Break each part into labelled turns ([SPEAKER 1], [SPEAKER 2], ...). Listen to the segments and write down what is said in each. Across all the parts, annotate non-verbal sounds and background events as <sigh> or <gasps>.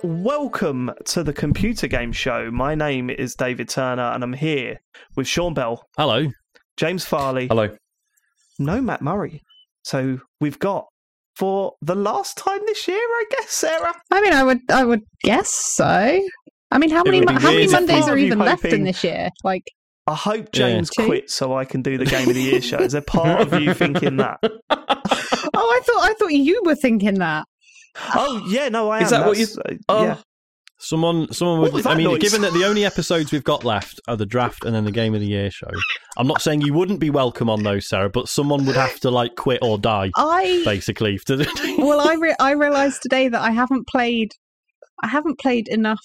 [SPEAKER 1] Hello and welcome to the Computer Game Show. My name is David Turner and I'm here with Sean Bell,
[SPEAKER 2] Hello.
[SPEAKER 1] James Farley,
[SPEAKER 3] Hello.
[SPEAKER 1] no Matt Murray. So we've got for the last time this year, I guess, Sarah.
[SPEAKER 4] I mean, I would, I would guess so. I mean, how many,
[SPEAKER 1] would
[SPEAKER 4] how many Mondays are even left
[SPEAKER 1] hoping-
[SPEAKER 4] in this year? Like,
[SPEAKER 1] I hope James
[SPEAKER 4] Two.
[SPEAKER 1] quits so I can do the Game of the Year show. Is there part of you <laughs> thinking that? <laughs>
[SPEAKER 4] oh, I thought, I thought you were thinking that.
[SPEAKER 1] Oh yeah, no, I am.
[SPEAKER 3] Is that what you-
[SPEAKER 1] That's- uh,
[SPEAKER 3] Oh.
[SPEAKER 1] yeah.
[SPEAKER 2] Someone, someone
[SPEAKER 1] What
[SPEAKER 2] would.
[SPEAKER 1] was
[SPEAKER 2] I
[SPEAKER 1] that
[SPEAKER 2] mean,
[SPEAKER 1] noise?
[SPEAKER 2] given that the only episodes we've got left are the draft and then the game of the year show, I'm not saying you wouldn't be welcome on those, Sarah, but someone would have to like quit or die,
[SPEAKER 4] I
[SPEAKER 2] basically. to-
[SPEAKER 4] well, I <laughs> re- I realized today that I haven't played, I haven't played enough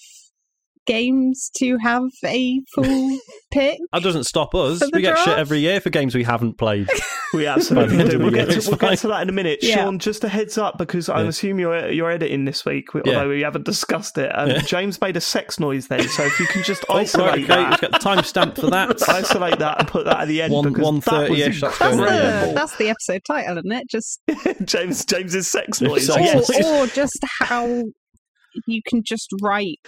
[SPEAKER 4] games to have a full <laughs> pick.
[SPEAKER 2] that doesn't stop us.
[SPEAKER 4] For the
[SPEAKER 2] We get shit every year for games we haven't played. <laughs>
[SPEAKER 1] We absolutely
[SPEAKER 2] By the
[SPEAKER 1] do. We'll get, to, we'll get to that in a minute.
[SPEAKER 4] Yeah.
[SPEAKER 1] Sean, just a heads up because I
[SPEAKER 2] Yeah.
[SPEAKER 1] assume you're you're editing this week, although
[SPEAKER 2] Yeah.
[SPEAKER 1] we haven't discussed it. Um,
[SPEAKER 2] Yeah.
[SPEAKER 1] James made a sex noise then, so if you can just <laughs>
[SPEAKER 2] Oh, right,
[SPEAKER 1] isolate
[SPEAKER 2] okay,
[SPEAKER 1] that,
[SPEAKER 2] let's get the timestamp for that.
[SPEAKER 1] isolate that, and put that at the end
[SPEAKER 2] One-
[SPEAKER 1] because that was
[SPEAKER 2] 1:30-ish, that's
[SPEAKER 4] That's the that's the episode title, isn't it? Just
[SPEAKER 1] James James's sex
[SPEAKER 2] Sex
[SPEAKER 1] noise.
[SPEAKER 2] noise.
[SPEAKER 4] Or, or just how you can just write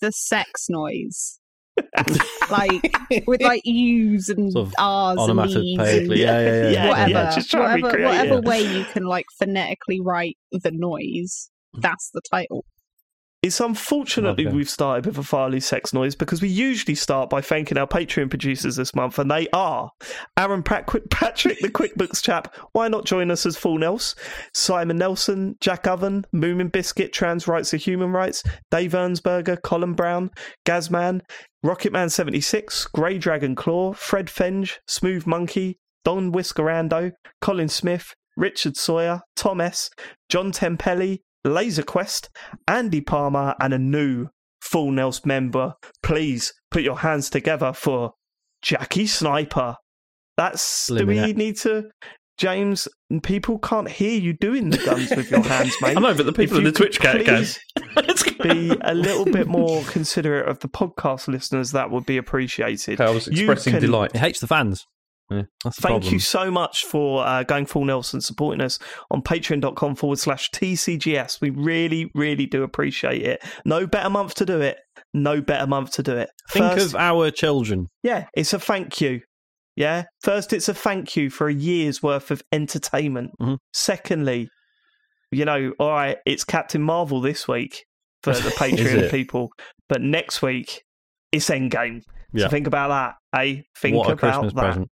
[SPEAKER 4] the sex noise. <laughs> like with like U's and
[SPEAKER 2] Sort of
[SPEAKER 4] R's and E's and
[SPEAKER 2] yeah, yeah, yeah.
[SPEAKER 1] Yeah,
[SPEAKER 4] whatever,
[SPEAKER 1] yeah, just
[SPEAKER 4] whatever,
[SPEAKER 1] recreate
[SPEAKER 4] whatever way you can like phonetically write the noise. Mm. That's the title.
[SPEAKER 1] It's unfortunately we've started with a Farley sex noise because we usually start by thanking our Patreon producers this month, and they are Aaron Pat- Patrick, the QuickBooks chap. Why not join us as Full Nels? Simon Nelson, Jack Oven, Moomin Biscuit, Trans Rights are Human Rights, Dave Ernsberger, Colin Brown, Gazman, Rocketman76, Grey Dragon Claw, Fred Fenge, Smooth Monkey, Don Whiskerando, Colin Smith, Richard Sawyer, Tom S, John Tempelli, Laser Quest, Andy Palmer, and a new Full Nels member. Please put your hands together for Jackie Sniper. That's do we
[SPEAKER 2] that-
[SPEAKER 1] need to James, people can't hear you doing the guns with your hands, <laughs> mate.
[SPEAKER 3] I know, but the people
[SPEAKER 1] If
[SPEAKER 3] in the Twitch
[SPEAKER 1] could
[SPEAKER 3] cat can.
[SPEAKER 1] please <laughs> be a little bit more considerate of the podcast listeners, that would be appreciated.
[SPEAKER 3] I was expressing
[SPEAKER 1] can-
[SPEAKER 3] delight.
[SPEAKER 2] It hates the fans. Yeah,
[SPEAKER 1] Thank
[SPEAKER 2] problem.
[SPEAKER 1] you so much for uh, going full Nelson supporting us on patreon.com forward slash TCGS. We really, really do appreciate it. No better month to do it. No better month to do it.
[SPEAKER 2] Think of our children.
[SPEAKER 1] yeah, it's a thank you. Yeah. First, it's a thank you for a year's worth of entertainment.
[SPEAKER 2] Mhm.
[SPEAKER 1] Secondly, you know, all right, it's Captain Marvel this week for the <laughs> Patreon people, but next week it's Endgame.
[SPEAKER 2] Yeah.
[SPEAKER 1] So think about that, eh? Think about
[SPEAKER 2] Christmas
[SPEAKER 1] that.
[SPEAKER 2] present.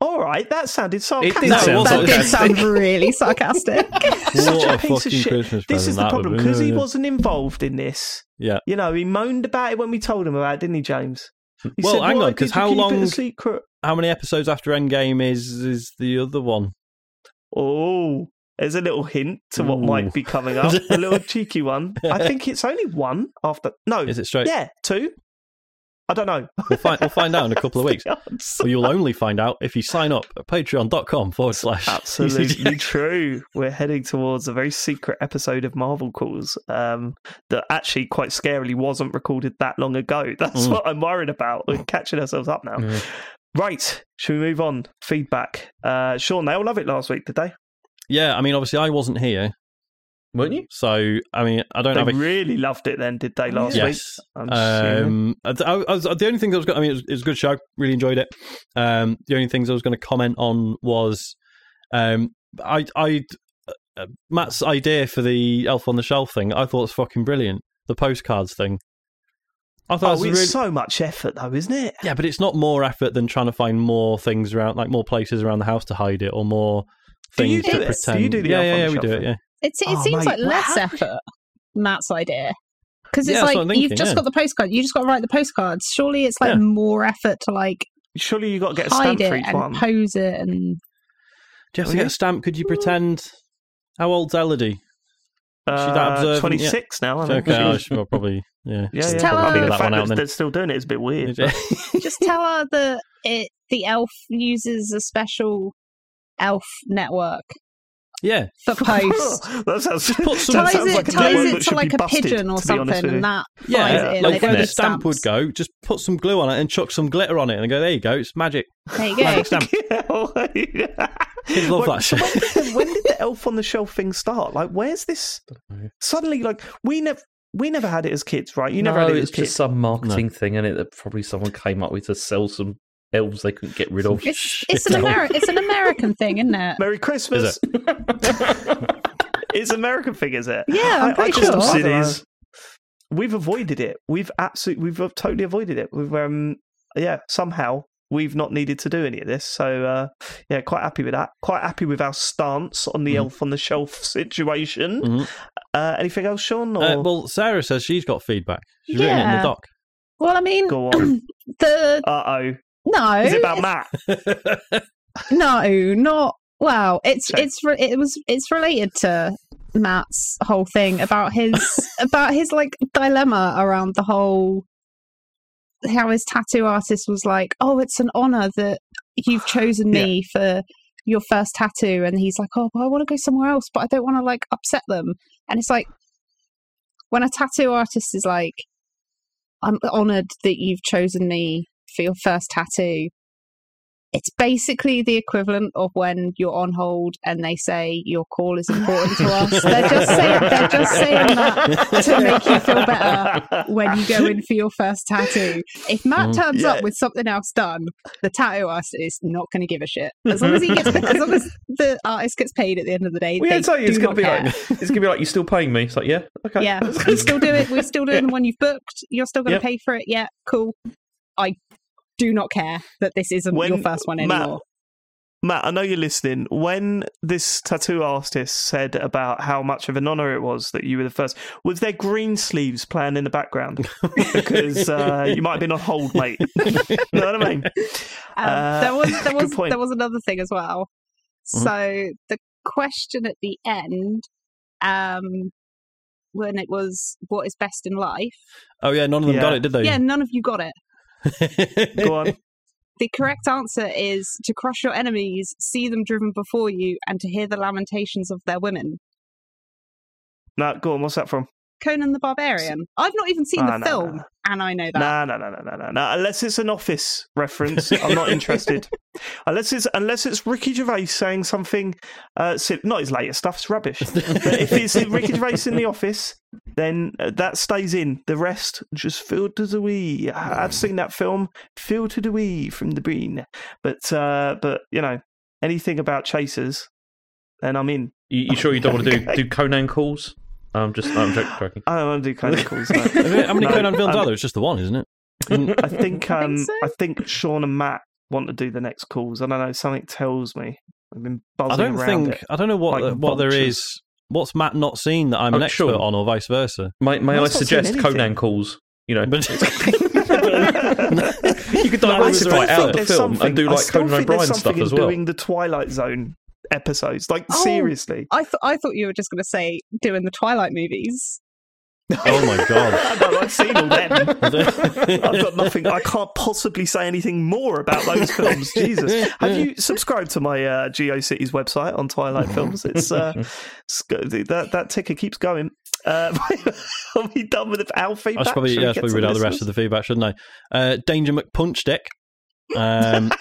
[SPEAKER 1] Get all right. That sounded
[SPEAKER 3] It
[SPEAKER 1] sarcastic.
[SPEAKER 3] did
[SPEAKER 2] No,
[SPEAKER 3] sound
[SPEAKER 2] it wasn't.
[SPEAKER 4] That did sound really sarcastic. <laughs>
[SPEAKER 1] Such a
[SPEAKER 2] a
[SPEAKER 1] piece of shit.
[SPEAKER 2] Christmas
[SPEAKER 1] This is the problem because he
[SPEAKER 2] Yeah.
[SPEAKER 1] wasn't involved in this.
[SPEAKER 2] Yeah.
[SPEAKER 1] You know, he moaned about it when we told him about it, didn't he, James? He
[SPEAKER 2] Well,
[SPEAKER 1] said,
[SPEAKER 2] hang
[SPEAKER 1] "Why
[SPEAKER 2] on, 'cause
[SPEAKER 1] did you
[SPEAKER 2] how
[SPEAKER 1] keep it
[SPEAKER 2] long-
[SPEAKER 1] secret?
[SPEAKER 2] How many episodes after Endgame is is the other one?
[SPEAKER 1] Oh, there's a little hint to what
[SPEAKER 2] Ooh.
[SPEAKER 1] might be coming up. a little <laughs> cheeky one. I <laughs> think it's only one after. No,
[SPEAKER 2] Is it straight?
[SPEAKER 1] yeah, two. I don't know. <laughs>
[SPEAKER 2] We'll find we'll find out in a couple of <laughs> weeks. Well, you'll only find out if you sign up at patreon.com forward slash
[SPEAKER 1] Absolutely true. We're heading towards a very secret episode of Marvel Calls um, that actually, quite scarily, wasn't recorded that long ago. <laughs> That's
[SPEAKER 2] Mm.
[SPEAKER 1] what I'm worried about. We're catching ourselves up now.
[SPEAKER 3] Yeah.
[SPEAKER 1] Right, should we move on? Feedback. Uh, Sean, they all love it last week, did they?
[SPEAKER 2] Yeah, I mean, obviously, I wasn't here,
[SPEAKER 3] Weren't you?
[SPEAKER 2] so I mean, I don't
[SPEAKER 1] They
[SPEAKER 2] have a
[SPEAKER 1] really loved it then, did they, last week?
[SPEAKER 2] yes.
[SPEAKER 1] I'm.
[SPEAKER 2] Um, I, I was, the only thing that I was going, I mean, it was, it was a good show. Really enjoyed it. Um, the only things I was going to comment on was, um, I, I, uh, Matt's idea for the Elf on the Shelf thing. I thought was fucking brilliant. The postcards thing. I thought
[SPEAKER 1] Oh,
[SPEAKER 2] it was
[SPEAKER 1] it's
[SPEAKER 2] really,
[SPEAKER 1] so much effort, though, isn't it?
[SPEAKER 2] yeah, but it's not more effort than trying to find more things around, like more places around the house to hide it, or more
[SPEAKER 1] Do you
[SPEAKER 2] things
[SPEAKER 1] do
[SPEAKER 2] to?
[SPEAKER 1] Do
[SPEAKER 2] pretend.
[SPEAKER 1] you do the
[SPEAKER 2] yeah, yeah, yeah, we do it. Yeah,
[SPEAKER 4] It, it
[SPEAKER 1] Oh,
[SPEAKER 4] seems
[SPEAKER 1] mate,
[SPEAKER 4] like less
[SPEAKER 1] wow.
[SPEAKER 4] effort. Matt's idea. Because it's
[SPEAKER 2] Yeah,
[SPEAKER 4] like
[SPEAKER 2] I'm
[SPEAKER 4] you've just
[SPEAKER 2] yeah.
[SPEAKER 4] got the postcard. You just got to write the postcards. Surely it's like
[SPEAKER 2] Yeah.
[SPEAKER 4] more effort to like
[SPEAKER 1] Surely you got to get a
[SPEAKER 4] hide
[SPEAKER 1] stamp
[SPEAKER 4] it
[SPEAKER 1] for each
[SPEAKER 4] and
[SPEAKER 1] one.
[SPEAKER 4] pose it and
[SPEAKER 2] do you have to get a stamp? Could you pretend? How old's Elodie? Is she that
[SPEAKER 1] Uh, 26 now, I think.
[SPEAKER 2] Okay, I <laughs> should well, probably yeah.
[SPEAKER 1] Yeah,
[SPEAKER 4] Just
[SPEAKER 1] yeah.
[SPEAKER 4] tell her-
[SPEAKER 1] the
[SPEAKER 2] that
[SPEAKER 1] fact
[SPEAKER 2] one out
[SPEAKER 1] that they're still doing it is a bit weird. <laughs>
[SPEAKER 4] Just tell her that it the elf uses a special elf network
[SPEAKER 2] Yeah,
[SPEAKER 4] for post.
[SPEAKER 1] that sounds,
[SPEAKER 2] put <laughs> some-
[SPEAKER 4] ties
[SPEAKER 1] sounds
[SPEAKER 4] it,
[SPEAKER 1] like a
[SPEAKER 4] ties it to like a
[SPEAKER 1] busted,
[SPEAKER 4] pigeon or
[SPEAKER 1] to be honest
[SPEAKER 4] something, and that
[SPEAKER 2] yeah.
[SPEAKER 4] flies it in.
[SPEAKER 2] Like where the
[SPEAKER 4] need
[SPEAKER 2] stamp would go, just put some glue on it and chuck some glitter on it, and go, there you go, it's magic.
[SPEAKER 4] There you go.
[SPEAKER 2] Magic stamp. <laughs> Kids love
[SPEAKER 1] When-
[SPEAKER 2] that shit.
[SPEAKER 1] when, when did the <laughs> elf on the shelf thing start? Like, where's this? Suddenly, like we never we never had it as kids, right? You never
[SPEAKER 3] no,
[SPEAKER 1] had it
[SPEAKER 3] it's
[SPEAKER 1] as kids.
[SPEAKER 3] just some marketing thing, and it that probably someone came up with to sell some elves they couldn't get rid of.
[SPEAKER 4] It's, <laughs> it's an Ameri- it's an American thing, isn't it?
[SPEAKER 1] Merry Christmas. <laughs> it's an American thing, is it?
[SPEAKER 4] Yeah, I'm pretty
[SPEAKER 1] just-
[SPEAKER 4] sure.
[SPEAKER 1] I don't know.
[SPEAKER 3] Cities.
[SPEAKER 1] We've avoided it. We've absolutely, we've totally avoided it. We've, um, yeah, somehow we've not needed to do any of this. So, uh, yeah, quite happy with that. Quite happy with our stance on the
[SPEAKER 2] Mhm.
[SPEAKER 1] elf on the shelf situation.
[SPEAKER 2] Mhm.
[SPEAKER 1] Uh, anything else, Sean? Or
[SPEAKER 2] Uh, well, Sarah says she's got feedback. She's written it in the
[SPEAKER 4] Yeah.
[SPEAKER 2] doc.
[SPEAKER 4] Well, I mean,
[SPEAKER 1] go on. <clears throat>
[SPEAKER 4] the
[SPEAKER 1] Uh oh.
[SPEAKER 4] No,
[SPEAKER 1] Is it about Matt? <laughs>
[SPEAKER 4] no, not well. It's
[SPEAKER 1] Okay.
[SPEAKER 4] it's re- it was it's related to Matt's whole thing about his <laughs> about his like dilemma around the whole how his tattoo artist was like, "Oh, it's an honor that you've <sighs> chosen me for your first tattoo," and he's like, "Oh, but I want to go somewhere else, but I don't want to like upset them." And it's like when a tattoo artist is like, "I'm honored that you've chosen me for your first tattoo." It's basically the equivalent of when you're on hold and they say your call is important to us. <laughs> They're just saying they're just saying that to make you feel better when you go in for your first tattoo. If Matt
[SPEAKER 2] Mm.
[SPEAKER 4] turns
[SPEAKER 1] Yeah.
[SPEAKER 4] up with something else done, the tattoo artist is not going to give a shit. As long as he gets, as long as the artist gets paid at the end of the day,
[SPEAKER 3] Well, yeah,
[SPEAKER 4] they
[SPEAKER 3] I tell you, it's gonna
[SPEAKER 4] not
[SPEAKER 3] be
[SPEAKER 4] care.
[SPEAKER 3] like it's gonna be like you're still paying me. It's like yeah, okay,
[SPEAKER 4] Yeah, we still do it. We're still doing the one you've booked. You're still going
[SPEAKER 3] Yep.
[SPEAKER 4] to pay for it. Yeah, cool. I do not care that this isn't your first one
[SPEAKER 1] Matt,
[SPEAKER 4] anymore.
[SPEAKER 1] Matt, I know you're listening. When this tattoo artist said about how much of an honor it was that you were the first, was there green sleeves playing in the background? because uh, <laughs> you might have been on hold, mate. <laughs> you know what I mean?
[SPEAKER 4] Um,
[SPEAKER 1] Uh,
[SPEAKER 4] there was there was there was another thing as well.
[SPEAKER 2] Mhm.
[SPEAKER 4] So the question at the end, um, when it was what is best in life,
[SPEAKER 2] Oh yeah, none of them
[SPEAKER 1] Yeah.
[SPEAKER 2] got it, did they?
[SPEAKER 4] yeah, none of you got it. <laughs>
[SPEAKER 1] Go on.
[SPEAKER 4] The correct answer is to crush your enemies, see them driven before you, and to hear the lamentations of their women.
[SPEAKER 1] No, go on. What's that from?
[SPEAKER 4] Conan the Barbarian. I've not even seen
[SPEAKER 1] Oh,
[SPEAKER 4] the
[SPEAKER 1] no,
[SPEAKER 4] film,
[SPEAKER 1] no.
[SPEAKER 4] and I know that.
[SPEAKER 1] No, no, no, no, no, no, no. Unless it's an office reference, I'm not <laughs> interested. unless it's unless it's Ricky Gervais saying something, uh, not his latest stuff. It's rubbish. but if it's Ricky Gervais in the office, then uh, that stays in. The rest just filter away. wee. I've seen that film, filtered away from the brain. But uh, but you know anything about chasers, then I'm in.
[SPEAKER 3] You, you sure you don't want to do
[SPEAKER 1] Okay. <laughs>
[SPEAKER 3] do Conan calls? I'm just I'm joking. joking.
[SPEAKER 1] I don't want to do Conan <laughs> calls. No.
[SPEAKER 2] How many- how many
[SPEAKER 1] No,
[SPEAKER 2] Conan films
[SPEAKER 1] um,
[SPEAKER 2] are there? It's just the one, isn't it? <laughs>
[SPEAKER 1] I think
[SPEAKER 4] I
[SPEAKER 1] um
[SPEAKER 4] think so.
[SPEAKER 1] I think Sean and Matt want to do the next calls. I don't know. Something tells me. I've been buzzing
[SPEAKER 2] I don't
[SPEAKER 1] around
[SPEAKER 2] think
[SPEAKER 1] it.
[SPEAKER 2] I don't know what
[SPEAKER 1] like
[SPEAKER 2] uh, what there
[SPEAKER 1] vultures.
[SPEAKER 2] is. What's Matt not seen that I'm oh, an
[SPEAKER 3] Oh,
[SPEAKER 2] expert
[SPEAKER 3] sure.
[SPEAKER 2] on, or vice versa?
[SPEAKER 3] May, may
[SPEAKER 1] Well,
[SPEAKER 3] I
[SPEAKER 1] it's not saying
[SPEAKER 3] suggest. Conan calls? You know,
[SPEAKER 2] But <laughs> <laughs>
[SPEAKER 3] you could
[SPEAKER 2] No,
[SPEAKER 3] diversify
[SPEAKER 2] is there
[SPEAKER 3] out
[SPEAKER 2] anything?
[SPEAKER 3] the film and do
[SPEAKER 1] I
[SPEAKER 3] like Conan O'Brien stuff
[SPEAKER 1] something
[SPEAKER 3] as well.
[SPEAKER 1] Doing the Twilight Zone episodes, like
[SPEAKER 4] Oh.
[SPEAKER 1] seriously.
[SPEAKER 4] I thought I thought you were just going to say doing the Twilight movies.
[SPEAKER 2] Oh my god! <laughs>
[SPEAKER 1] no, I've seen all them. <laughs> I've got nothing. I can't possibly say anything more about those films. Jesus, have you subscribed to my uh, GeoCities website on Twilight Films? It's, uh, it's that that ticker keeps going. Uh, <laughs> are we done with our feedback?
[SPEAKER 2] I should probably yeah, I should probably read out the rest of the feedback, shouldn't I? Uh, Danger McPunchdick. Um,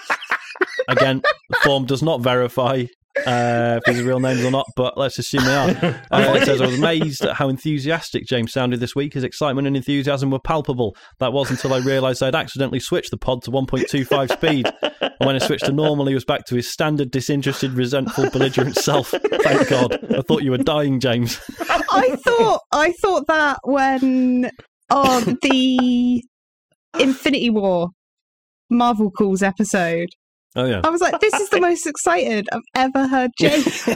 [SPEAKER 2] again, the form does not verify uh, if these are real names or not, but let's assume they are. <laughs> Uh, it says, I was amazed at how enthusiastic James sounded this week. His excitement and enthusiasm were palpable. That was until I realised I'd accidentally switched the pod to 1.25 speed. And when I switched to normal, he was back to his standard disinterested, resentful, belligerent self. Thank God. I thought you were dying, James.
[SPEAKER 4] I thought I thought that when on the Infinity War Marvel Calls episode,
[SPEAKER 2] Oh, yeah.
[SPEAKER 4] I was like, "This is the <laughs> most excited I've ever heard <laughs> James."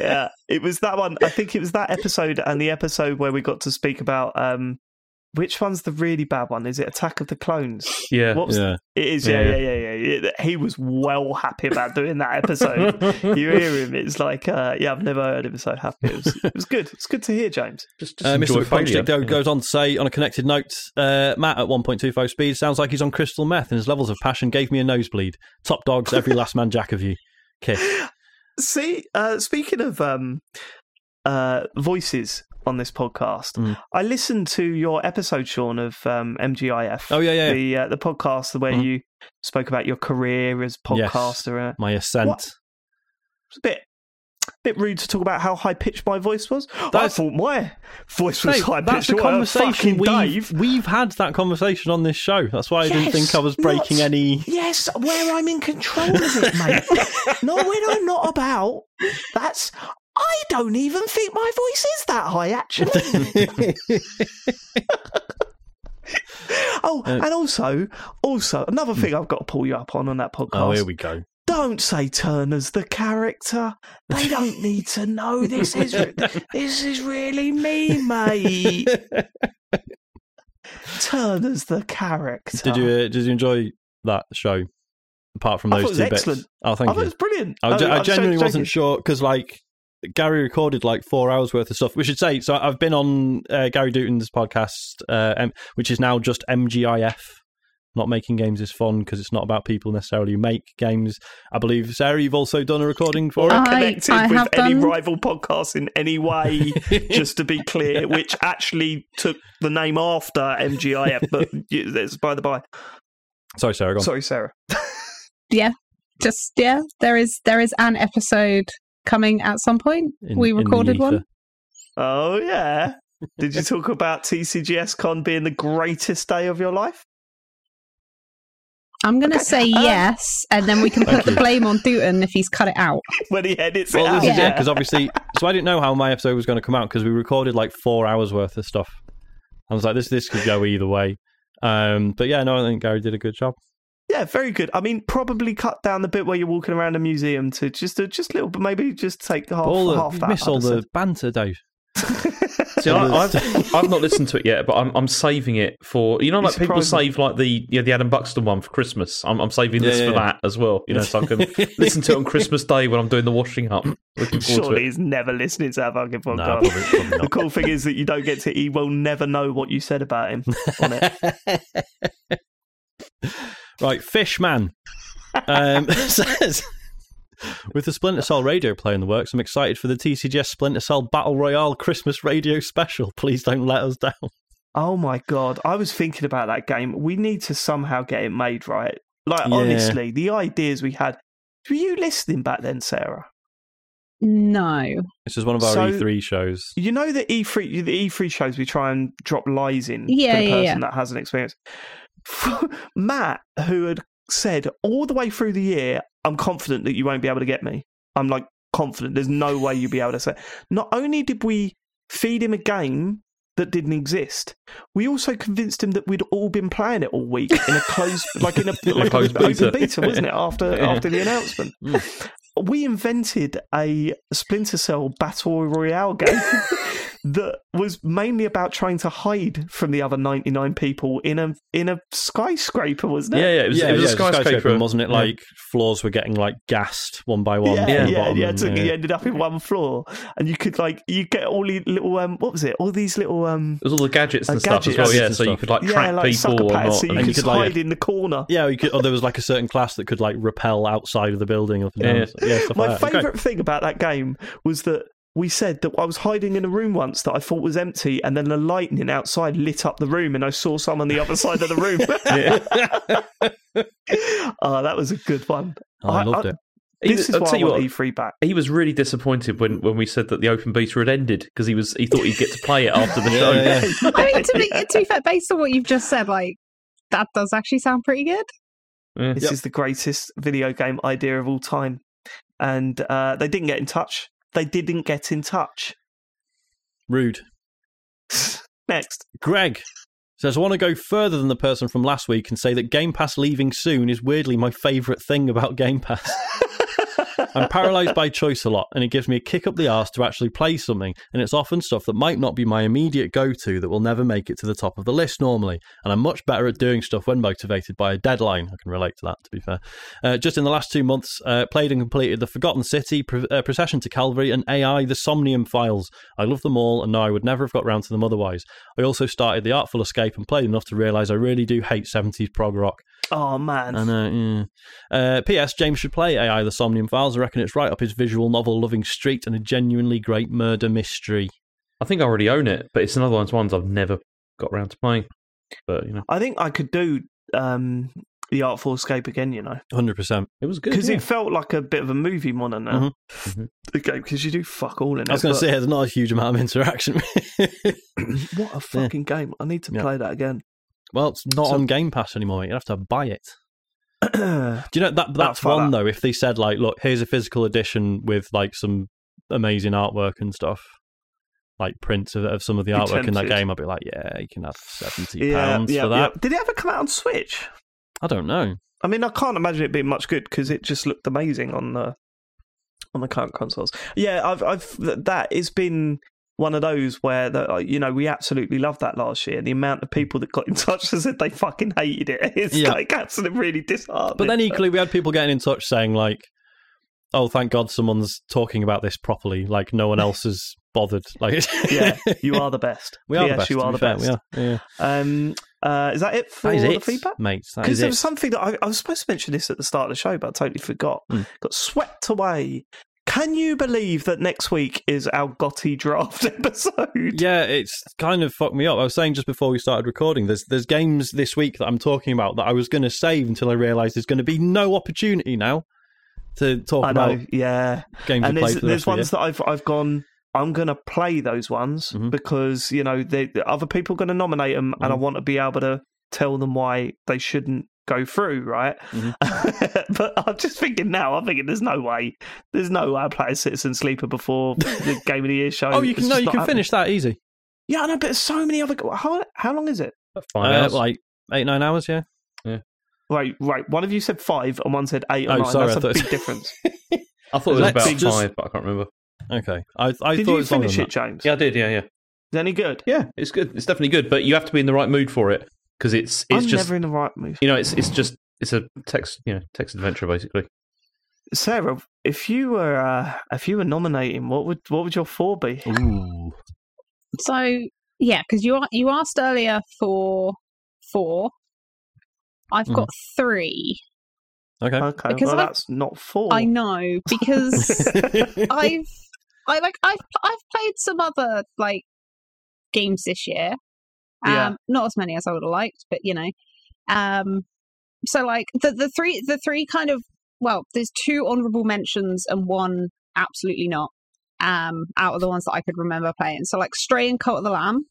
[SPEAKER 1] yeah, it was that one. I think it was that episode and the episode where we got to speak about um, which one's the really bad one? Is it Attack of the Clones?
[SPEAKER 3] Yeah.
[SPEAKER 1] What was
[SPEAKER 2] Yeah.
[SPEAKER 1] It is, yeah,
[SPEAKER 3] Yeah,
[SPEAKER 1] yeah, yeah, yeah. yeah. He was well happy about doing that episode. <laughs> you hear him, it's like, uh, yeah, I've never heard him so happy. It was, it was good. It's good to hear, James.
[SPEAKER 3] Just, just
[SPEAKER 2] Uh,
[SPEAKER 3] enjoy
[SPEAKER 2] Mr.
[SPEAKER 3] failure.
[SPEAKER 2] Punchdick
[SPEAKER 3] Yeah.
[SPEAKER 2] goes on to say, on a connected note, uh, Matt at 1.25 speed sounds like he's on crystal meth, and his levels of passion gave me a nosebleed. Top dogs, every last man jack of you. Kiss. <laughs>
[SPEAKER 1] See, uh, speaking of um, uh, voices on this podcast,
[SPEAKER 2] Mm.
[SPEAKER 1] I listened to your episode, Sean, of um, MGIF.
[SPEAKER 2] Oh yeah, yeah.
[SPEAKER 1] the uh, the podcast where
[SPEAKER 2] Mhm.
[SPEAKER 1] you spoke about your career as
[SPEAKER 2] Yes.
[SPEAKER 1] podcaster. Uh,
[SPEAKER 2] My ascent.
[SPEAKER 1] What? It's a bit bit rude to talk about how high pitched my voice was. I thought my voice was high
[SPEAKER 2] that's the conversation we've,
[SPEAKER 1] Dave.
[SPEAKER 2] we've had that conversation on this show. That's why I didn't think I was breaking
[SPEAKER 1] not-
[SPEAKER 2] any.
[SPEAKER 1] Yes, where I'm in control of it, mate. <laughs> no, when I'm not about, that's. I don't even think my voice is that high, actually. <laughs> oh,
[SPEAKER 2] Uh,
[SPEAKER 1] and also, also another thing I've got to pull you up on on that podcast.
[SPEAKER 2] oh, here we go.
[SPEAKER 1] don't say Turner's the character. They don't <laughs> need to know this is this is really me, mate. <laughs> Turner's the character.
[SPEAKER 2] Did you uh, did you enjoy that show? Apart from
[SPEAKER 1] I
[SPEAKER 2] those two
[SPEAKER 1] was
[SPEAKER 2] bits.
[SPEAKER 1] excellent.
[SPEAKER 2] Oh,
[SPEAKER 1] I
[SPEAKER 2] thank
[SPEAKER 1] thought it was brilliant.
[SPEAKER 2] I,
[SPEAKER 1] Oh,
[SPEAKER 2] I
[SPEAKER 1] I'm
[SPEAKER 2] genuinely wasn't sure because like Gary recorded like four hours worth of stuff. We should say so. I've been on uh, Gary Dutton's podcast, uh, M- which is now just MGIF. Not making games is fun because it's not about people necessarily who make games. I believe Sarah, you've also done a recording for
[SPEAKER 1] Or
[SPEAKER 2] it.
[SPEAKER 1] Connected
[SPEAKER 4] I
[SPEAKER 1] with
[SPEAKER 4] have
[SPEAKER 1] any
[SPEAKER 4] done-
[SPEAKER 1] rival podcast in any way, <laughs> just to be clear, which actually took the name after MGIF, but y- that's by the by.
[SPEAKER 2] Sorry, Sarah. Go on.
[SPEAKER 1] Sorry, Sarah.
[SPEAKER 4] Yeah, just yeah, there is there is an episode coming at some point.
[SPEAKER 2] In-
[SPEAKER 4] we recorded
[SPEAKER 2] ether.
[SPEAKER 4] one.
[SPEAKER 1] Oh yeah. Did you <laughs> talk about TCGS Con being the greatest day of your life?
[SPEAKER 4] I'm going to
[SPEAKER 1] Okay,
[SPEAKER 4] say
[SPEAKER 1] um,
[SPEAKER 4] yes, and then we can <laughs> put the
[SPEAKER 2] you.
[SPEAKER 4] blame on Dutton if he's cut it out. <laughs>
[SPEAKER 1] When he edits
[SPEAKER 2] Well,
[SPEAKER 1] it out.
[SPEAKER 2] this is
[SPEAKER 4] Yeah.
[SPEAKER 2] it because obviously, so I didn't know how my episode was going to come out because we recorded like four hours worth of stuff. I was like, this this could go either way. Um, but yeah, no, I think Gary did a good job.
[SPEAKER 1] Yeah, very good. I mean, probably cut down the bit where you're walking around a museum to just uh, a just little, but maybe just take half
[SPEAKER 2] all the,
[SPEAKER 1] half that.
[SPEAKER 2] miss all the banter, Dave. <laughs>
[SPEAKER 3] See, I, I've, <laughs> I've not listened to it yet, but I'm I'm saving it for you know like people save like the you know, the Adam Buxton one for Christmas. I'm I'm saving this
[SPEAKER 2] yeah,
[SPEAKER 3] for
[SPEAKER 2] yeah.
[SPEAKER 3] that as well. You know, so I can <laughs> listen to it on Christmas Day when I'm doing the washing up. Looking forward
[SPEAKER 1] Surely
[SPEAKER 3] to it.
[SPEAKER 1] he's never listening to that fucking
[SPEAKER 2] No,
[SPEAKER 1] podcast.
[SPEAKER 2] probably, probably
[SPEAKER 1] the cool thing is that you don't get to. He will never know what you said about him on it.
[SPEAKER 2] Right, Fishman um, <laughs> says. With the Splinter Cell radio play in the works, I'm excited for the TCGS Splinter Cell Battle Royale Christmas radio special. <laughs> Please don't let us down.
[SPEAKER 1] Oh my god! I was thinking about that game. We need to somehow get it made right. Like
[SPEAKER 2] Yeah.
[SPEAKER 1] honestly, the ideas we had. Were you listening back then, Sarah?
[SPEAKER 4] No,
[SPEAKER 2] This is one of our
[SPEAKER 1] So-
[SPEAKER 2] E3 shows.
[SPEAKER 1] You know the E three the E three shows we try and drop lies in
[SPEAKER 4] Yeah,
[SPEAKER 1] for the person
[SPEAKER 4] yeah.
[SPEAKER 1] that hasn't experienced. <laughs> Matt, who had said all the way through the year, I'm confident that you won't be able to get me. I'm like confident. There's no way you'll be able to say. Not only did we feed him a game that didn't exist, we also convinced him that we'd all been playing it all week in a closed, <laughs> like in a, like
[SPEAKER 3] closed
[SPEAKER 1] an
[SPEAKER 3] beta.
[SPEAKER 1] open beta, wasn't it? After
[SPEAKER 3] Yeah.
[SPEAKER 1] after the announcement,
[SPEAKER 2] Mm.
[SPEAKER 1] we invented a Splinter Cell battle royale game <laughs> that was mainly about trying to hide from the other 99 people in a in a skyscraper, wasn't it?
[SPEAKER 3] Yeah, yeah, it was,
[SPEAKER 2] yeah,
[SPEAKER 3] it was
[SPEAKER 2] yeah,
[SPEAKER 3] a skyscraper,
[SPEAKER 2] and wasn't it?
[SPEAKER 3] Yeah.
[SPEAKER 2] Like floors were getting like gassed one by one.
[SPEAKER 1] Yeah, yeah,
[SPEAKER 2] bottom
[SPEAKER 1] yeah.
[SPEAKER 2] and,
[SPEAKER 1] So
[SPEAKER 2] yeah.
[SPEAKER 1] you ended up in one floor, and you could like you get all these little um, what was it? All these little um,
[SPEAKER 3] It was all the gadgets and
[SPEAKER 1] Like
[SPEAKER 3] stuff as well. Yeah, so you could like
[SPEAKER 1] yeah,
[SPEAKER 3] track
[SPEAKER 1] like
[SPEAKER 3] people or
[SPEAKER 1] pads,
[SPEAKER 3] not.
[SPEAKER 1] so you
[SPEAKER 3] and
[SPEAKER 1] could
[SPEAKER 2] you
[SPEAKER 1] just
[SPEAKER 2] could, like-
[SPEAKER 1] hide in the corner.
[SPEAKER 2] Yeah, you could, or there was like a certain class that could like repel outside of the building up and down.
[SPEAKER 3] Yeah.
[SPEAKER 2] Yeah, stuff
[SPEAKER 1] My
[SPEAKER 2] like that. Great.
[SPEAKER 1] favourite thing about that game was that we said that I was hiding in a room once that I thought was empty, and then the lightning outside lit up the room, and I saw someone on the other side of the room. <laughs> oh, <laughs> that was a good one.
[SPEAKER 2] Oh, I
[SPEAKER 1] I-
[SPEAKER 2] loved
[SPEAKER 1] I-
[SPEAKER 2] it.
[SPEAKER 3] He
[SPEAKER 1] This
[SPEAKER 3] was-
[SPEAKER 1] is
[SPEAKER 3] I'll
[SPEAKER 1] why I
[SPEAKER 3] tell you
[SPEAKER 1] want
[SPEAKER 3] what,
[SPEAKER 1] E3 back.
[SPEAKER 3] he was really disappointed when, when we said that the open beta had ended because he was he thought he'd get to play it after the show.
[SPEAKER 2] Yeah, yeah. <laughs>
[SPEAKER 4] I mean to be to be fair, based on what you've just said, like that does actually sound pretty good.
[SPEAKER 3] Yeah.
[SPEAKER 1] This
[SPEAKER 2] Yep.
[SPEAKER 1] is the greatest video game idea of all time. And uh, they didn't get in touch. They didn't get in touch.
[SPEAKER 2] Rude. <laughs>
[SPEAKER 1] Next.
[SPEAKER 2] Greg says, I want to go further than the person from last week and say that Game Pass leaving soon is weirdly my favourite thing about Game Pass. <laughs> I'm paralysed by choice a lot, and it gives me a kick up the arse to actually play something, and it's often stuff that might not be my immediate go to that will never make it to the top of the list normally. And I'm much better at doing stuff when motivated by a deadline. I can relate to that, to be fair. Uh, just in the last two months, uh, played and completed The Forgotten City, Pro- uh, Procession to Calvary, and AI The Somnium Files. I love them all, and know I would never have got round to them otherwise. I also started The Artful Escape and played enough to realise I really do hate 70s prog rock.
[SPEAKER 1] Oh, man.
[SPEAKER 2] And uh, yeah. uh, P.S. James should play AI: The Somnium Files reckon it's right up his visual novel loving street and a genuinely great murder mystery.
[SPEAKER 3] I think I already own it, but it's another one of those ones I've never got around to playing. But you know,
[SPEAKER 1] I think I could do um, the Artful Escape again. You know,
[SPEAKER 2] Hundred percent.
[SPEAKER 3] it was good.
[SPEAKER 1] because
[SPEAKER 3] yeah.
[SPEAKER 1] it felt like a bit of a movie more than now.
[SPEAKER 2] Mhm.
[SPEAKER 3] Mhm.
[SPEAKER 1] The game because you do fuck all in it.
[SPEAKER 2] I was going to
[SPEAKER 1] but
[SPEAKER 2] say there's not a huge amount of interaction. <laughs>
[SPEAKER 1] what a fucking game! I need to
[SPEAKER 2] Yeah.
[SPEAKER 1] play that again.
[SPEAKER 2] well, it's not
[SPEAKER 1] So-
[SPEAKER 2] on Game Pass anymore. You have to buy it.
[SPEAKER 1] Yeah,
[SPEAKER 2] Do you know that that's one though? If they said like, look, here's a physical edition with like some amazing artwork and stuff, like prints of, of some of the artwork in that game, I'd be like, yeah, you can have seventy pounds
[SPEAKER 1] yeah,
[SPEAKER 2] for that.
[SPEAKER 1] Did it ever come out on Switch?
[SPEAKER 2] I don't know.
[SPEAKER 1] I mean, I can't imagine it being much good because it just looked amazing on the on the current consoles. Yeah, I've, I've that has been one of those where the, uh, you know we absolutely loved that last year. The amount of people that got in touch and said they fucking hated it, <laughs> it's
[SPEAKER 2] Yeah.
[SPEAKER 1] like absolutely really disheartening.
[SPEAKER 2] But then equally, we had people getting in touch saying like, "Oh, thank God, someone's talking about this properly. Like no one else has bothered." <laughs> Like,
[SPEAKER 1] yeah, <laughs> you are the best.
[SPEAKER 2] we are
[SPEAKER 1] Yes,
[SPEAKER 2] the best.
[SPEAKER 1] You are the
[SPEAKER 2] fair,
[SPEAKER 1] best.
[SPEAKER 2] We are. Yeah.
[SPEAKER 1] Um, uh, is that it for
[SPEAKER 2] That is
[SPEAKER 1] the
[SPEAKER 2] it,
[SPEAKER 1] feedback?
[SPEAKER 2] mate.
[SPEAKER 1] Because there was something that I, I was supposed to mention this at the start of the show, but I totally forgot.
[SPEAKER 2] Mm.
[SPEAKER 1] Got swept away. Can you believe that next week is our GOTY draft <laughs> episode?
[SPEAKER 2] Yeah, it's kind of fucked me up. I was saying just before we started recording, there's there's games this week that I'm talking about that I was going to save until I realised there's going to be no opportunity now to talk
[SPEAKER 1] I
[SPEAKER 2] about
[SPEAKER 1] yeah.
[SPEAKER 2] games
[SPEAKER 1] And there's,
[SPEAKER 2] played for the
[SPEAKER 1] there's
[SPEAKER 2] the
[SPEAKER 1] ones that I've I've gone. I'm gonna play those ones
[SPEAKER 2] Mhm.
[SPEAKER 1] because you know they, the other people are gonna nominate them, and I
[SPEAKER 2] Mhm.
[SPEAKER 1] want to be able to tell them why they shouldn't go through, right?
[SPEAKER 2] Mhm. <laughs>
[SPEAKER 1] but I'm just thinking now. I'm thinking there's no way, there's no way I play a Citizen Sleeper before the <laughs> Game of the Year show.
[SPEAKER 2] Oh, you
[SPEAKER 1] It's
[SPEAKER 2] can no, you can
[SPEAKER 1] happening.
[SPEAKER 2] finish that easy.
[SPEAKER 1] Yeah, I know, but there's so many other. How how long is it?
[SPEAKER 3] Five
[SPEAKER 2] Uh,
[SPEAKER 3] hours.
[SPEAKER 2] like eight nine hours. Yeah. Yeah.
[SPEAKER 1] Right, right. One of you said five, and one said eight or
[SPEAKER 2] Oh,
[SPEAKER 1] nine.
[SPEAKER 2] sorry,
[SPEAKER 1] That's a big difference. <laughs>
[SPEAKER 3] I thought it was
[SPEAKER 2] Let's
[SPEAKER 3] about
[SPEAKER 2] just-
[SPEAKER 3] five, but I can't remember.
[SPEAKER 2] Okay. I I
[SPEAKER 1] Did
[SPEAKER 2] thought
[SPEAKER 1] you
[SPEAKER 2] it was longer
[SPEAKER 1] finish it, James?
[SPEAKER 3] Yeah, I did. Yeah, yeah,
[SPEAKER 1] Is it any good?
[SPEAKER 3] yeah. It's good. It's definitely good, but you have to be in the right mood for it because it's it's
[SPEAKER 1] I'm
[SPEAKER 3] just
[SPEAKER 1] never in the right mood.
[SPEAKER 3] you know it's it's just it's a text you know text adventure basically.
[SPEAKER 1] Sarah, if you were uh, if you were nominating, what would what would your four be?
[SPEAKER 2] Ooh.
[SPEAKER 4] So yeah, because you a- you asked earlier for four. I've got three.
[SPEAKER 2] Okay.
[SPEAKER 1] Okay,
[SPEAKER 4] Because
[SPEAKER 1] well
[SPEAKER 4] I-
[SPEAKER 1] that's not four.
[SPEAKER 4] I know because <laughs> I've I like I've I've played some other like games this year. Um
[SPEAKER 1] Yeah.
[SPEAKER 4] not as many as I would have liked, but you know. Um so like the the three the three kind of well, there's two honorable mentions and one absolutely not. Um out of the ones that I could remember playing. So like Stray and Cult of the Lamb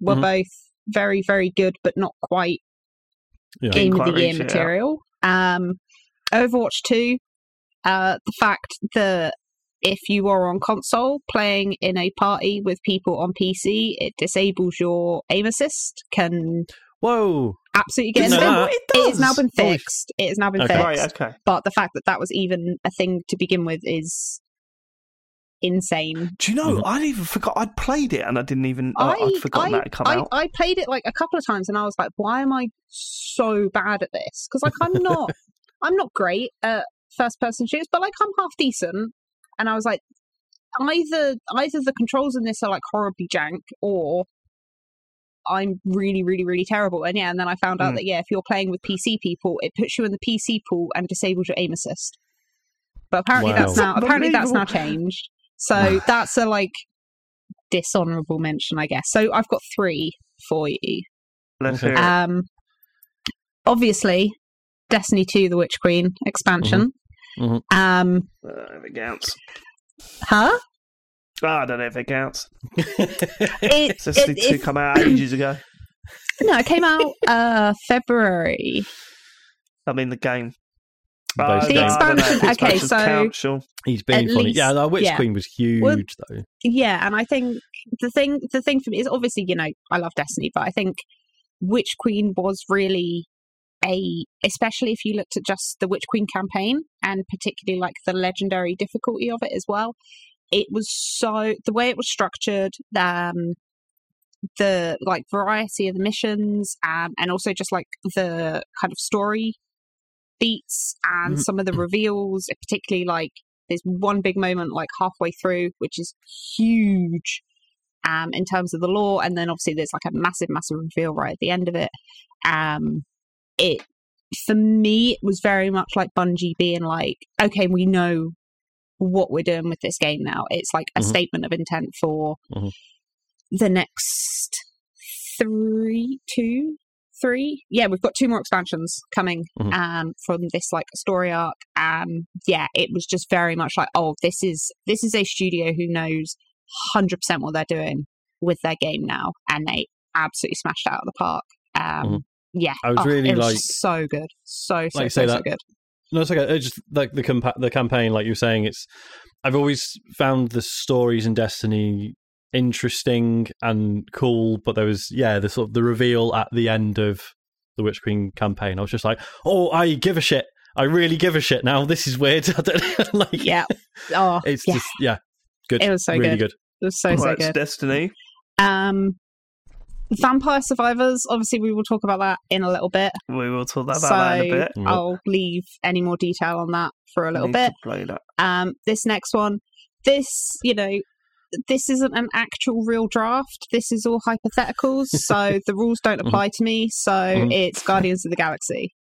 [SPEAKER 4] were
[SPEAKER 2] Mhm.
[SPEAKER 4] both very, very good, but not quite
[SPEAKER 2] Yeah.
[SPEAKER 4] game of
[SPEAKER 1] quite
[SPEAKER 4] the year
[SPEAKER 1] reach yeah.
[SPEAKER 4] material. Um, Overwatch 2, uh, the fact that if you are on console playing in a party with people on PC, it disables your aim assist, can
[SPEAKER 2] Whoa.
[SPEAKER 4] absolutely get in
[SPEAKER 2] Didn't
[SPEAKER 4] the
[SPEAKER 2] know
[SPEAKER 4] game.
[SPEAKER 2] that.
[SPEAKER 4] It has now been fixed. It has now been
[SPEAKER 2] Okay.
[SPEAKER 4] fixed.
[SPEAKER 1] Right, okay.
[SPEAKER 4] But the fact that that was even a thing to begin with is insane.
[SPEAKER 1] Do you know?
[SPEAKER 2] Mhm.
[SPEAKER 1] I'd even forgot I'd played it, and I didn't even. I,
[SPEAKER 4] I,
[SPEAKER 1] I'd forgotten
[SPEAKER 4] I,
[SPEAKER 1] that had come
[SPEAKER 4] I,
[SPEAKER 1] out.
[SPEAKER 4] I played it like a couple of times and I was like, why am I so bad at this? Because like I'm not <laughs> I'm not great at first person shooters, but like I'm half decent. And I was like, either either the controls in this are like horribly jank or I'm really, really, really terrible. And yeah, and then I found out
[SPEAKER 1] Mm.
[SPEAKER 4] that yeah, if you're playing with PC people, it puts you in the PC pool and disables your aim assist. But apparently
[SPEAKER 2] Wow.
[SPEAKER 4] that's now apparently that's now changed. So that's a like dishonorable mention, I guess. So I've got three for you.
[SPEAKER 1] Let's
[SPEAKER 2] Okay.
[SPEAKER 1] hear it.
[SPEAKER 4] Um, obviously, Destiny 2, The Witch Queen expansion.
[SPEAKER 2] Mhm.
[SPEAKER 4] Um,
[SPEAKER 1] Uh, if it counts.
[SPEAKER 4] huh?
[SPEAKER 1] Ah, I don't know if it counts. <laughs>
[SPEAKER 4] It,
[SPEAKER 1] Destiny
[SPEAKER 4] it-
[SPEAKER 1] 2
[SPEAKER 4] if-
[SPEAKER 1] come out ages ago. <coughs>
[SPEAKER 4] no, it came out uh, February.
[SPEAKER 1] I mean, the game.
[SPEAKER 2] Base
[SPEAKER 1] Ah.
[SPEAKER 4] The
[SPEAKER 1] I don't know if
[SPEAKER 4] expansion- okay, so-
[SPEAKER 1] count, sure.
[SPEAKER 2] He's being
[SPEAKER 4] At
[SPEAKER 2] funny.
[SPEAKER 4] least-
[SPEAKER 2] yeah, the Witch
[SPEAKER 4] yeah.
[SPEAKER 2] Queen was huge
[SPEAKER 4] Well-
[SPEAKER 2] though.
[SPEAKER 4] Yeah, and I think the thing the thing for me is obviously you know I love Destiny, but I think Witch Queen was really a especially if you looked at just the Witch Queen campaign and particularly like the legendary difficulty of it as well. It was so the way it was structured, um, the like variety of the missions, um, and also just like the kind of story beats and
[SPEAKER 2] Mhm.
[SPEAKER 4] some of the reveals, particularly like there's one big moment like halfway through, which is huge um, in terms of the lore, and then obviously there's like a massive, massive reveal right at the end of it. Um, it for me, it was very much like Bungie being like, okay, we know what we're doing with this game now. It's like a
[SPEAKER 2] Mhm.
[SPEAKER 4] statement of intent for
[SPEAKER 2] Mhm.
[SPEAKER 4] the next three, two, three. Yeah, we've got two more expansions coming
[SPEAKER 2] Mhm.
[SPEAKER 4] um, from this like story arc. Um, yeah, it was just very much like, oh, this is this is a studio who knows hundred percent what they're doing with their game now, and they absolutely smashed out of the park. Um,
[SPEAKER 2] Mhm.
[SPEAKER 4] Yeah,
[SPEAKER 2] I was
[SPEAKER 4] Oh,
[SPEAKER 2] really,
[SPEAKER 4] it was
[SPEAKER 2] like-
[SPEAKER 4] so good, so so
[SPEAKER 2] Like you
[SPEAKER 4] so,
[SPEAKER 2] say
[SPEAKER 4] so
[SPEAKER 2] that-
[SPEAKER 4] good.
[SPEAKER 2] No, it's okay. It's just like the compa- the campaign, like you were saying. It's I've always found the stories in Destiny interesting and cool, but there was yeah the sort of the reveal at the end of the Witch Queen campaign. I was just like, oh, I give a shit. I really give a shit now. This is weird. <laughs> <laughs> Like.
[SPEAKER 4] Yeah. Oh,
[SPEAKER 2] it's
[SPEAKER 4] yeah.
[SPEAKER 2] just yeah, good.
[SPEAKER 4] It was so
[SPEAKER 2] really
[SPEAKER 4] good.
[SPEAKER 2] good.
[SPEAKER 4] It was so so
[SPEAKER 1] Right,
[SPEAKER 4] good.
[SPEAKER 1] Destiny.
[SPEAKER 4] Um, Vampire Survivors. Obviously, we will talk about that in a little bit.
[SPEAKER 1] We will talk about
[SPEAKER 4] so
[SPEAKER 1] that in a bit.
[SPEAKER 4] I'll leave any more detail on that for a little bit.
[SPEAKER 1] to play that.
[SPEAKER 4] Um, this next one, this you know, this isn't an actual real draft. This is all hypotheticals, <laughs> so the rules don't apply to me. So
[SPEAKER 2] Mhm.
[SPEAKER 4] it's Guardians of the Galaxy.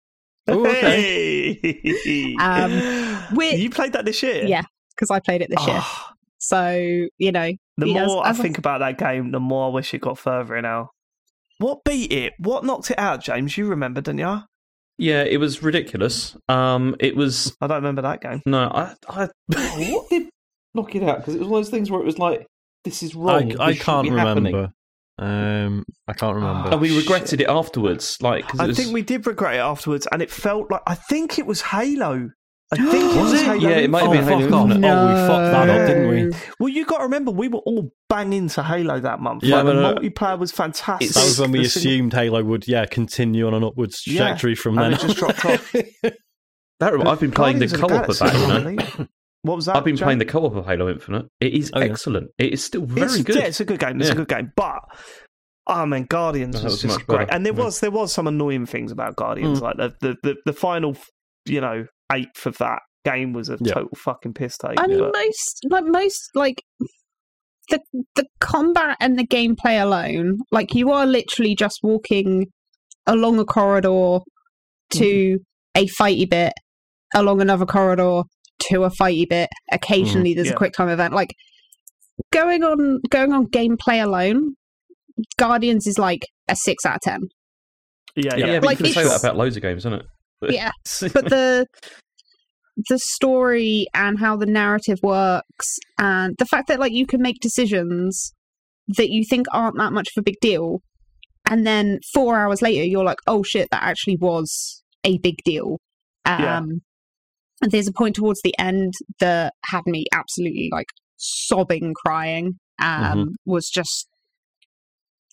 [SPEAKER 2] Oh, okay.
[SPEAKER 1] Hey! <laughs>
[SPEAKER 4] Um, we- <gasps>
[SPEAKER 1] you played that this year?
[SPEAKER 4] Yeah, because I played it this year.
[SPEAKER 1] Oh, <gasps>
[SPEAKER 4] So you know,
[SPEAKER 1] the
[SPEAKER 4] Yeah, as-
[SPEAKER 1] more I
[SPEAKER 4] as a-
[SPEAKER 1] think about that game, the more I wish it got further in now. What beat it? What knocked it out, James? You remember, didn't you?
[SPEAKER 3] Yeah, it was ridiculous. Um, it was
[SPEAKER 1] I don't remember that game.
[SPEAKER 3] no, I, I what did knock it out? Because it was one of those things where it was like, this is
[SPEAKER 2] I,
[SPEAKER 3] wrong.
[SPEAKER 2] I
[SPEAKER 3] This
[SPEAKER 2] can't
[SPEAKER 3] be
[SPEAKER 2] remember. Um, I can't remember.
[SPEAKER 3] And we
[SPEAKER 1] Oh,
[SPEAKER 3] regretted it afterwards. Like, 'cause it
[SPEAKER 1] I
[SPEAKER 3] was,
[SPEAKER 1] think we did regret it afterwards, and it felt like I think it was Halo. I think it
[SPEAKER 3] Was
[SPEAKER 1] was
[SPEAKER 3] it?
[SPEAKER 1] Halo.
[SPEAKER 3] Yeah, it might have
[SPEAKER 2] oh,
[SPEAKER 3] been
[SPEAKER 2] fuck
[SPEAKER 3] Halo
[SPEAKER 2] off.
[SPEAKER 3] Infinite.
[SPEAKER 2] Oh, we fucked that up, didn't we?
[SPEAKER 1] Well, you got to remember, we were all banging to Halo that month.
[SPEAKER 2] Yeah,
[SPEAKER 1] like, the
[SPEAKER 3] but, uh,
[SPEAKER 1] multiplayer was fantastic.
[SPEAKER 2] That was when we
[SPEAKER 1] The single-
[SPEAKER 2] assumed Halo would, yeah, continue on an upwards
[SPEAKER 1] Yeah,
[SPEAKER 2] trajectory from
[SPEAKER 1] and
[SPEAKER 2] then.
[SPEAKER 1] it just dropped off.
[SPEAKER 3] that, I've been playing the
[SPEAKER 1] the
[SPEAKER 3] co-op of that.
[SPEAKER 1] Galaxy,
[SPEAKER 3] You know?
[SPEAKER 1] What was that?
[SPEAKER 3] I've been
[SPEAKER 1] Jay?
[SPEAKER 3] playing the co-op of Halo Infinite. It is
[SPEAKER 2] Oh, yeah.
[SPEAKER 3] excellent. It is still very
[SPEAKER 1] it's,
[SPEAKER 3] good.
[SPEAKER 1] Yeah, it's a good game. It's a good game, but. Oh man, Guardians
[SPEAKER 3] That
[SPEAKER 1] was,
[SPEAKER 3] was
[SPEAKER 1] just great,
[SPEAKER 3] better.
[SPEAKER 1] and there
[SPEAKER 3] Yeah.
[SPEAKER 1] was there was some annoying things about Guardians,
[SPEAKER 2] Mm.
[SPEAKER 1] like the, the the the final, you know, eighth of that game was a
[SPEAKER 2] Yeah.
[SPEAKER 1] total fucking piss take.
[SPEAKER 4] I mean,
[SPEAKER 1] but-
[SPEAKER 4] most like most like the the combat and the gameplay alone, like you are literally just walking along a corridor to mm-hmm. a fighty bit, along another corridor to a fighty bit. Occasionally, mm, there's
[SPEAKER 1] Yeah.
[SPEAKER 4] a quick time event. Like going on going on gameplay alone, Guardians is like a six out of ten.
[SPEAKER 1] yeah,
[SPEAKER 3] yeah,
[SPEAKER 1] yeah,
[SPEAKER 3] but
[SPEAKER 4] Like,
[SPEAKER 3] you can say that about loads of games, isn't it?
[SPEAKER 4] Yeah. <laughs> but <laughs> the the story and how the narrative works and the fact that like you can make decisions that you think aren't that much of a big deal and then four hours later you're like oh shit that actually was a big deal um
[SPEAKER 1] Yeah.
[SPEAKER 4] and there's a point towards the end that had me absolutely like sobbing crying um was just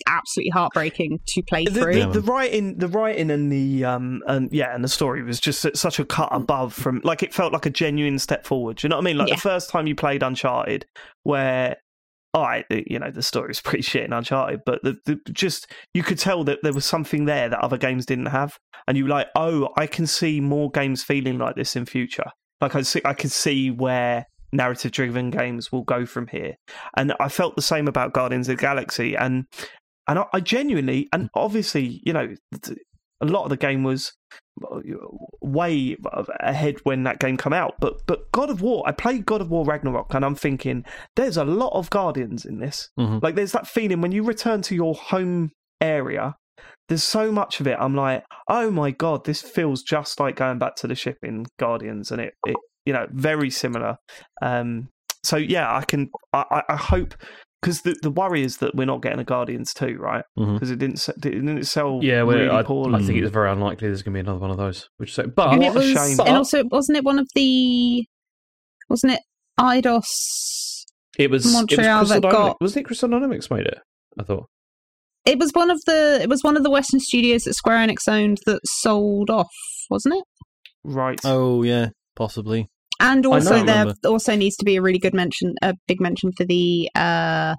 [SPEAKER 4] absolutely heartbreaking to play
[SPEAKER 1] the,
[SPEAKER 4] through
[SPEAKER 1] the, the writing, the writing, and the um, and yeah, and the story was just such a cut above from like it felt like a genuine step forward. You know what I mean? Like
[SPEAKER 4] Yeah.
[SPEAKER 1] the first time you played Uncharted, where all right, the- you know the story was <laughs> pretty shit in Uncharted, but the, the just you could tell that there was something there that other games didn't have, and you were like, oh, I can see more games feeling like this in future. Like I see, I can see where narrative driven games will go from here, and I felt the same about Guardians of the Galaxy, and and I, I genuinely and obviously you know a lot of the game was way ahead when that game came out. But but god of war i played god of war ragnarok and i'm thinking there's a lot of guardians in this.
[SPEAKER 2] Mhm.
[SPEAKER 1] like there's that feeling when you return to your home area there's so much of it i'm like oh my god this feels just like going back to the ship in guardians and it, it you know very similar. Um so yeah i can i I hope because the, the worry is that we're not getting a Guardians too, right?
[SPEAKER 2] Mm-hmm.
[SPEAKER 1] Because it didn't it didn't sell
[SPEAKER 3] Yeah, well,
[SPEAKER 1] really
[SPEAKER 3] I,
[SPEAKER 1] poorly.
[SPEAKER 3] I think it's very unlikely there's going to be another one of those. Which so, but
[SPEAKER 4] and
[SPEAKER 1] what
[SPEAKER 4] it
[SPEAKER 1] a
[SPEAKER 4] was,
[SPEAKER 1] shame.
[SPEAKER 4] and also wasn't it one of the, wasn't it Eidos?
[SPEAKER 3] it was it was
[SPEAKER 4] Montreal that got-
[SPEAKER 3] wasn't it Crystal Dynamics made it? I thought.
[SPEAKER 4] It was one of the, it was one of the Western studios that Square Enix owned that sold off, wasn't it?
[SPEAKER 1] right.
[SPEAKER 2] Oh yeah, possibly.
[SPEAKER 4] And also
[SPEAKER 2] know.
[SPEAKER 4] there also needs to be a really good mention, a big mention for the uh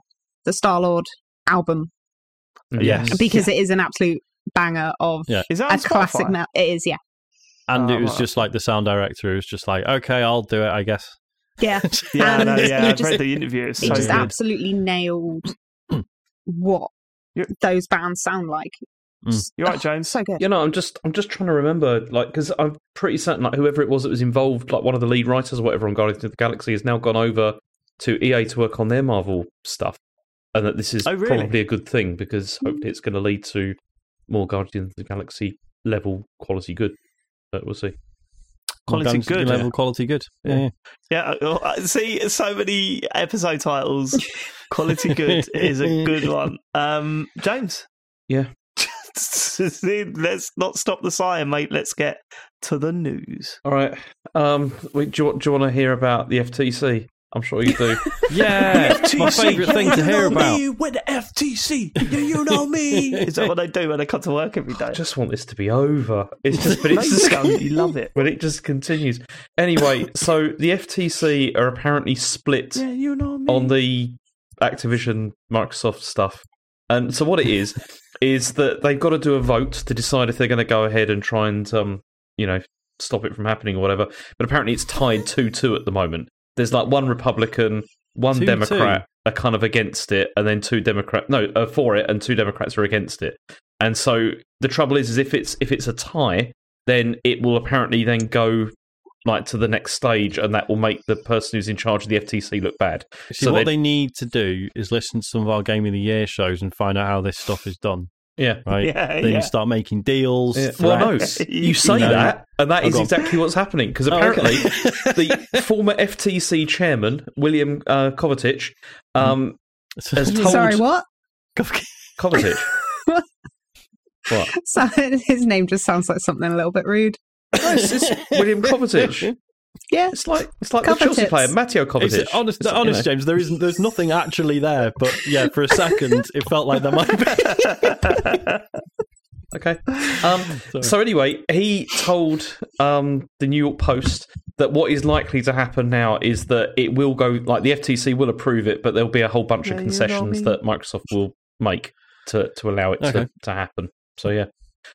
[SPEAKER 4] the Star Lord album
[SPEAKER 1] Yes.
[SPEAKER 4] because it is an absolute banger of
[SPEAKER 2] Yeah.
[SPEAKER 1] Is that
[SPEAKER 4] a classic. Now it is, yeah,
[SPEAKER 2] And
[SPEAKER 1] Oh,
[SPEAKER 2] it was
[SPEAKER 1] right.
[SPEAKER 2] just like the sound director who was just like, okay, I'll do it, I guess.
[SPEAKER 4] yeah. <laughs> <laughs>
[SPEAKER 1] Yeah,
[SPEAKER 4] And
[SPEAKER 1] no, yeah. I
[SPEAKER 4] just-
[SPEAKER 1] read the interview. It's
[SPEAKER 4] It
[SPEAKER 1] so
[SPEAKER 4] just
[SPEAKER 1] good.
[SPEAKER 4] absolutely nailed what
[SPEAKER 1] Yeah.
[SPEAKER 4] those bands sound like.
[SPEAKER 1] You're right, James.
[SPEAKER 4] So good.
[SPEAKER 3] You know, I'm just I'm just trying to remember, like, because I'm pretty certain, like, whoever it was that was involved, like one of the lead writers or whatever on Guardians of the Galaxy, has now gone over to EA to work on their Marvel stuff, and that this is
[SPEAKER 1] Oh, really?
[SPEAKER 3] probably a good thing because hopefully it's going to lead to more Guardians of the Galaxy level quality good. But we'll see.
[SPEAKER 1] Quality
[SPEAKER 2] Guns
[SPEAKER 1] good.
[SPEAKER 2] level quality good. Yeah, yeah.
[SPEAKER 1] Yeah, uh, see, so many episode titles. Quality good <laughs> is a good <laughs> one. Um, James.
[SPEAKER 3] Yeah.
[SPEAKER 1] See, <laughs> Let's not stop the sire, mate. Let's get to the news.
[SPEAKER 3] All right. Um, wait, do you, do you want to hear about the FTC? I'm sure you do. <laughs>
[SPEAKER 2] Yeah, <laughs> it's my favourite thing to hear about.
[SPEAKER 1] with the FTC. Yeah, you know me. Is that what they do when they come to work every day?
[SPEAKER 3] I just want this to be over. It's just, but it's just
[SPEAKER 1] you love it.
[SPEAKER 3] but it just continues. Anyway, so the FTC are apparently split
[SPEAKER 1] Yeah, you know me.
[SPEAKER 3] on the Activision Microsoft stuff. And so what it is is that they've got to do a vote to decide if they're going to go ahead and try and um, you know, stop it from happening or whatever. But apparently it's tied 2-2 at the moment. There's like one Republican, one
[SPEAKER 2] 2-2?
[SPEAKER 3] Democrat are kind of against it and then two Democrat no, uh, for it and two Democrats are against it. And so the trouble is is if it's if it's a tie, then it will apparently then go like to the next stage and that will make the person who's in charge of the FTC look bad.
[SPEAKER 2] See,
[SPEAKER 3] So
[SPEAKER 2] what
[SPEAKER 3] they-
[SPEAKER 2] they need to do is listen to some of our Game of the Year shows and find out how this stuff is done.
[SPEAKER 3] Yeah.
[SPEAKER 2] Right?
[SPEAKER 1] Yeah,
[SPEAKER 2] then
[SPEAKER 1] yeah.
[SPEAKER 2] you start making deals.
[SPEAKER 3] Yeah. Well, no, <laughs> you say
[SPEAKER 2] No.
[SPEAKER 3] that, and that
[SPEAKER 2] Oh,
[SPEAKER 3] is
[SPEAKER 2] go
[SPEAKER 3] exactly what's happening. Because <laughs>
[SPEAKER 2] Oh, okay.
[SPEAKER 3] apparently, <laughs> the former FTC chairman William uh, Kovacic um, has told
[SPEAKER 4] Sorry, what?
[SPEAKER 3] Kovacic.
[SPEAKER 4] What?
[SPEAKER 3] what?
[SPEAKER 4] So, his name just sounds like something a little bit rude.
[SPEAKER 3] No, it's, it's William Kovacic. <laughs>
[SPEAKER 4] Yeah.
[SPEAKER 3] It's like it's like the
[SPEAKER 4] Kovacic.
[SPEAKER 3] Chelsea player Mateo Kovacic.
[SPEAKER 2] It's, honest,
[SPEAKER 3] It's like, you
[SPEAKER 2] honest,
[SPEAKER 3] know.
[SPEAKER 2] James. There isn't. There's nothing actually there, but yeah, for a second, it felt like there might be. <laughs>
[SPEAKER 3] Okay. Um, so anyway, he told um, the New York Post that what is likely to happen now is that it will go like the FTC will approve it, but there'll be a whole bunch
[SPEAKER 1] Yeah,
[SPEAKER 3] of concessions that Microsoft will make to to allow it
[SPEAKER 2] Okay.
[SPEAKER 3] to, to happen. So yeah.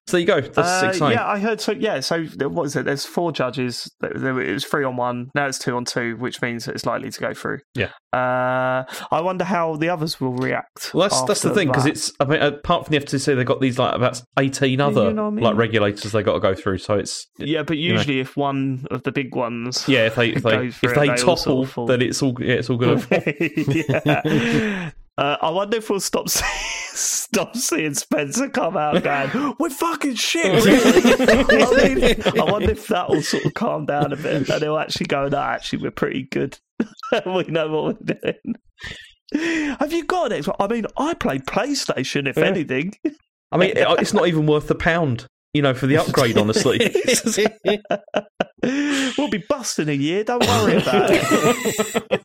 [SPEAKER 3] So there you go. That's
[SPEAKER 1] Uh,
[SPEAKER 3] exciting.
[SPEAKER 1] yeah, I heard so. Yeah, so what is it? There's four judges. It was three on one. Now it's two on two, which means it's likely to go through.
[SPEAKER 3] Yeah.
[SPEAKER 1] Uh, I wonder how the others will react.
[SPEAKER 3] Well, that's that's the thing because
[SPEAKER 1] that.
[SPEAKER 3] it's I mean, apart from the FTC, they've got these like about eighteen other
[SPEAKER 1] you know I mean?
[SPEAKER 3] like regulators they got to go through. So it's
[SPEAKER 1] yeah, but
[SPEAKER 3] you know.
[SPEAKER 1] usually if one of the big ones,
[SPEAKER 3] yeah, if they <laughs> if they if they
[SPEAKER 1] it, they
[SPEAKER 3] topple, then it's all yeah, it's all good. <laughs>
[SPEAKER 1] yeah. Uh, I wonder if we'll stop <laughs> see- stop seeing Spencer come out going, "We're fucking shit." <laughs> Really. I, mean, I wonder if that will sort of calm down a bit, and he'll actually go, "No, actually, we're pretty good. <laughs> we know what we're doing." Have you got an Xbox? I mean, I play PlayStation. If
[SPEAKER 3] Yeah.
[SPEAKER 1] anything,
[SPEAKER 3] I mean, it's not even worth the pound, you know, for the upgrade. Honestly,
[SPEAKER 1] we'll be busting a year. Don't worry about it.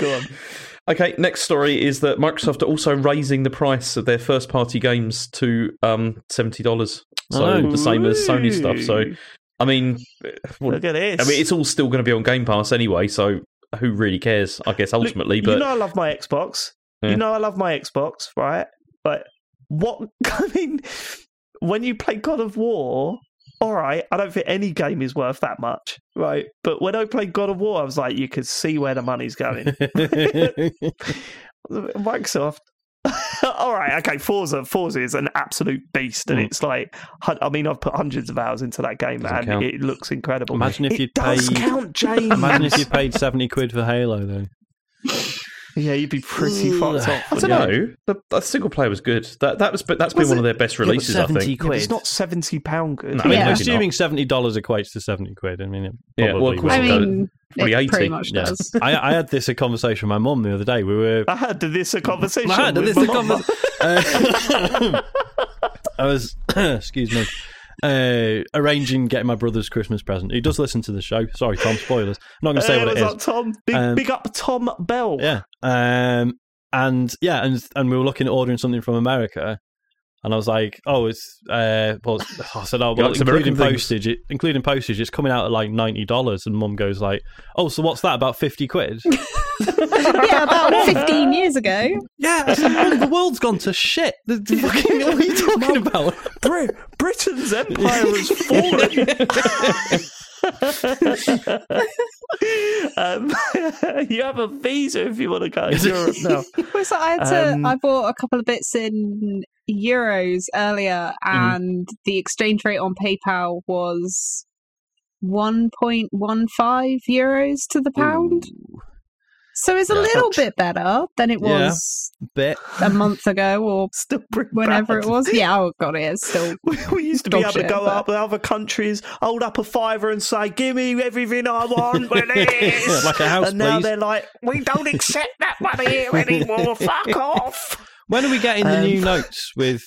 [SPEAKER 1] go on.
[SPEAKER 3] Okay, next story is that Microsoft are also raising the price of their first party games to um, seventy dollars. So
[SPEAKER 2] Oh.
[SPEAKER 3] the same as Sony stuff. So I mean, well,
[SPEAKER 1] Look at this.
[SPEAKER 3] I mean, it's all still going to be on Game Pass anyway. So who really cares? I guess
[SPEAKER 1] Look,
[SPEAKER 3] ultimately,
[SPEAKER 1] you
[SPEAKER 3] but
[SPEAKER 1] know I love my Xbox.
[SPEAKER 3] Yeah.
[SPEAKER 1] You know I love my Xbox, right? But what <laughs> I mean, when you play God of War, all right, I don't think any game is worth that much, right? But when I played God of War, I was like, you could see where the money's going. <laughs> <laughs> Microsoft. <laughs> all right, okay. Forza, Forza is an absolute beast, and
[SPEAKER 2] Mm.
[SPEAKER 1] it's like, I mean, I've put hundreds of hours into that game,
[SPEAKER 3] Doesn't
[SPEAKER 1] and
[SPEAKER 3] count.
[SPEAKER 1] it looks incredible.
[SPEAKER 2] Imagine if you paid-
[SPEAKER 1] count, James.
[SPEAKER 2] Imagine if you paid seventy quid for Halo, though.
[SPEAKER 1] Yeah, you'd be pretty fucked off.
[SPEAKER 3] I don't know. The, the single player was good. That that was, but that's been
[SPEAKER 1] Was
[SPEAKER 3] one of their best releases. I think.
[SPEAKER 1] Yeah, but it's not seventy pound good.
[SPEAKER 3] No,
[SPEAKER 2] I mean,
[SPEAKER 4] Yeah.
[SPEAKER 2] assuming
[SPEAKER 3] not.
[SPEAKER 2] seventy dollars equates to seventy quid. I mean, it
[SPEAKER 3] Yeah,
[SPEAKER 2] probably
[SPEAKER 3] well, of course
[SPEAKER 4] I
[SPEAKER 3] it
[SPEAKER 2] will.
[SPEAKER 3] does.
[SPEAKER 4] mean,
[SPEAKER 3] Probably
[SPEAKER 4] it
[SPEAKER 3] 80.
[SPEAKER 4] pretty much
[SPEAKER 2] Yeah.
[SPEAKER 4] does.
[SPEAKER 2] I, I had this a conversation with my mum the other day. We were
[SPEAKER 1] I had this a conversation.
[SPEAKER 2] I had this
[SPEAKER 1] my
[SPEAKER 2] a
[SPEAKER 1] mum.
[SPEAKER 2] conversation. <laughs> I was, <coughs> excuse me, uh, arranging getting my brother's Christmas present. He does listen to the show. Sorry, Tom. Spoilers. I'm not going to say
[SPEAKER 1] Hey,
[SPEAKER 2] what it
[SPEAKER 1] up, Tom? Big,
[SPEAKER 2] Um,
[SPEAKER 1] big up Tom Bell.
[SPEAKER 2] Yeah. Um. And yeah, and and we were looking at ordering something from America, and I was like, "Oh, it's uh." Well, <laughs> I said, "Oh, well,
[SPEAKER 3] likes
[SPEAKER 2] including
[SPEAKER 3] American
[SPEAKER 2] postage, it, including postage, it's coming out at like ninety dollars." And Mum goes like, "Oh, so what's that? About fifty quid?" <laughs>
[SPEAKER 4] yeah, about <laughs> 15 years ago.
[SPEAKER 2] yeah, said, the world's gone to shit. The, the fucking, what are you talking about?
[SPEAKER 1] Bri- Britain's empire has fallen. um, you have a visa if you want to go to Europe now.
[SPEAKER 4] Was I had to?
[SPEAKER 1] Um,
[SPEAKER 4] I bought a couple of bits in euros earlier,
[SPEAKER 1] Mm-hmm.
[SPEAKER 4] and the exchange rate on PayPal was one point one five euros to the pound. So it's a
[SPEAKER 2] Yeah.
[SPEAKER 4] little bit better than it
[SPEAKER 2] Yeah.
[SPEAKER 4] was
[SPEAKER 2] Bit.
[SPEAKER 4] a month ago or
[SPEAKER 1] Still <laughs>
[SPEAKER 4] whenever
[SPEAKER 1] bad.
[SPEAKER 4] it was. Yeah, oh god, it is still. <laughs>
[SPEAKER 1] We, we used to be
[SPEAKER 4] Dog
[SPEAKER 1] able to go
[SPEAKER 4] but-
[SPEAKER 1] up with other countries, hold up a fiver and say, "Give me everything I want with <laughs> this."
[SPEAKER 2] Yeah, like a house,
[SPEAKER 1] and now
[SPEAKER 2] please.
[SPEAKER 1] they're like, "We don't accept that money here anymore. Fuck off."
[SPEAKER 2] When are we getting the
[SPEAKER 1] Um,
[SPEAKER 2] new notes with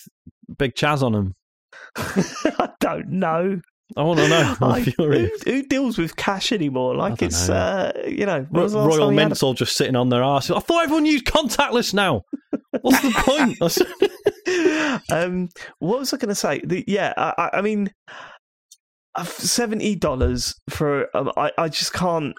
[SPEAKER 2] Big Chaz on them? <laughs>
[SPEAKER 1] I don't know.
[SPEAKER 2] I want to know. <laughs> I'm
[SPEAKER 1] I- who, who deals with cash anymore? Like it's,
[SPEAKER 2] know.
[SPEAKER 1] uh, you know, when was the last
[SPEAKER 2] Royal
[SPEAKER 1] time we had
[SPEAKER 2] Mint's all just sitting on their arse. I thought everyone used contactless now. What's the point? <laughs>
[SPEAKER 1] um, what was I going to say? The, yeah, I, I- mean, seventy dollars for um, I, I just can't.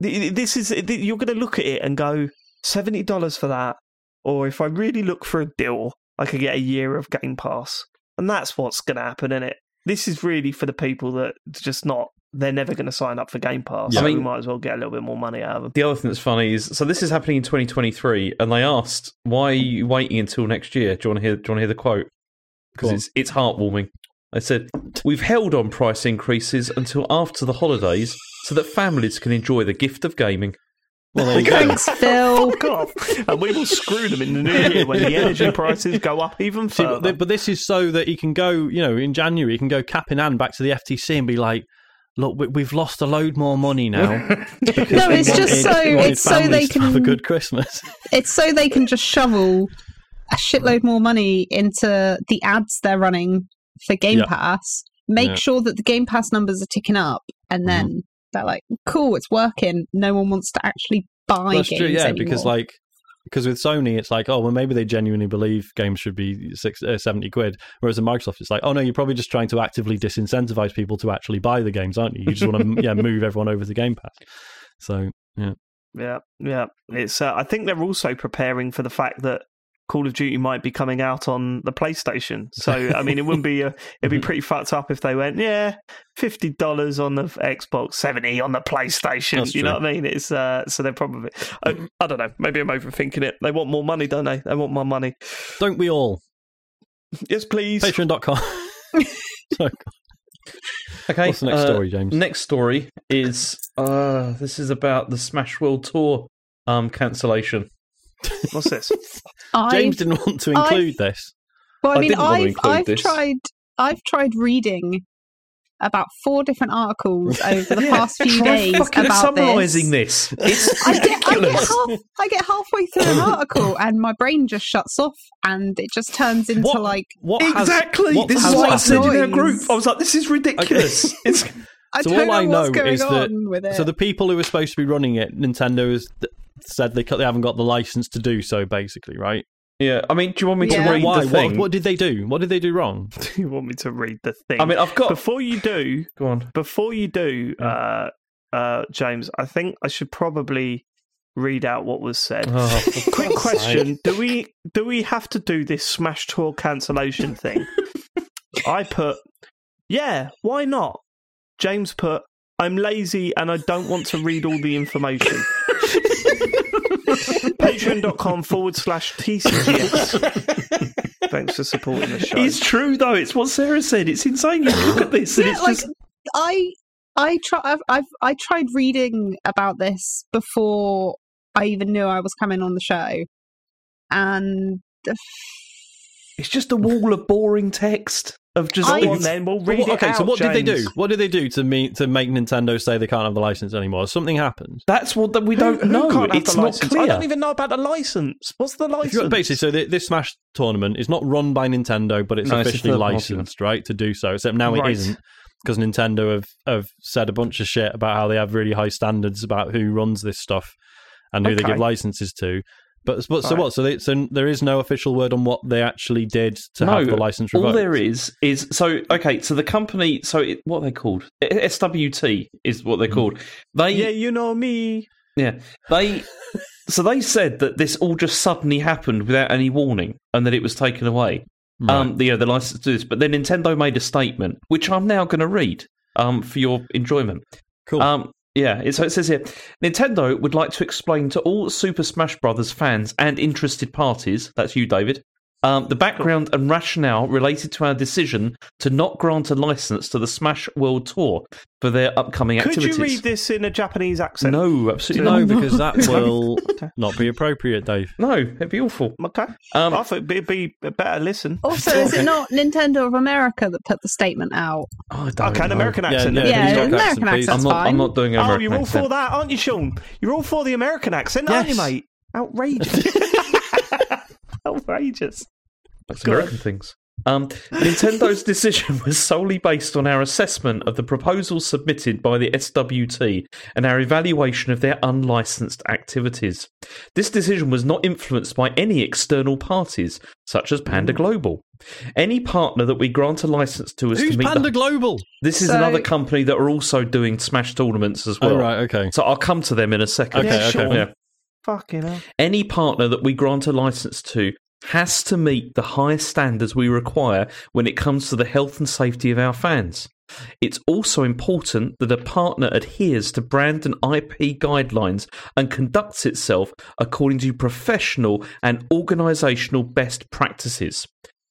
[SPEAKER 1] This is you're going to look at it and go seventy dollars for that, or if I really look for a deal, I could get a year of Game Pass, and that's what's going to happen in it. This is really for the people that just not. They're never going to sign up for Game Pass.
[SPEAKER 2] Yeah.
[SPEAKER 1] so
[SPEAKER 3] I
[SPEAKER 1] we
[SPEAKER 3] mean-
[SPEAKER 1] might as well get a little bit more money out of them.
[SPEAKER 3] The other thing that's funny is so this is happening in 2023, and they asked, "Why are you waiting until next year?" Do you want to hear? Do you want to hear the quote? Because it's it's heartwarming. I said, "We've held on price increases until after the holidays, so that families can enjoy the gift of gaming."
[SPEAKER 2] Well, there <laughs> you go.
[SPEAKER 4] Thanks, Phil.
[SPEAKER 1] Fuck off. And we will screw them in the new year when the energy <laughs> prices go up even further.
[SPEAKER 2] but, but this is so that he can go, you know, in January, he can go cap in hand back to the FTC and be like, look, we, we've lost a load more money now. <laughs>
[SPEAKER 4] No,
[SPEAKER 2] we
[SPEAKER 4] it's just
[SPEAKER 2] wanted-
[SPEAKER 4] so- it's so they
[SPEAKER 2] can have a good Christmas.
[SPEAKER 4] It's so they can just shovel a shitload more money into the ads they're running for Game
[SPEAKER 2] Yeah.
[SPEAKER 4] Pass. Make
[SPEAKER 2] Yeah.
[SPEAKER 4] sure that the Game Pass numbers are ticking up, and
[SPEAKER 2] Mm-hmm.
[SPEAKER 4] then they're like, "Cool, it's working." No one wants to actually buy
[SPEAKER 2] That's
[SPEAKER 4] games
[SPEAKER 2] true, yeah,
[SPEAKER 4] anymore.
[SPEAKER 2] because like, because with Sony, it's like, oh, well, maybe they genuinely believe games should be six, uh, 70 quid. Whereas in Microsoft, it's like, oh, no, you're probably just trying to actively disincentivize people to actually buy the games, aren't you? You just want to yeah, move everyone over to Game Pass. So, yeah.
[SPEAKER 1] Yeah, yeah. It's. Uh, I think they're also preparing for the fact that Call of Duty might be coming out on the PlayStation. So I mean, it wouldn't be. A, it'd be <laughs> pretty fucked up if they went, yeah, fifty dollars on the Xbox, seventy on the PlayStation.
[SPEAKER 2] That's
[SPEAKER 1] you know what I mean? It's. Uh, so they're probably. I, I don't know. Maybe I'm overthinking it. They want more money, don't they? They want more money.
[SPEAKER 2] Don't we all?
[SPEAKER 1] Yes, please.
[SPEAKER 2] Patreon.com. <laughs> Sorry,
[SPEAKER 3] Okay,
[SPEAKER 2] what's the next
[SPEAKER 3] uh,
[SPEAKER 2] story, James?
[SPEAKER 3] Next story is uh, this is about the Smash World Tour um, cancellation. <laughs>
[SPEAKER 1] What's this?
[SPEAKER 2] James didn't want to include this.
[SPEAKER 4] well, I
[SPEAKER 3] I
[SPEAKER 4] mean,
[SPEAKER 3] didn't want to
[SPEAKER 4] I've
[SPEAKER 3] include
[SPEAKER 4] I've
[SPEAKER 3] this.
[SPEAKER 4] tried I've tried reading about four different articles over the <laughs> past few
[SPEAKER 3] Try
[SPEAKER 4] days
[SPEAKER 3] fucking
[SPEAKER 4] about
[SPEAKER 3] summarising
[SPEAKER 4] this.
[SPEAKER 3] this. It's <laughs>
[SPEAKER 4] I get, I get
[SPEAKER 3] ridiculous.
[SPEAKER 4] half, I get halfway through an article and my brain just shuts off and it just turns into
[SPEAKER 2] What-
[SPEAKER 4] like
[SPEAKER 2] What
[SPEAKER 3] Exactly.
[SPEAKER 2] what
[SPEAKER 3] this is what I
[SPEAKER 4] happened?
[SPEAKER 3] said in our group. I was like, "This is ridiculous." It's
[SPEAKER 4] I
[SPEAKER 2] So
[SPEAKER 4] don't
[SPEAKER 2] all
[SPEAKER 4] know
[SPEAKER 2] I
[SPEAKER 4] what's
[SPEAKER 2] know
[SPEAKER 4] going
[SPEAKER 2] is that-
[SPEAKER 4] on with it.
[SPEAKER 2] So the people who are supposed to be running it, Nintendo is th- said they, they haven't got the license to do so, basically, right?
[SPEAKER 3] yeah. I mean, do you want me
[SPEAKER 4] Yeah.
[SPEAKER 3] to read
[SPEAKER 2] Why?
[SPEAKER 3] the thing?
[SPEAKER 2] What, what did they do? What did they do wrong? <laughs>
[SPEAKER 1] Do you want me to read the thing?
[SPEAKER 3] I mean, I've got.
[SPEAKER 1] before you do,
[SPEAKER 3] Go on.
[SPEAKER 1] before you do, uh, uh, James, I think I should probably read out what was said.
[SPEAKER 3] Oh, for <laughs>
[SPEAKER 1] Quick
[SPEAKER 3] God's
[SPEAKER 1] question. Do we do we have to do this Smash Tour cancellation thing? <laughs> I put, yeah, why not? James put, I'm lazy and I don't want to read all the information. Patreon.com forward slash TCGS. Thanks for supporting the show.
[SPEAKER 3] It's true though. It's what Sarah said. It's insane. You look at this, and
[SPEAKER 4] Yeah,
[SPEAKER 3] it's
[SPEAKER 4] like,
[SPEAKER 3] just
[SPEAKER 4] I I try I've, I've I tried reading about this before I even knew I was coming on the show, and
[SPEAKER 3] it's just a wall of boring text of just.
[SPEAKER 4] I-
[SPEAKER 1] Go on then, we'll read
[SPEAKER 2] Well,
[SPEAKER 1] it
[SPEAKER 2] okay, so
[SPEAKER 1] out,
[SPEAKER 2] what did they do? What did they do to me to make Nintendo say they can't have the license anymore? Something happened.
[SPEAKER 3] That's what that we don't
[SPEAKER 1] who
[SPEAKER 3] know.
[SPEAKER 1] can't have
[SPEAKER 3] It's
[SPEAKER 1] the
[SPEAKER 3] not
[SPEAKER 1] license?
[SPEAKER 3] clear.
[SPEAKER 1] I don't even know about the license. What's the license?
[SPEAKER 2] got- basically, so the, this Smash tournament is not run by Nintendo, but it's
[SPEAKER 3] No,
[SPEAKER 2] officially
[SPEAKER 3] third party
[SPEAKER 2] licensed, right, to do so. Except now
[SPEAKER 1] Right.
[SPEAKER 2] it isn't because Nintendo have have said a bunch of shit about how they have really high standards about who runs this stuff and who they give licenses to. But, but so
[SPEAKER 1] Right.
[SPEAKER 2] what? So they, so there is no official word on what they actually did to
[SPEAKER 3] No,
[SPEAKER 2] have the license revoked.
[SPEAKER 3] All there is is so okay. So the company, so it, what are they called? SWT is what they're called. They
[SPEAKER 1] yeah, you know me.
[SPEAKER 3] Yeah, they. so they said that this all just suddenly happened without any warning, and that it was taken away.
[SPEAKER 2] Right.
[SPEAKER 3] Um, the, you know, the license to this, but then Nintendo made a statement, which I'm now going to read. um, for your enjoyment.
[SPEAKER 2] Cool.
[SPEAKER 3] Um, yeah, so it says here Nintendo would like to explain to all Super Smash Bros. fans and interested parties, that's you, David, um, the background and rationale related to our decision to not grant a license to the Smash World Tour for their upcoming
[SPEAKER 1] Could
[SPEAKER 3] activities.
[SPEAKER 1] Could you read this in a Japanese accent?
[SPEAKER 3] No, absolutely
[SPEAKER 2] no,
[SPEAKER 3] not. <laughs>
[SPEAKER 2] because that <laughs> will not be appropriate, Dave.
[SPEAKER 3] No, it'd be awful.
[SPEAKER 1] Okay.
[SPEAKER 3] Um,
[SPEAKER 1] I thought it'd be a better listen.
[SPEAKER 4] Also, is it not Nintendo of America that put the statement out?
[SPEAKER 3] Oh, I don't
[SPEAKER 1] Okay, an. American accent.
[SPEAKER 2] yeah,
[SPEAKER 1] then.
[SPEAKER 4] Yeah,
[SPEAKER 2] please,
[SPEAKER 4] American
[SPEAKER 2] accent, please.
[SPEAKER 3] I'm not.
[SPEAKER 4] fine.
[SPEAKER 3] I'm not doing an
[SPEAKER 1] Oh, you're all
[SPEAKER 3] accent.
[SPEAKER 1] for that, aren't you, Sean? You're all for the American accent, aren't you, mate? Outrageous. <laughs> Outrageous.
[SPEAKER 3] That's
[SPEAKER 1] Go
[SPEAKER 3] American things. Um, Nintendo's decision <laughs> was solely based on our assessment of the proposals submitted by the SWT and our evaluation of their unlicensed activities. This decision was not influenced by any external parties, such as Panda Global. Any partner that we grant a license to is
[SPEAKER 2] Who's
[SPEAKER 3] to meet
[SPEAKER 2] Panda
[SPEAKER 3] the-
[SPEAKER 2] Global?
[SPEAKER 3] This is
[SPEAKER 4] So-
[SPEAKER 3] another company that are also doing Smash tournaments as well.
[SPEAKER 2] Oh, right, okay.
[SPEAKER 3] So I'll come to them in a second.
[SPEAKER 2] Okay,
[SPEAKER 1] Yeah,
[SPEAKER 2] okay.
[SPEAKER 1] sure.
[SPEAKER 3] Yeah
[SPEAKER 1] Fucking hell.
[SPEAKER 3] any partner that we grant a license to has to meet the highest standards we require when it comes to the health and safety of our fans. It's also important that a partner adheres to brand and IP guidelines and conducts itself according to professional and organizational best practices.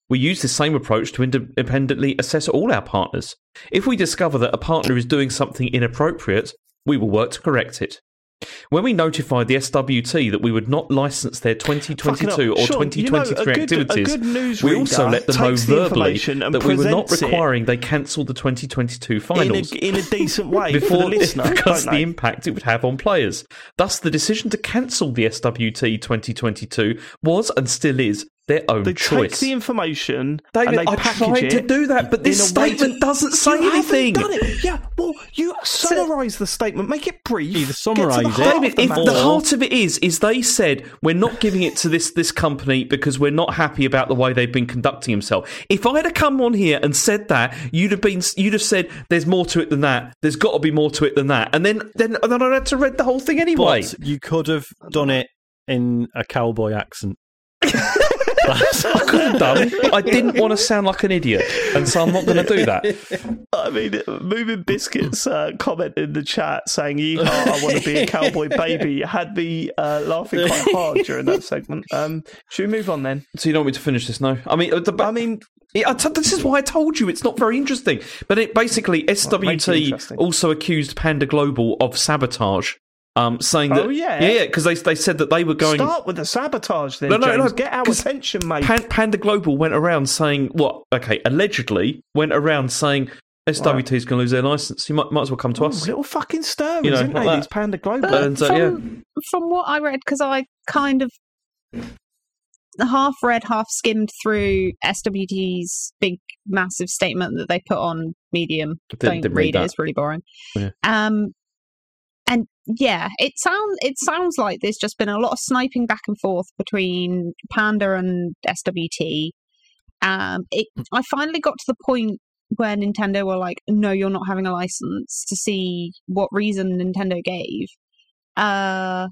[SPEAKER 3] We use the same approach to independently assess all our partners. If we discover that a partner is doing something inappropriate, we will work to correct it. When we notified the SWT that we would not license their 2022
[SPEAKER 1] Fucking
[SPEAKER 3] or
[SPEAKER 1] hell.
[SPEAKER 3] 2023
[SPEAKER 1] you know, a good- a
[SPEAKER 3] activities,
[SPEAKER 1] good
[SPEAKER 3] we also let them know
[SPEAKER 1] takes the
[SPEAKER 3] verbally that we were not requiring they cancel the 2022
[SPEAKER 1] In
[SPEAKER 3] finals
[SPEAKER 1] a, in a decent way <laughs> for
[SPEAKER 3] before
[SPEAKER 1] the listener.
[SPEAKER 3] because the impact it would have on players. Thus, the decision to cancel the SWT 2022 was and still is their own
[SPEAKER 1] They
[SPEAKER 3] choice.
[SPEAKER 1] take the information
[SPEAKER 3] David,
[SPEAKER 1] and they
[SPEAKER 3] I
[SPEAKER 1] package
[SPEAKER 3] tried
[SPEAKER 1] it
[SPEAKER 3] to do that, but this
[SPEAKER 1] in a way
[SPEAKER 3] statement
[SPEAKER 1] to-
[SPEAKER 3] doesn't say
[SPEAKER 1] you
[SPEAKER 3] anything.
[SPEAKER 1] Haven't done it. Yeah, well, you summarise the statement, make it brief.
[SPEAKER 2] Either
[SPEAKER 1] the
[SPEAKER 2] summarise it-
[SPEAKER 1] heart of
[SPEAKER 3] David,
[SPEAKER 1] the
[SPEAKER 3] if
[SPEAKER 1] matter.
[SPEAKER 3] the heart of it is, is they said we're not giving it to this this company because we're not happy about the way they've been conducting themselves. If I'd have come on here and said that, you'd have been, you'd have said there's more to it than that. There's got to be more to it than that, and then then then I'd had to read the whole thing anyway.
[SPEAKER 2] But you could have done it in a cowboy accent.
[SPEAKER 3] I could have done, I didn't want to sound like an idiot, and so I'm not going to do that.
[SPEAKER 1] I mean, Moving Biscuits uh, comment in the chat saying, Yeehaw, I want to be a cowboy baby, had me uh, laughing quite hard during that segment. Um, should we move on then?
[SPEAKER 3] So you don't want me to finish this now? I mean, uh, the,
[SPEAKER 1] I mean,
[SPEAKER 3] I t- this is why I told you it's not very interesting. But it basically
[SPEAKER 1] make it
[SPEAKER 3] SWT also accused Panda Global of sabotage, um, saying that
[SPEAKER 1] Oh, yeah?
[SPEAKER 3] yeah, because they they said that they were going.
[SPEAKER 1] start with the sabotage then,
[SPEAKER 3] No, no,
[SPEAKER 1] James.
[SPEAKER 3] no,
[SPEAKER 1] Get our
[SPEAKER 3] 'cause
[SPEAKER 1] attention, mate.
[SPEAKER 3] Pan- Panda Global went around saying what? Okay, allegedly went around saying SWT is going to lose their license. You might might as well come to
[SPEAKER 1] Ooh,
[SPEAKER 3] us.
[SPEAKER 1] little fucking stirrers,
[SPEAKER 3] You know,
[SPEAKER 1] isn't
[SPEAKER 3] like
[SPEAKER 1] they? These Panda Global.
[SPEAKER 4] But
[SPEAKER 3] And, uh,
[SPEAKER 4] from,
[SPEAKER 3] yeah.
[SPEAKER 4] from what I read, because I kind of half read, half skimmed through SWT's big, massive statement that they put on Medium.
[SPEAKER 3] Didn't-
[SPEAKER 4] Don't
[SPEAKER 3] didn't
[SPEAKER 4] read,
[SPEAKER 3] read
[SPEAKER 4] it; it's really boring.
[SPEAKER 3] Yeah.
[SPEAKER 4] Um, and yeah, it sounds it sounds like there's just been a lot of sniping back and forth between Panda and SWT. Um, it, I finally got to the point where Nintendo were like, "No, you're not having a license." To see what reason Nintendo gave, uh,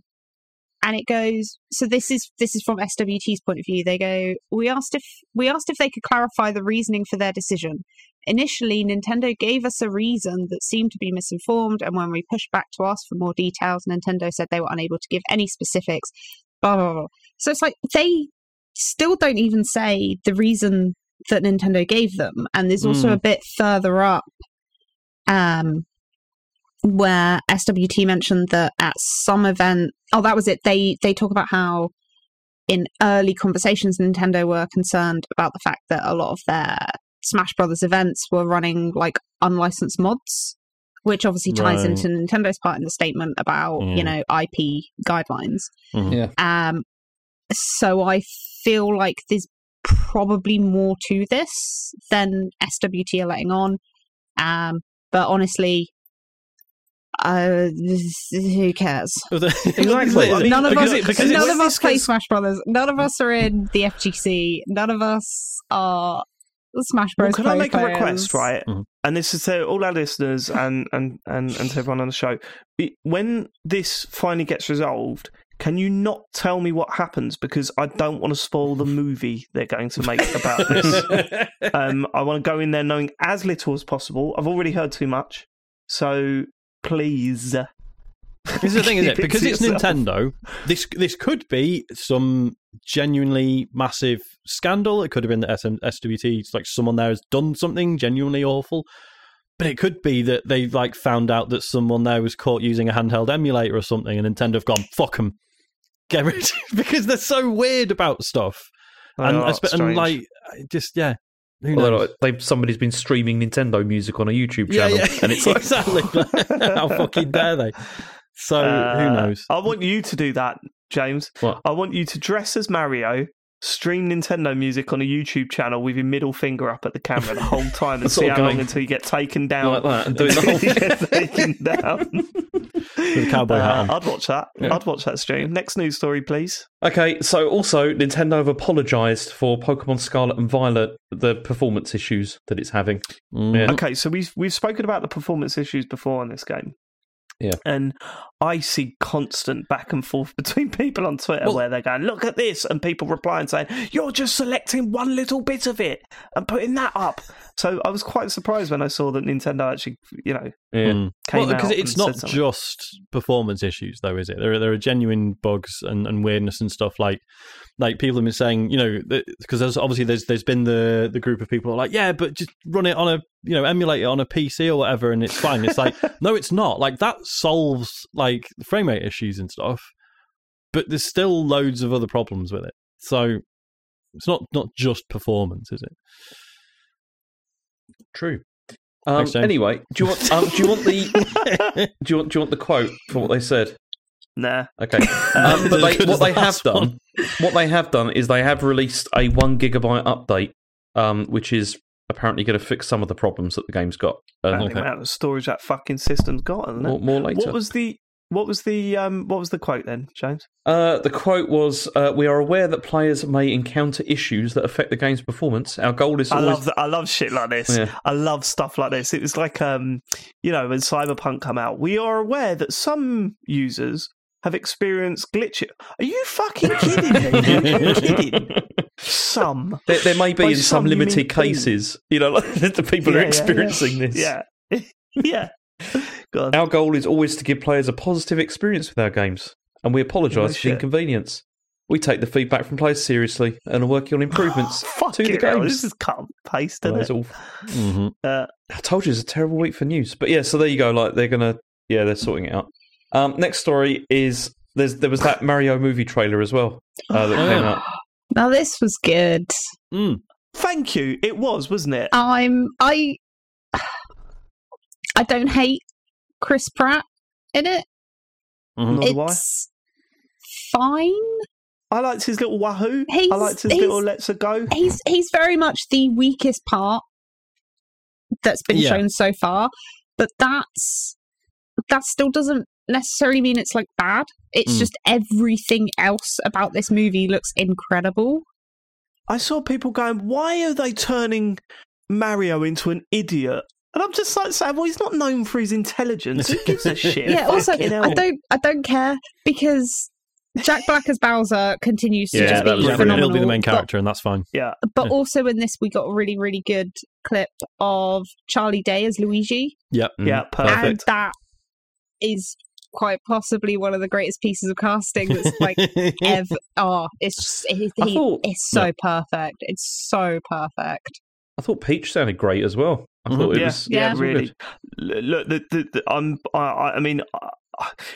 [SPEAKER 4] and it goes. So this is this is from SWT's point of view. They go, "We asked if we asked if they could clarify the reasoning for their decision. Initially, Nintendo gave us a reason that seemed to be misinformed, and when we pushed back to ask for more details, Nintendo said they were unable to give any specifics." Blah blah blah. So it's like they still don't even say the reason that Nintendo gave them. And there's also
[SPEAKER 2] Mm.
[SPEAKER 4] a bit further up um where SWT mentioned that at some event oh that was it. They they talk about how in early conversations Nintendo were concerned about the fact that a lot of their Smash Brothers events were running like unlicensed mods. Which obviously ties
[SPEAKER 2] Right.
[SPEAKER 4] into Nintendo's part in the statement about, you know, IP guidelines.
[SPEAKER 2] Mhm.
[SPEAKER 3] Yeah.
[SPEAKER 4] Um, so I feel like there's probably more to this than SWT are letting on. Um, but honestly, uh, who cares? <laughs>
[SPEAKER 3] Exactly.
[SPEAKER 1] I mean,
[SPEAKER 4] none of us,
[SPEAKER 1] it-
[SPEAKER 4] none
[SPEAKER 1] it's-
[SPEAKER 4] of us play Smash Brothers. None of us are in the FGC. None of us are Smash
[SPEAKER 1] Well,
[SPEAKER 4] Bros.
[SPEAKER 1] can I
[SPEAKER 4] Pro
[SPEAKER 1] make a request, right?
[SPEAKER 2] Mhm.
[SPEAKER 1] And this is to all our listeners and, and, and, and to everyone on the show. When this finally gets resolved, Can you not tell me what happens because I don't want to spoil the movie they're going to make about this. <laughs> um, I want to go in there knowing as little as possible. I've already heard too much, so please.
[SPEAKER 2] This is the thing, is <laughs> it? Because it's
[SPEAKER 1] yourself.
[SPEAKER 2] Nintendo. This this could be some genuinely massive scandal. It could have been that SM, SWT, it's like someone there has done something genuinely awful. But it could be that they like found out that someone there was caught using a handheld emulator or something, and Nintendo have gone fuck them, get rid <laughs> because they're so weird about stuff. and, spe- and like just yeah, who
[SPEAKER 3] Well, somebody's been streaming Nintendo music on a YouTube
[SPEAKER 2] yeah,
[SPEAKER 3] channel,
[SPEAKER 2] yeah,
[SPEAKER 3] and it's <laughs> like
[SPEAKER 2] exactly. How fucking dare they? So who
[SPEAKER 1] Uh,
[SPEAKER 2] knows?
[SPEAKER 1] I want you to do that, James.
[SPEAKER 3] What?
[SPEAKER 1] I want you to dress as Mario, stream Nintendo music on a YouTube channel with your middle finger up at the camera the whole <laughs> time and see
[SPEAKER 3] of
[SPEAKER 1] how long until you get taken down.
[SPEAKER 3] like that and doing <laughs> the whole
[SPEAKER 1] Until taken down. <laughs>
[SPEAKER 2] With a cowboy hat on.
[SPEAKER 1] Uh, I'd watch that.
[SPEAKER 3] Yeah.
[SPEAKER 1] I'd watch that stream. Next news story, please.
[SPEAKER 3] Okay, so also Nintendo have apologised for Pokemon Scarlet and Violet, the performance issues that it's having.
[SPEAKER 2] Mm.
[SPEAKER 3] Yeah.
[SPEAKER 1] Okay, so we've we've spoken about the performance issues before on this game.
[SPEAKER 3] Yeah.
[SPEAKER 1] And I see constant back and forth <laughs> between people on Twitter
[SPEAKER 2] Well-
[SPEAKER 1] where they're going, look at this, and people replying saying, you're just selecting one little bit of it and putting that up. So I was quite surprised when I saw that Nintendo actually, you know,
[SPEAKER 3] Yeah.
[SPEAKER 1] Came
[SPEAKER 2] Well, because it's
[SPEAKER 1] and
[SPEAKER 2] not
[SPEAKER 1] said
[SPEAKER 2] just performance issues, though, is it? There are there are genuine bugs and, and weirdness and stuff. Like like people have been saying, you know, because there's obviously there's there's been the the group of people who are like, yeah, but just run it on a you know emulate it on a PC or whatever, and it's fine. It's like <laughs> no, it's not. Like that solves like the frame rate issues and stuff, but there's still loads of other problems with it. So it's not not just performance, is it?
[SPEAKER 3] True. Um,
[SPEAKER 2] Thanks,
[SPEAKER 3] anyway, do you want um, do you want the do you want do you want the quote for what they said?
[SPEAKER 1] Nah.
[SPEAKER 3] Okay. <laughs> Um, but they, <laughs> what they
[SPEAKER 2] the
[SPEAKER 3] have
[SPEAKER 2] last
[SPEAKER 3] done, what they have done is they have released a one gigabyte update, um, which is apparently going to fix some of the problems that the game's got.
[SPEAKER 1] I
[SPEAKER 3] And
[SPEAKER 1] think the amount of storage that fucking system's got, isn't
[SPEAKER 3] more, more later.
[SPEAKER 1] What was the what was the um what was the quote then, James?
[SPEAKER 3] Uh, the quote was, uh, "We are aware that players may encounter issues that affect the game's performance. Our goal is
[SPEAKER 1] I
[SPEAKER 3] always
[SPEAKER 1] love that. I love shit like this.
[SPEAKER 3] Yeah.
[SPEAKER 1] I love stuff like this. It was like um, you know, when Cyberpunk come out, we are aware that some users have experienced glitches. Are you fucking kidding me? Are you <laughs> kidding? Some.
[SPEAKER 3] There, there may be
[SPEAKER 1] By
[SPEAKER 3] in some
[SPEAKER 1] some,
[SPEAKER 3] limited
[SPEAKER 1] all.
[SPEAKER 3] cases, you know, like <laughs> the people
[SPEAKER 1] Yeah,
[SPEAKER 3] are experiencing
[SPEAKER 1] yeah.
[SPEAKER 3] this.
[SPEAKER 1] Yeah. <laughs> yeah. Go on.
[SPEAKER 3] Our goal is always to give players a positive experience with our games, and we
[SPEAKER 1] No
[SPEAKER 3] apologise for the inconvenience. We take the feedback from players seriously and are working on <sighs> improvements
[SPEAKER 1] Fuck
[SPEAKER 3] to the
[SPEAKER 1] it, hell,
[SPEAKER 3] games.
[SPEAKER 1] This is cut and paste, isn't
[SPEAKER 3] that's
[SPEAKER 1] it?
[SPEAKER 3] all. <laughs>
[SPEAKER 2] hmm
[SPEAKER 1] Uh,
[SPEAKER 3] I told you it's a terrible week for news, but yeah. So there you go. Like they're gonna, yeah, they're sorting it out. Um, next story is there's there was that Mario movie trailer as well uh, that
[SPEAKER 2] Oh,
[SPEAKER 3] came
[SPEAKER 2] yeah.
[SPEAKER 3] out.
[SPEAKER 4] Now this was good.
[SPEAKER 2] Mm.
[SPEAKER 1] thank you. It was, wasn't it?
[SPEAKER 4] I'm I <sighs> I don't hate Chris Pratt in it.
[SPEAKER 2] Mhm.
[SPEAKER 1] Nor do I.
[SPEAKER 4] It's fine.
[SPEAKER 1] I liked his little wahoo.
[SPEAKER 4] He's-
[SPEAKER 1] I liked his little let's a go.
[SPEAKER 4] He's he's very much the weakest part that's been
[SPEAKER 2] Yeah.
[SPEAKER 4] shown so far, but that's that still doesn't necessarily mean it's like bad. It's
[SPEAKER 2] Mm.
[SPEAKER 4] just everything else about this movie looks incredible.
[SPEAKER 1] I saw people going, why are they turning Mario into an idiot? And I'm just like saying, well, he's not known for his intelligence. Who gives a <laughs> shit?
[SPEAKER 4] yeah, also
[SPEAKER 1] hell.
[SPEAKER 4] I don't I don't care because Jack Black as Bowser continues to
[SPEAKER 3] Yeah,
[SPEAKER 4] just be
[SPEAKER 3] was
[SPEAKER 2] Yeah,
[SPEAKER 4] phenomenal.
[SPEAKER 2] he'll be the main
[SPEAKER 4] but-
[SPEAKER 2] character, and that's fine.
[SPEAKER 1] yeah.
[SPEAKER 4] But
[SPEAKER 2] Yeah.
[SPEAKER 4] also in this, we got a really, really good clip of Charlie Day as Luigi,
[SPEAKER 2] Yep.
[SPEAKER 3] Mm.
[SPEAKER 1] Yeah,
[SPEAKER 4] and that is quite possibly one of the greatest pieces of casting that's like <laughs> ever. Oh, it's just, it, he-
[SPEAKER 3] thought-
[SPEAKER 4] it's so perfect. It's so perfect.
[SPEAKER 3] I thought Peach sounded great as well. I
[SPEAKER 2] Mhm.
[SPEAKER 3] thought it
[SPEAKER 1] yeah,
[SPEAKER 3] was
[SPEAKER 1] yeah,
[SPEAKER 4] yeah.
[SPEAKER 3] it was all
[SPEAKER 1] really.
[SPEAKER 3] good.
[SPEAKER 1] Look, the, the, the, I'm, I, I I mean, I-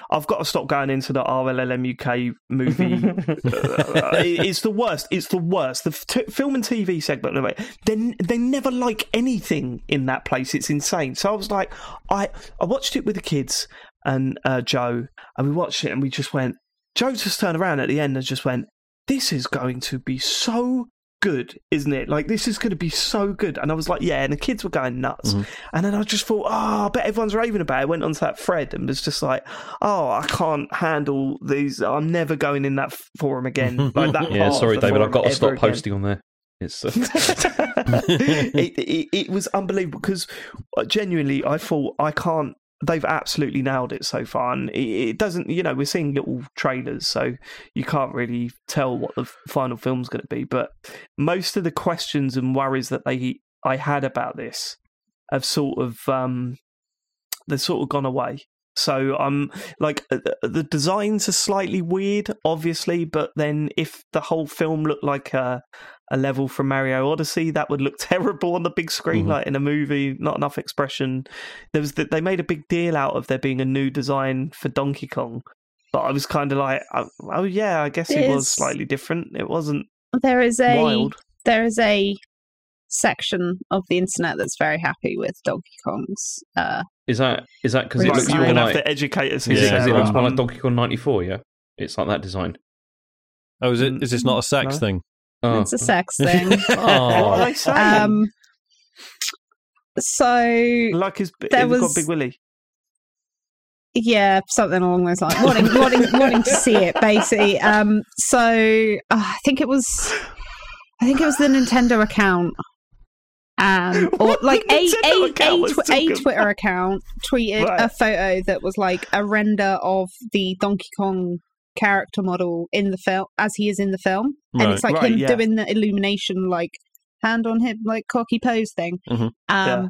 [SPEAKER 1] I've got to stop going into the RLLM UK movie. <laughs> Uh, it- it's the worst. It's the worst. The f- t- film and TV segment of it. They they never like anything in that place. It's insane. So I was like, I I watched it with the kids and uh, Joe, and we watched it, and we just went. Joe just turned around at the end and just went, "This is going to be so." Good, isn't it? Like this is going to be so good, and I was like, "Yeah." And the kids were going nuts,
[SPEAKER 2] Mhm.
[SPEAKER 1] and then I just thought, "Oh, I bet everyone's raving about it." Went onto that thread and was just like, "Oh, I can't handle these. I'm never going in that forum again." <laughs> Like that. <laughs>
[SPEAKER 3] Yeah, sorry, David. I've got to stop
[SPEAKER 1] again.
[SPEAKER 3] posting on there. It's uh, <laughs>
[SPEAKER 1] it, it, it was unbelievable because uh, genuinely, I thought I can't they've absolutely nailed it so far, and it, doesn't. You know, we're seeing little trailers, so you can't really tell what the final film's going to be. But most of the questions and worries that they I had about this have sort of um, they've sort of gone away. So I'm like uh, the- the designs are slightly weird, obviously, but then if the whole film looked like a a level from Mario Odyssey, that would look <laughs> terrible on the big screen,
[SPEAKER 2] Mhm.
[SPEAKER 1] like in a movie. Not enough expression. There was the, they made a big deal out of there being a new design for Donkey Kong, but I was kind of like, oh, oh yeah, I guess it
[SPEAKER 4] There's-
[SPEAKER 1] was slightly different. It wasn't
[SPEAKER 4] There is a
[SPEAKER 1] wild.
[SPEAKER 4] there is a section of the internet that's very happy with Donkey Kong's. Uh,
[SPEAKER 3] Is that is that because it looks
[SPEAKER 1] you're
[SPEAKER 3] more
[SPEAKER 1] gonna
[SPEAKER 3] like
[SPEAKER 1] have to educate us.
[SPEAKER 3] is
[SPEAKER 2] Yeah.
[SPEAKER 3] it, 'cause it looks more like
[SPEAKER 1] Um,
[SPEAKER 3] Donkey Kong '94? Yeah, it's like that design.
[SPEAKER 2] Oh, is it? Is this not a sex
[SPEAKER 1] No.
[SPEAKER 2] thing?
[SPEAKER 3] Oh.
[SPEAKER 4] It's a sex <laughs> thing. <laughs>
[SPEAKER 1] What are
[SPEAKER 3] oh.
[SPEAKER 1] they saying?
[SPEAKER 4] um, so
[SPEAKER 1] like his,
[SPEAKER 4] there
[SPEAKER 1] he's got Big Willie.
[SPEAKER 4] yeah, something along those lines. Wanting, wanting, wanting to see it, basically. Um, so uh, I think it was, I think it was the Nintendo account, um, <laughs> or
[SPEAKER 1] What?
[SPEAKER 4] like a a a, tw- a Twitter
[SPEAKER 1] about-
[SPEAKER 4] account tweeted
[SPEAKER 1] Right.
[SPEAKER 4] a photo that was like a render of the Donkey Kong character model in the film as he is in the film, and it's like
[SPEAKER 1] Right,
[SPEAKER 4] him
[SPEAKER 1] yeah.
[SPEAKER 4] doing the illumination like hand on hip like cocky pose thing.
[SPEAKER 2] Mhm.
[SPEAKER 4] Um,
[SPEAKER 1] Yeah.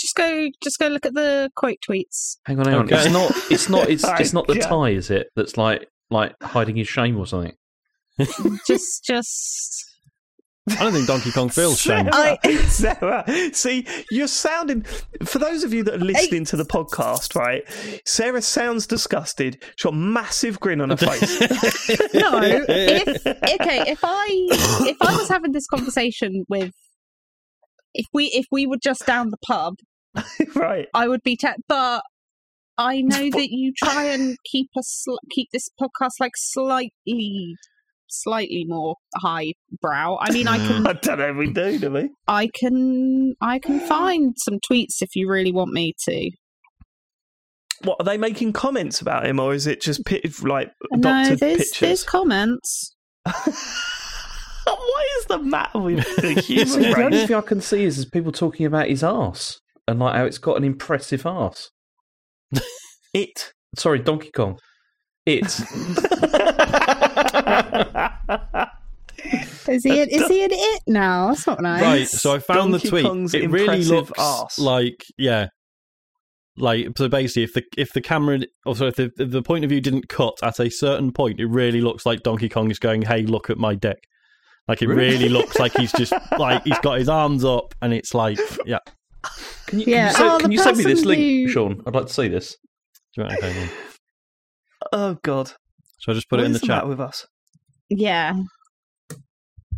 [SPEAKER 4] Just go, just go look at the quote tweets.
[SPEAKER 3] Hang on, hang on.
[SPEAKER 2] Okay.
[SPEAKER 3] It's not. It's not. It's, <laughs>
[SPEAKER 1] Right,
[SPEAKER 3] it's not the
[SPEAKER 1] yeah.
[SPEAKER 3] tie, is it? That's like like hiding his shame or something. <laughs>
[SPEAKER 4] just, just.
[SPEAKER 2] I don't think Donkey Kong feels <laughs> shame.
[SPEAKER 1] Sarah,
[SPEAKER 4] I- <laughs> <laughs>
[SPEAKER 1] Sarah, uh, see, you're sounding. For those of you that are listening to the podcast, right? Sarah sounds disgusted. She's got a massive grin on her face.
[SPEAKER 4] No, if okay, if I if I was having this conversation with, if we if we were just down the pub,
[SPEAKER 1] right.
[SPEAKER 4] I would be. Te- but I know that you try and keep us sl- keep this podcast like slightly slightly more highbrow. I mean, I can <laughs>
[SPEAKER 1] I don't know if we do, do we?
[SPEAKER 4] I can I can find some tweets if you really want me to.
[SPEAKER 1] What are they making comments about him, or is it just pi- like
[SPEAKER 4] no,
[SPEAKER 1] doctored
[SPEAKER 4] there's
[SPEAKER 1] pictures?
[SPEAKER 4] there's comments. <laughs>
[SPEAKER 1] what is the matter with <laughs> the
[SPEAKER 3] See,
[SPEAKER 1] human
[SPEAKER 3] the only thing I can see is, is people talking about his ass and like how it's got an impressive ass.
[SPEAKER 1] It.
[SPEAKER 3] Sorry, Donkey Kong. It.
[SPEAKER 4] Is he in, is he in it now? That's not nice.
[SPEAKER 2] Right, so I found
[SPEAKER 1] Donkey
[SPEAKER 2] the tweet.
[SPEAKER 1] Kong's
[SPEAKER 2] it really looks
[SPEAKER 1] arse.
[SPEAKER 2] like yeah, like so. Basically, if the if the camera, or sorry, if the, if the point of view didn't cut at a certain point, it really looks like Donkey Kong is going, "Hey, look at my dick." Like it
[SPEAKER 3] Really?
[SPEAKER 2] really looks like he's just <laughs> like he's got his arms up, and it's like, yeah.
[SPEAKER 3] Can you,
[SPEAKER 4] Yeah.
[SPEAKER 3] can you, send,
[SPEAKER 4] Oh,
[SPEAKER 3] can you send me this link,
[SPEAKER 4] who-
[SPEAKER 3] Sean? I'd like to see this.
[SPEAKER 2] Do you want- okay, then.
[SPEAKER 1] Oh God!
[SPEAKER 2] So I just put
[SPEAKER 1] What
[SPEAKER 2] it in
[SPEAKER 1] is
[SPEAKER 2] the chat.
[SPEAKER 1] with us.
[SPEAKER 4] Yeah.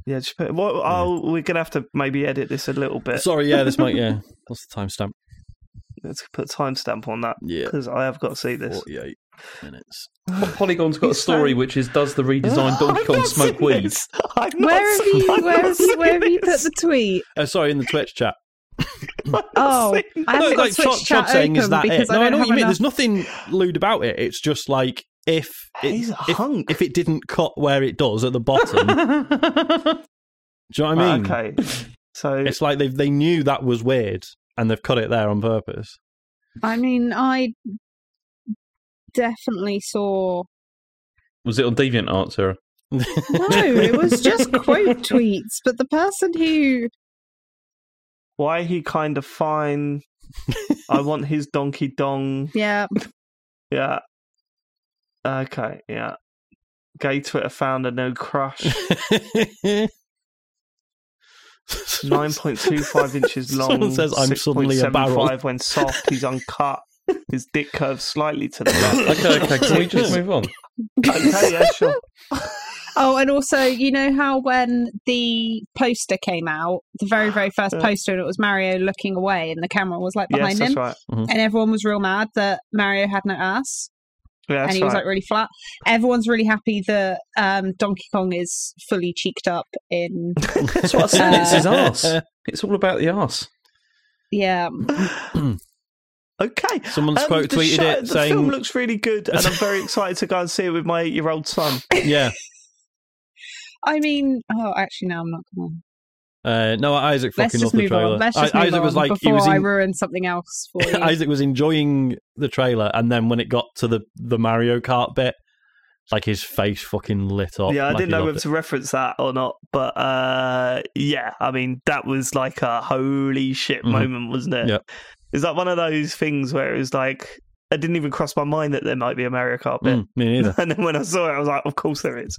[SPEAKER 1] Yeah, just put, well, I'll, we're gonna have to maybe edit this a little bit.
[SPEAKER 2] Sorry, yeah, this might yeah. <laughs> What's the timestamp?
[SPEAKER 1] Let's put a timestamp on that
[SPEAKER 2] Yeah,
[SPEAKER 1] because I have got to see this.
[SPEAKER 2] forty-eight minutes. <laughs>
[SPEAKER 3] Polygon's got a story which is Does the redesigned <laughs> Donkey Kong smoke
[SPEAKER 1] seen
[SPEAKER 3] weed?
[SPEAKER 1] this. I've not
[SPEAKER 4] Where have you
[SPEAKER 1] I've
[SPEAKER 4] where have,
[SPEAKER 1] seen
[SPEAKER 4] where have you put the tweet?
[SPEAKER 2] Oh, sorry, in the Twitch chat.
[SPEAKER 4] Oh, I haven't
[SPEAKER 2] no,
[SPEAKER 4] got
[SPEAKER 2] like
[SPEAKER 4] Twitch
[SPEAKER 2] Chod,
[SPEAKER 4] chat
[SPEAKER 2] Chod saying, is that
[SPEAKER 4] because
[SPEAKER 2] it?
[SPEAKER 4] I
[SPEAKER 2] No, I
[SPEAKER 4] don't
[SPEAKER 2] know what
[SPEAKER 4] have
[SPEAKER 2] you mean.
[SPEAKER 4] enough-
[SPEAKER 2] There's nothing lewd about it. It's just like if it,
[SPEAKER 1] He's
[SPEAKER 2] if, if it didn't cut where it does at the bottom. <laughs> do you know what I mean?
[SPEAKER 1] okay, so
[SPEAKER 2] It's like they they knew that was weird and they've cut it there on purpose.
[SPEAKER 4] I mean, I definitely saw.
[SPEAKER 3] Was it on DeviantArt, Sarah?
[SPEAKER 4] No, it was just <laughs> quote tweets, but the person who
[SPEAKER 1] why he kind of fine. I want his donkey dong.
[SPEAKER 4] yeah
[SPEAKER 1] Yeah. Okay. Yeah. Gay Twitter founder no crush. Nine point two five inches <laughs> long.
[SPEAKER 2] Someone says, "I'm suddenly a barrel."
[SPEAKER 1] When soft, he's uncut. His dick curves slightly to the <laughs> left.
[SPEAKER 3] Okay, okay. Can we just move on?
[SPEAKER 1] okay, yeah, sure. <laughs>
[SPEAKER 4] Oh, and also, you know how when the poster came out, the very, very first
[SPEAKER 1] Yeah.
[SPEAKER 4] poster, and it was Mario looking away, and the camera was like
[SPEAKER 1] Yes,
[SPEAKER 4] behind
[SPEAKER 1] that's
[SPEAKER 4] him,
[SPEAKER 1] right. Mm-hmm.
[SPEAKER 4] and everyone was real mad that Mario had no ass,
[SPEAKER 1] Yeah,
[SPEAKER 4] and
[SPEAKER 1] that's
[SPEAKER 4] he was
[SPEAKER 1] right.
[SPEAKER 4] like really flat. Everyone's really happy that um, Donkey Kong is fully cheeked up in. <laughs>
[SPEAKER 3] That's what I said. It's his ass. <laughs> It's all about the ass.
[SPEAKER 4] Yeah, <clears throat>
[SPEAKER 1] okay.
[SPEAKER 2] Someone's
[SPEAKER 1] Um,
[SPEAKER 2] quote
[SPEAKER 1] the
[SPEAKER 2] tweeted
[SPEAKER 1] show-
[SPEAKER 2] it
[SPEAKER 1] the
[SPEAKER 2] saying,
[SPEAKER 1] film looks really good, and I'm very <laughs> excited to go and see it with my eight-year-old son.
[SPEAKER 2] "Yeah,
[SPEAKER 4] I mean, oh, actually, no, I'm not gonna.
[SPEAKER 2] Uh, no, Isaac
[SPEAKER 4] Let's
[SPEAKER 2] fucking
[SPEAKER 4] just
[SPEAKER 2] loved the
[SPEAKER 4] move
[SPEAKER 2] trailer.
[SPEAKER 4] on. Let's
[SPEAKER 2] I-
[SPEAKER 4] just move
[SPEAKER 2] Isaac
[SPEAKER 4] on
[SPEAKER 2] was like, he
[SPEAKER 4] before
[SPEAKER 2] was
[SPEAKER 4] I
[SPEAKER 2] in,
[SPEAKER 4] ruin something else for <laughs> you.
[SPEAKER 2] Isaac was enjoying the trailer, and then when it got to the the Mario Kart bit, like his face fucking lit up.
[SPEAKER 1] yeah, I
[SPEAKER 2] like
[SPEAKER 1] didn't
[SPEAKER 2] he
[SPEAKER 1] know
[SPEAKER 2] loved
[SPEAKER 1] whether
[SPEAKER 2] it.
[SPEAKER 1] to reference that or not, but uh, yeah, I mean that was like a holy shit
[SPEAKER 2] Mhm.
[SPEAKER 1] moment, wasn't it?
[SPEAKER 2] Yep.
[SPEAKER 1] It's like one of those things where it was like it didn't even cross my mind that there might be a Mario Kart bit,
[SPEAKER 2] Mm, me neither. <laughs>
[SPEAKER 1] and then when I saw it, I was like, of course there is.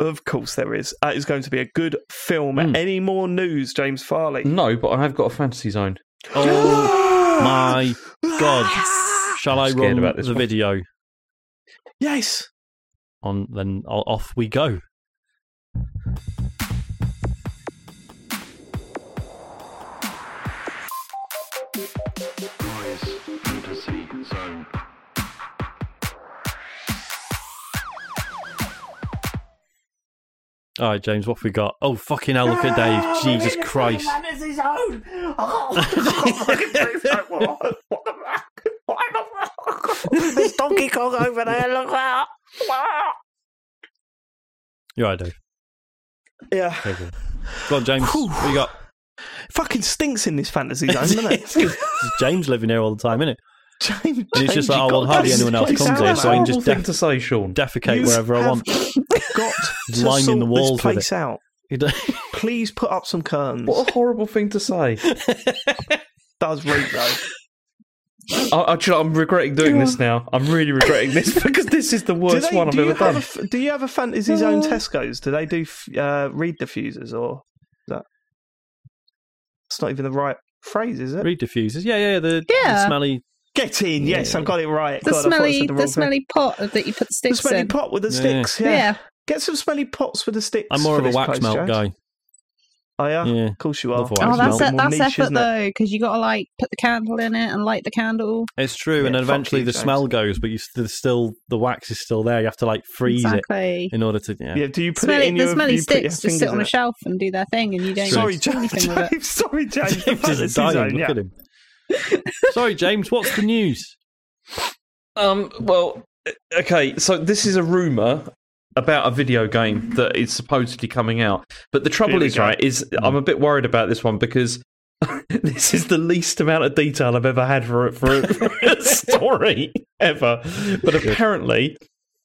[SPEAKER 1] Of course there is. That is going to be a good film.
[SPEAKER 2] Mm.
[SPEAKER 1] Any more news, James Farley?
[SPEAKER 3] No, but I have got a fantasy zone.
[SPEAKER 2] Oh <gasps> my god! Shall I
[SPEAKER 3] I'm scared
[SPEAKER 2] run
[SPEAKER 3] about this
[SPEAKER 2] the
[SPEAKER 3] one.
[SPEAKER 2] video
[SPEAKER 1] Yes.
[SPEAKER 2] on? Then off we go. All right, James, what have we got? Oh fucking hell! Look at Dave. Ah, Jesus Christ!
[SPEAKER 1] Fantasy <laughs> <laughs> oh, zone. There's Donkey Kong over there. Look out!
[SPEAKER 2] You're right, Dave.
[SPEAKER 1] Yeah.
[SPEAKER 2] Okay. Go on, James. What you got?
[SPEAKER 1] Fucking stinks in this fantasy <laughs> zone, doesn't it?
[SPEAKER 2] James living here all the time, isn't it?
[SPEAKER 1] James,
[SPEAKER 2] And it's just like, oh, well,
[SPEAKER 1] got
[SPEAKER 2] hardly anyone else
[SPEAKER 1] place
[SPEAKER 2] comes
[SPEAKER 1] out
[SPEAKER 2] here, so I can just def-
[SPEAKER 3] to say, Sean.
[SPEAKER 2] defecate
[SPEAKER 1] You
[SPEAKER 2] wherever I
[SPEAKER 1] have
[SPEAKER 2] want. <laughs>
[SPEAKER 1] Got <laughs> to
[SPEAKER 2] Lining
[SPEAKER 1] sort
[SPEAKER 2] the walls
[SPEAKER 1] this place out. <laughs> Please put up some curtains.
[SPEAKER 3] What a horrible thing to say.
[SPEAKER 1] Does reek though.
[SPEAKER 3] I, I, you know, I'm regretting doing this now. I'm really regretting this because this is the worst
[SPEAKER 1] they,
[SPEAKER 3] one I've ever done.
[SPEAKER 1] a f do you have a fantasy zone Tesco's? Do they do f- uh, reed diffusers or is that? It's not even the right phrase, is it?
[SPEAKER 2] Reed diffusers. Yeah, yeah, the,
[SPEAKER 4] Yeah.
[SPEAKER 2] the smelly.
[SPEAKER 1] Get in. Yes,
[SPEAKER 2] Yeah.
[SPEAKER 1] I got it right.
[SPEAKER 4] the
[SPEAKER 1] God, I thought I
[SPEAKER 4] smelly,
[SPEAKER 1] said
[SPEAKER 4] the,
[SPEAKER 1] wrong thing.
[SPEAKER 4] pot that you put the sticks in.
[SPEAKER 1] The smelly
[SPEAKER 4] in.
[SPEAKER 1] pot with the
[SPEAKER 2] Yeah.
[SPEAKER 1] sticks. Yeah.
[SPEAKER 4] Yeah.
[SPEAKER 1] Get some smelly pots with the sticks.
[SPEAKER 2] I'm more of a wax
[SPEAKER 1] place,
[SPEAKER 2] melt
[SPEAKER 1] James.
[SPEAKER 2] guy.
[SPEAKER 1] Oh yeah?
[SPEAKER 2] Yeah.
[SPEAKER 1] Of course you are.
[SPEAKER 2] Love
[SPEAKER 4] Oh, that's
[SPEAKER 2] melt.
[SPEAKER 4] it.
[SPEAKER 1] More
[SPEAKER 4] That's
[SPEAKER 1] niche,
[SPEAKER 4] effort though, because you got to like put the candle in it and light the candle.
[SPEAKER 2] It's true,
[SPEAKER 1] Yeah,
[SPEAKER 2] and eventually
[SPEAKER 1] you,
[SPEAKER 2] the
[SPEAKER 1] James.
[SPEAKER 2] smell goes, but you still the wax is still there. You have to like freeze
[SPEAKER 4] exactly.
[SPEAKER 2] it in order to. Yeah.
[SPEAKER 1] Yeah, do you put
[SPEAKER 4] Smelly,
[SPEAKER 1] it in
[SPEAKER 4] the
[SPEAKER 1] your
[SPEAKER 4] smelly
[SPEAKER 1] you put your
[SPEAKER 4] sticks just sit on a shelf and do their thing, and you don't
[SPEAKER 1] Sorry,
[SPEAKER 4] do
[SPEAKER 1] James.
[SPEAKER 4] it. <laughs>
[SPEAKER 1] Sorry, James. The
[SPEAKER 2] James
[SPEAKER 1] fantasy
[SPEAKER 2] is dying.
[SPEAKER 1] zone,
[SPEAKER 2] Look at him. Sorry, James. What's the news?
[SPEAKER 3] Um, well, okay, so this is a rumor about a video game that is supposedly coming out. But the trouble is,
[SPEAKER 1] go.
[SPEAKER 3] right, is I'm a bit worried about this one because <laughs> this is the least amount of detail I've ever had for, for, a, <laughs> for a story ever. But apparently,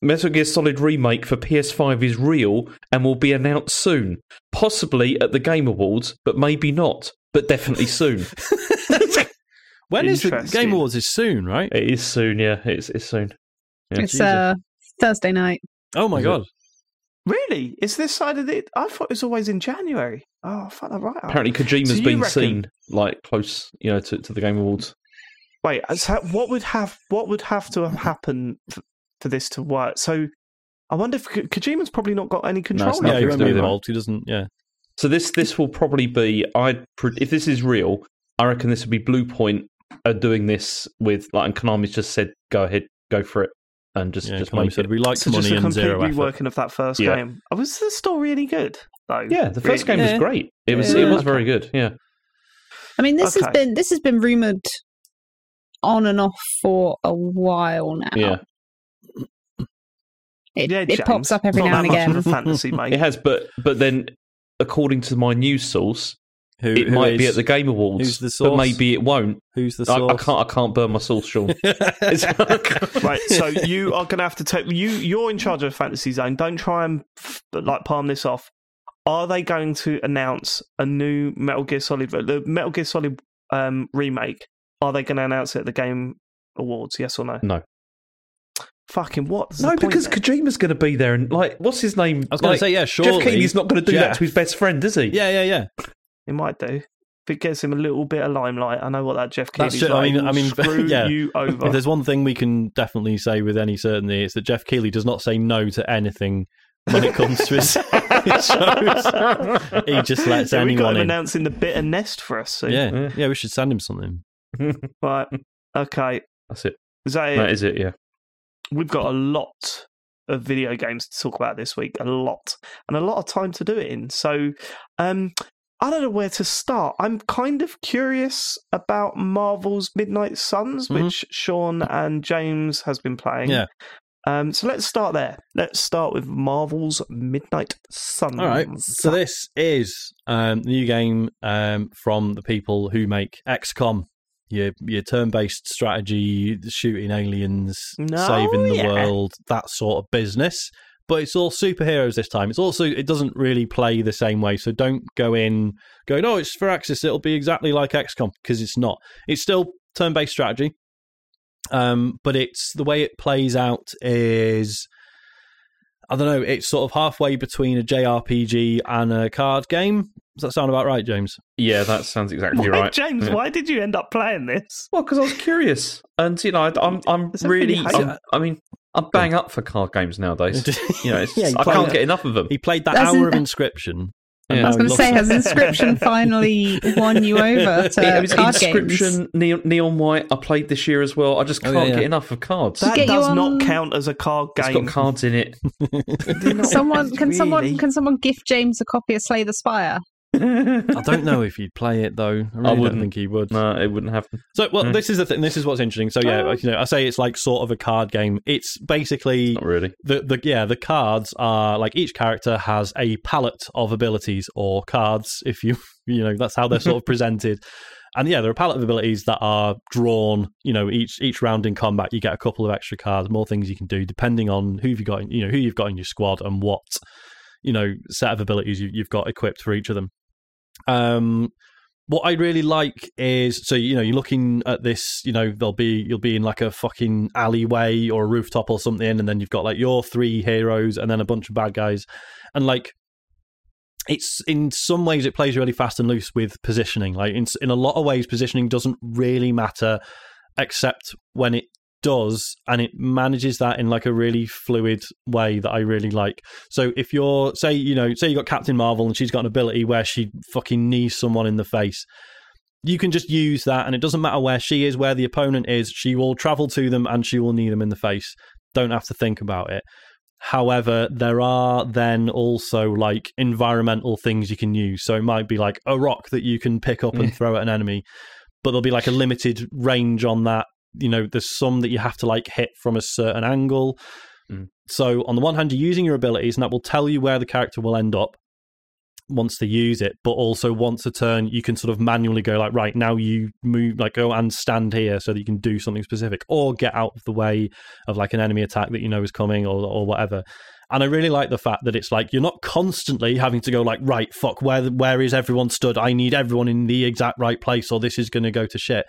[SPEAKER 3] Metal Gear Solid Remake for PS5 is real and will be announced soon. Possibly at the Game Awards, but maybe not. But definitely soon. <laughs>
[SPEAKER 2] When is the Game Awards? Is soon, right?
[SPEAKER 3] it is soon, yeah. It's, it's soon. Yeah.
[SPEAKER 4] It's
[SPEAKER 2] Jesus.
[SPEAKER 4] uh, Thursday night.
[SPEAKER 2] Oh my
[SPEAKER 3] Is it?
[SPEAKER 2] god!
[SPEAKER 1] Really? Is this side of it? I thought it was always in January. Oh, I found that right. out.
[SPEAKER 3] Apparently, Kojima's
[SPEAKER 1] So
[SPEAKER 3] been
[SPEAKER 1] reckon-
[SPEAKER 3] seen like close, you know, to, to the Game Awards.
[SPEAKER 1] Wait, so what would have what would have to have happened f- for this to work? So, I wonder if Ko- Kojima's probably not got any control.
[SPEAKER 3] it's
[SPEAKER 1] over
[SPEAKER 2] Yeah,
[SPEAKER 3] nothing
[SPEAKER 2] he
[SPEAKER 1] it.
[SPEAKER 2] won't be involved. He doesn't. Yeah.
[SPEAKER 3] So this this will probably be. I if this is real, I reckon this will be Bluepoint are doing this with like, and Konami's just said, "Go ahead, go for it," and just
[SPEAKER 2] Yeah,
[SPEAKER 3] just
[SPEAKER 2] Konami
[SPEAKER 3] make
[SPEAKER 2] said
[SPEAKER 3] it.
[SPEAKER 2] we like
[SPEAKER 1] So just a
[SPEAKER 2] and
[SPEAKER 1] complete
[SPEAKER 2] zero effort.
[SPEAKER 1] reworking of that first
[SPEAKER 3] Yeah.
[SPEAKER 1] game. Oh, was the story any good though?
[SPEAKER 3] Yeah, the first
[SPEAKER 1] Really?
[SPEAKER 3] game
[SPEAKER 2] Yeah.
[SPEAKER 3] was great. It was
[SPEAKER 2] Yeah.
[SPEAKER 3] it was
[SPEAKER 1] Okay.
[SPEAKER 3] very good. Yeah,
[SPEAKER 4] I mean, this
[SPEAKER 1] Okay.
[SPEAKER 4] has been this has been rumored on and off for a while now.
[SPEAKER 3] yeah,
[SPEAKER 4] It,
[SPEAKER 1] Yeah,
[SPEAKER 4] it pops up every
[SPEAKER 1] Not
[SPEAKER 4] now
[SPEAKER 1] that
[SPEAKER 4] and
[SPEAKER 1] much
[SPEAKER 4] again.
[SPEAKER 1] of a fantasy, <laughs> mate.
[SPEAKER 3] it has. But but then, according to my news source,
[SPEAKER 2] Who,
[SPEAKER 3] it
[SPEAKER 2] who
[SPEAKER 3] might be at the Game Awards.
[SPEAKER 2] who's the
[SPEAKER 3] but maybe it won't.
[SPEAKER 2] Who's the
[SPEAKER 3] I,
[SPEAKER 2] source?
[SPEAKER 3] I can't. I can't burn my sauce, <laughs> Sean. <laughs>
[SPEAKER 1] Right, so you are going to have to take you. You're in charge of Fantasy Zone. Don't try and like palm this off. Are they going to announce a new Metal Gear Solid, the Metal Gear Solid um, remake? Are they going to announce it at the Game Awards? Yes or no?
[SPEAKER 3] No.
[SPEAKER 1] Fucking what? What's the
[SPEAKER 3] no,
[SPEAKER 1] point
[SPEAKER 3] because
[SPEAKER 1] then?
[SPEAKER 3] Kojima's going to be there, and like, what's his name?
[SPEAKER 2] I was going
[SPEAKER 3] Like,
[SPEAKER 2] to say yeah. sure.
[SPEAKER 3] Jeff
[SPEAKER 2] Surely
[SPEAKER 3] Keighley's not going to do that to his best friend, is he?
[SPEAKER 2] Yeah, yeah, yeah.
[SPEAKER 1] It might do. If it gets him a little bit of limelight, I know what that Jeff
[SPEAKER 2] That's
[SPEAKER 1] Keighley's
[SPEAKER 2] ju- I mean- I <laughs> mean,
[SPEAKER 1] screw
[SPEAKER 2] yeah.
[SPEAKER 1] you over.
[SPEAKER 2] If there's one thing we can definitely say with any certainty, it's that Jeff Keighley does not say no to anything when it comes to his, his <laughs> shows. He just lets
[SPEAKER 1] so we got
[SPEAKER 2] anyone
[SPEAKER 1] him
[SPEAKER 2] in.
[SPEAKER 1] announcing the bitter nest for us. Soon.
[SPEAKER 2] Yeah,
[SPEAKER 3] Yeah.
[SPEAKER 2] yeah. We should send him something. <laughs>
[SPEAKER 1] Right. Okay.
[SPEAKER 3] That's it.
[SPEAKER 1] Is that it?
[SPEAKER 3] That is it. Yeah.
[SPEAKER 1] we've got a lot of video games to talk about this week, a lot, and a lot of time to do it in. So, um, I don't know where to start. I'm kind of curious about Marvel's Midnight Suns,
[SPEAKER 2] Mhm.
[SPEAKER 1] which Sean and James has been playing.
[SPEAKER 2] Yeah.
[SPEAKER 1] Um, so let's start there. Let's start with Marvel's Midnight Suns.
[SPEAKER 2] All right. So this is um, the new game um, from the people who make XCOM. Your your turn based strategy, shooting aliens,
[SPEAKER 1] No,
[SPEAKER 2] saving the
[SPEAKER 1] yeah.
[SPEAKER 2] world, that sort of business. But it's all superheroes this time. It's also it doesn't really play the same way. So don't go in going, oh, it's Firaxis. It'll be exactly like XCOM because it's not. It's still turn based strategy. Um, but it's the way it plays out is I don't know. It's sort of halfway between a JRPG and a card game. Does that sound about right, James?
[SPEAKER 3] Yeah, that sounds exactly
[SPEAKER 1] Why,
[SPEAKER 3] right.
[SPEAKER 1] James,
[SPEAKER 3] Yeah.
[SPEAKER 1] why did you end up playing this?
[SPEAKER 3] Well, because I was curious, and you know, I, I'm I'm
[SPEAKER 1] There's
[SPEAKER 3] really. I'm, I mean, I'm bang up for card games nowadays. <laughs> You know, it's,
[SPEAKER 2] Yeah, you
[SPEAKER 3] I can't
[SPEAKER 2] it.
[SPEAKER 3] get enough of them.
[SPEAKER 2] He played that
[SPEAKER 4] That's
[SPEAKER 2] hour
[SPEAKER 4] in-
[SPEAKER 2] of Inscription.
[SPEAKER 3] Yeah.
[SPEAKER 4] I was going to say,
[SPEAKER 2] it.
[SPEAKER 4] has Inscription <laughs> finally won you over <laughs> to
[SPEAKER 3] it was
[SPEAKER 4] card games?
[SPEAKER 3] Inscription, Neon, Neon White. I played this year as well. I just
[SPEAKER 2] Oh,
[SPEAKER 3] can't
[SPEAKER 2] yeah,
[SPEAKER 3] get enough of cards.
[SPEAKER 1] That
[SPEAKER 4] get
[SPEAKER 1] does
[SPEAKER 4] on-
[SPEAKER 1] not count as a card
[SPEAKER 3] it's
[SPEAKER 1] game.
[SPEAKER 3] got cards in it.
[SPEAKER 4] Someone can someone can someone gift James a copy of Slay the Spire?
[SPEAKER 2] I don't know if he'd play it though. I, really don't
[SPEAKER 3] wouldn't.
[SPEAKER 2] think he would.
[SPEAKER 3] no, it wouldn't happen.
[SPEAKER 2] So, well,
[SPEAKER 3] Mm.
[SPEAKER 2] this is the thing. This is what's interesting. So, yeah, like, you know, I say it's like sort of a card game. It's basically
[SPEAKER 3] Not really.
[SPEAKER 2] the the yeah the cards are like each character has a palette of abilities or cards. If you <laughs> you know that's how they're sort of <laughs> presented. And yeah, there are palette of abilities that are drawn. You know, each each round in combat, you get a couple of extra cards, more things you can do depending on who you've got. In, you know, who you've got in your squad and what you know set of abilities you've got equipped for each of them. Um, what I really like is so you know you're looking at this. You know, there'll be you'll be in like a fucking alleyway or a rooftop or something, and then you've got like your three heroes and then a bunch of bad guys, and like it's in some ways it plays really fast and loose with positioning. Like in in a lot of ways, positioning doesn't really matter, except when it does, and it manages that in like a really fluid way that I really like. So if you're say you know say you got Captain Marvel and she's got an ability where she fucking knees someone in the face. You can just use that, and it doesn't matter where she is, where the opponent is. She will travel to them, and she will knee them in the face. Don't have to think about it. However, there are then also like environmental things you can use. So it might be like a rock that you can pick up and mm. throw at an enemy, but there'll be like a limited range on that. You know, there's some that you have to like hit from a certain angle.
[SPEAKER 3] Mm.
[SPEAKER 2] So on the one hand, you're using your abilities, and that will tell you where the character will end up once they use it. But also once a turn, you can sort of manually go like, right now you move, like go and stand here so that you can do something specific, or get out of the way of like an enemy attack that you know is coming, or or whatever. And I really like the fact that it's like you're not constantly having to go like, right, fuck, where where is everyone stood? I need everyone in the exact right place, or this is going to go to shit.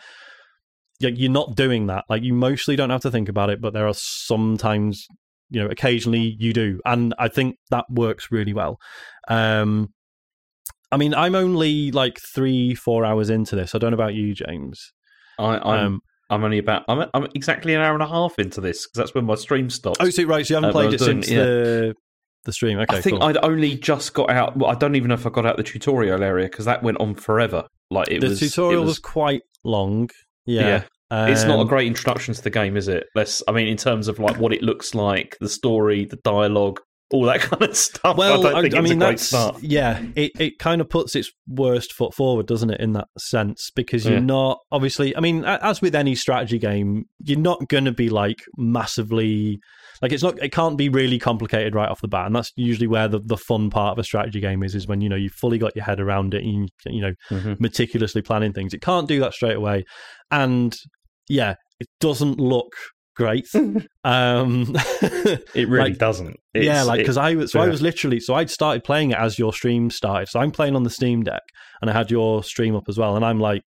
[SPEAKER 2] Like, You're not doing that. Like you mostly don't have to think about it, but there are sometimes, you know, occasionally you do, and I think that works really well. Um, I mean, I'm only like three, four hours into this. I don't know about you, James.
[SPEAKER 3] I, I'm
[SPEAKER 2] Um,
[SPEAKER 3] I'm only about I'm I'm exactly an hour and a half into this because that's when my stream stopped.
[SPEAKER 2] oh, so right, so you haven't
[SPEAKER 3] Uh,
[SPEAKER 2] played it
[SPEAKER 3] was doing-
[SPEAKER 2] since
[SPEAKER 3] yeah.
[SPEAKER 2] the the stream. Okay,
[SPEAKER 3] I think
[SPEAKER 2] cool.
[SPEAKER 3] I'd only just got out. Well, I don't even know if I got out the tutorial area because that went on forever. Like it
[SPEAKER 2] the
[SPEAKER 3] was.
[SPEAKER 2] tutorial
[SPEAKER 3] it
[SPEAKER 2] was, quite long. Yeah,
[SPEAKER 3] Yeah. it's not a
[SPEAKER 2] Um,
[SPEAKER 3] great introduction to the game, is it? Let's. I mean, in terms of like what it looks like, the story, the dialogue, all that <laughs> kind of stuff.
[SPEAKER 2] Well,
[SPEAKER 3] I don't think
[SPEAKER 2] I,
[SPEAKER 3] it's
[SPEAKER 2] mean
[SPEAKER 3] a great
[SPEAKER 2] that's
[SPEAKER 3] start.
[SPEAKER 2] yeah. It it kind of puts its worst foot forward, doesn't it? In that sense, because you're
[SPEAKER 3] Yeah.
[SPEAKER 2] not obviously. I mean, as with any strategy game, you're not going to be like massively like it's not. It can't be really complicated right off the bat, and that's usually where the, the fun part of a strategy game is. Is when you know you've fully got your head around it, and you, you know
[SPEAKER 3] Mhm.
[SPEAKER 2] meticulously planning things. It can't do that straight away, and yeah, it doesn't look great. <laughs> um,
[SPEAKER 3] It really
[SPEAKER 2] like-
[SPEAKER 3] doesn't.
[SPEAKER 2] yeah, like because I was so I was literally so I'd started playing it as your stream started. So I'm playing on the Steam Deck, and I had your stream up as well, and I'm like,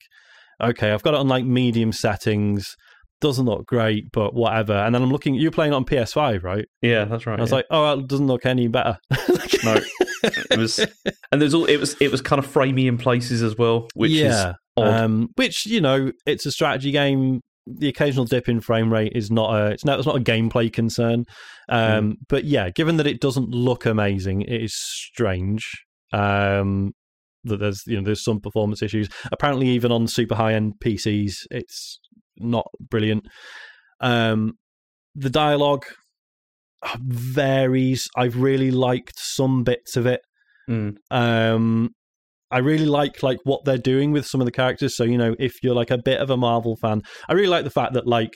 [SPEAKER 2] okay, I've got it on like medium settings. Doesn't look great, but whatever. And then I'm looking. You're playing on PS5, right?
[SPEAKER 3] yeah, that's right.
[SPEAKER 2] I was
[SPEAKER 3] yeah.
[SPEAKER 2] like, oh, it doesn't look any better. <laughs>
[SPEAKER 3] no, it was, and there's all it was. It was kind of framey in places as well, which
[SPEAKER 2] yeah,
[SPEAKER 3] is odd.
[SPEAKER 2] Um, which you know, it's a strategy game. The occasional dip in frame rate is not a it's not it's not a gameplay concern. Um, But yeah, given that it doesn't look amazing, it is strange. Um, that there's you know there's some performance issues. Apparently, even on super high end PCs, it's not brilliant. Um, the dialogue varies. I've really liked some bits of it.
[SPEAKER 3] Mm.
[SPEAKER 2] Um, I really like like what they're doing with some of the characters. So you know, if you're like a bit of a Marvel fan, I really like the fact that like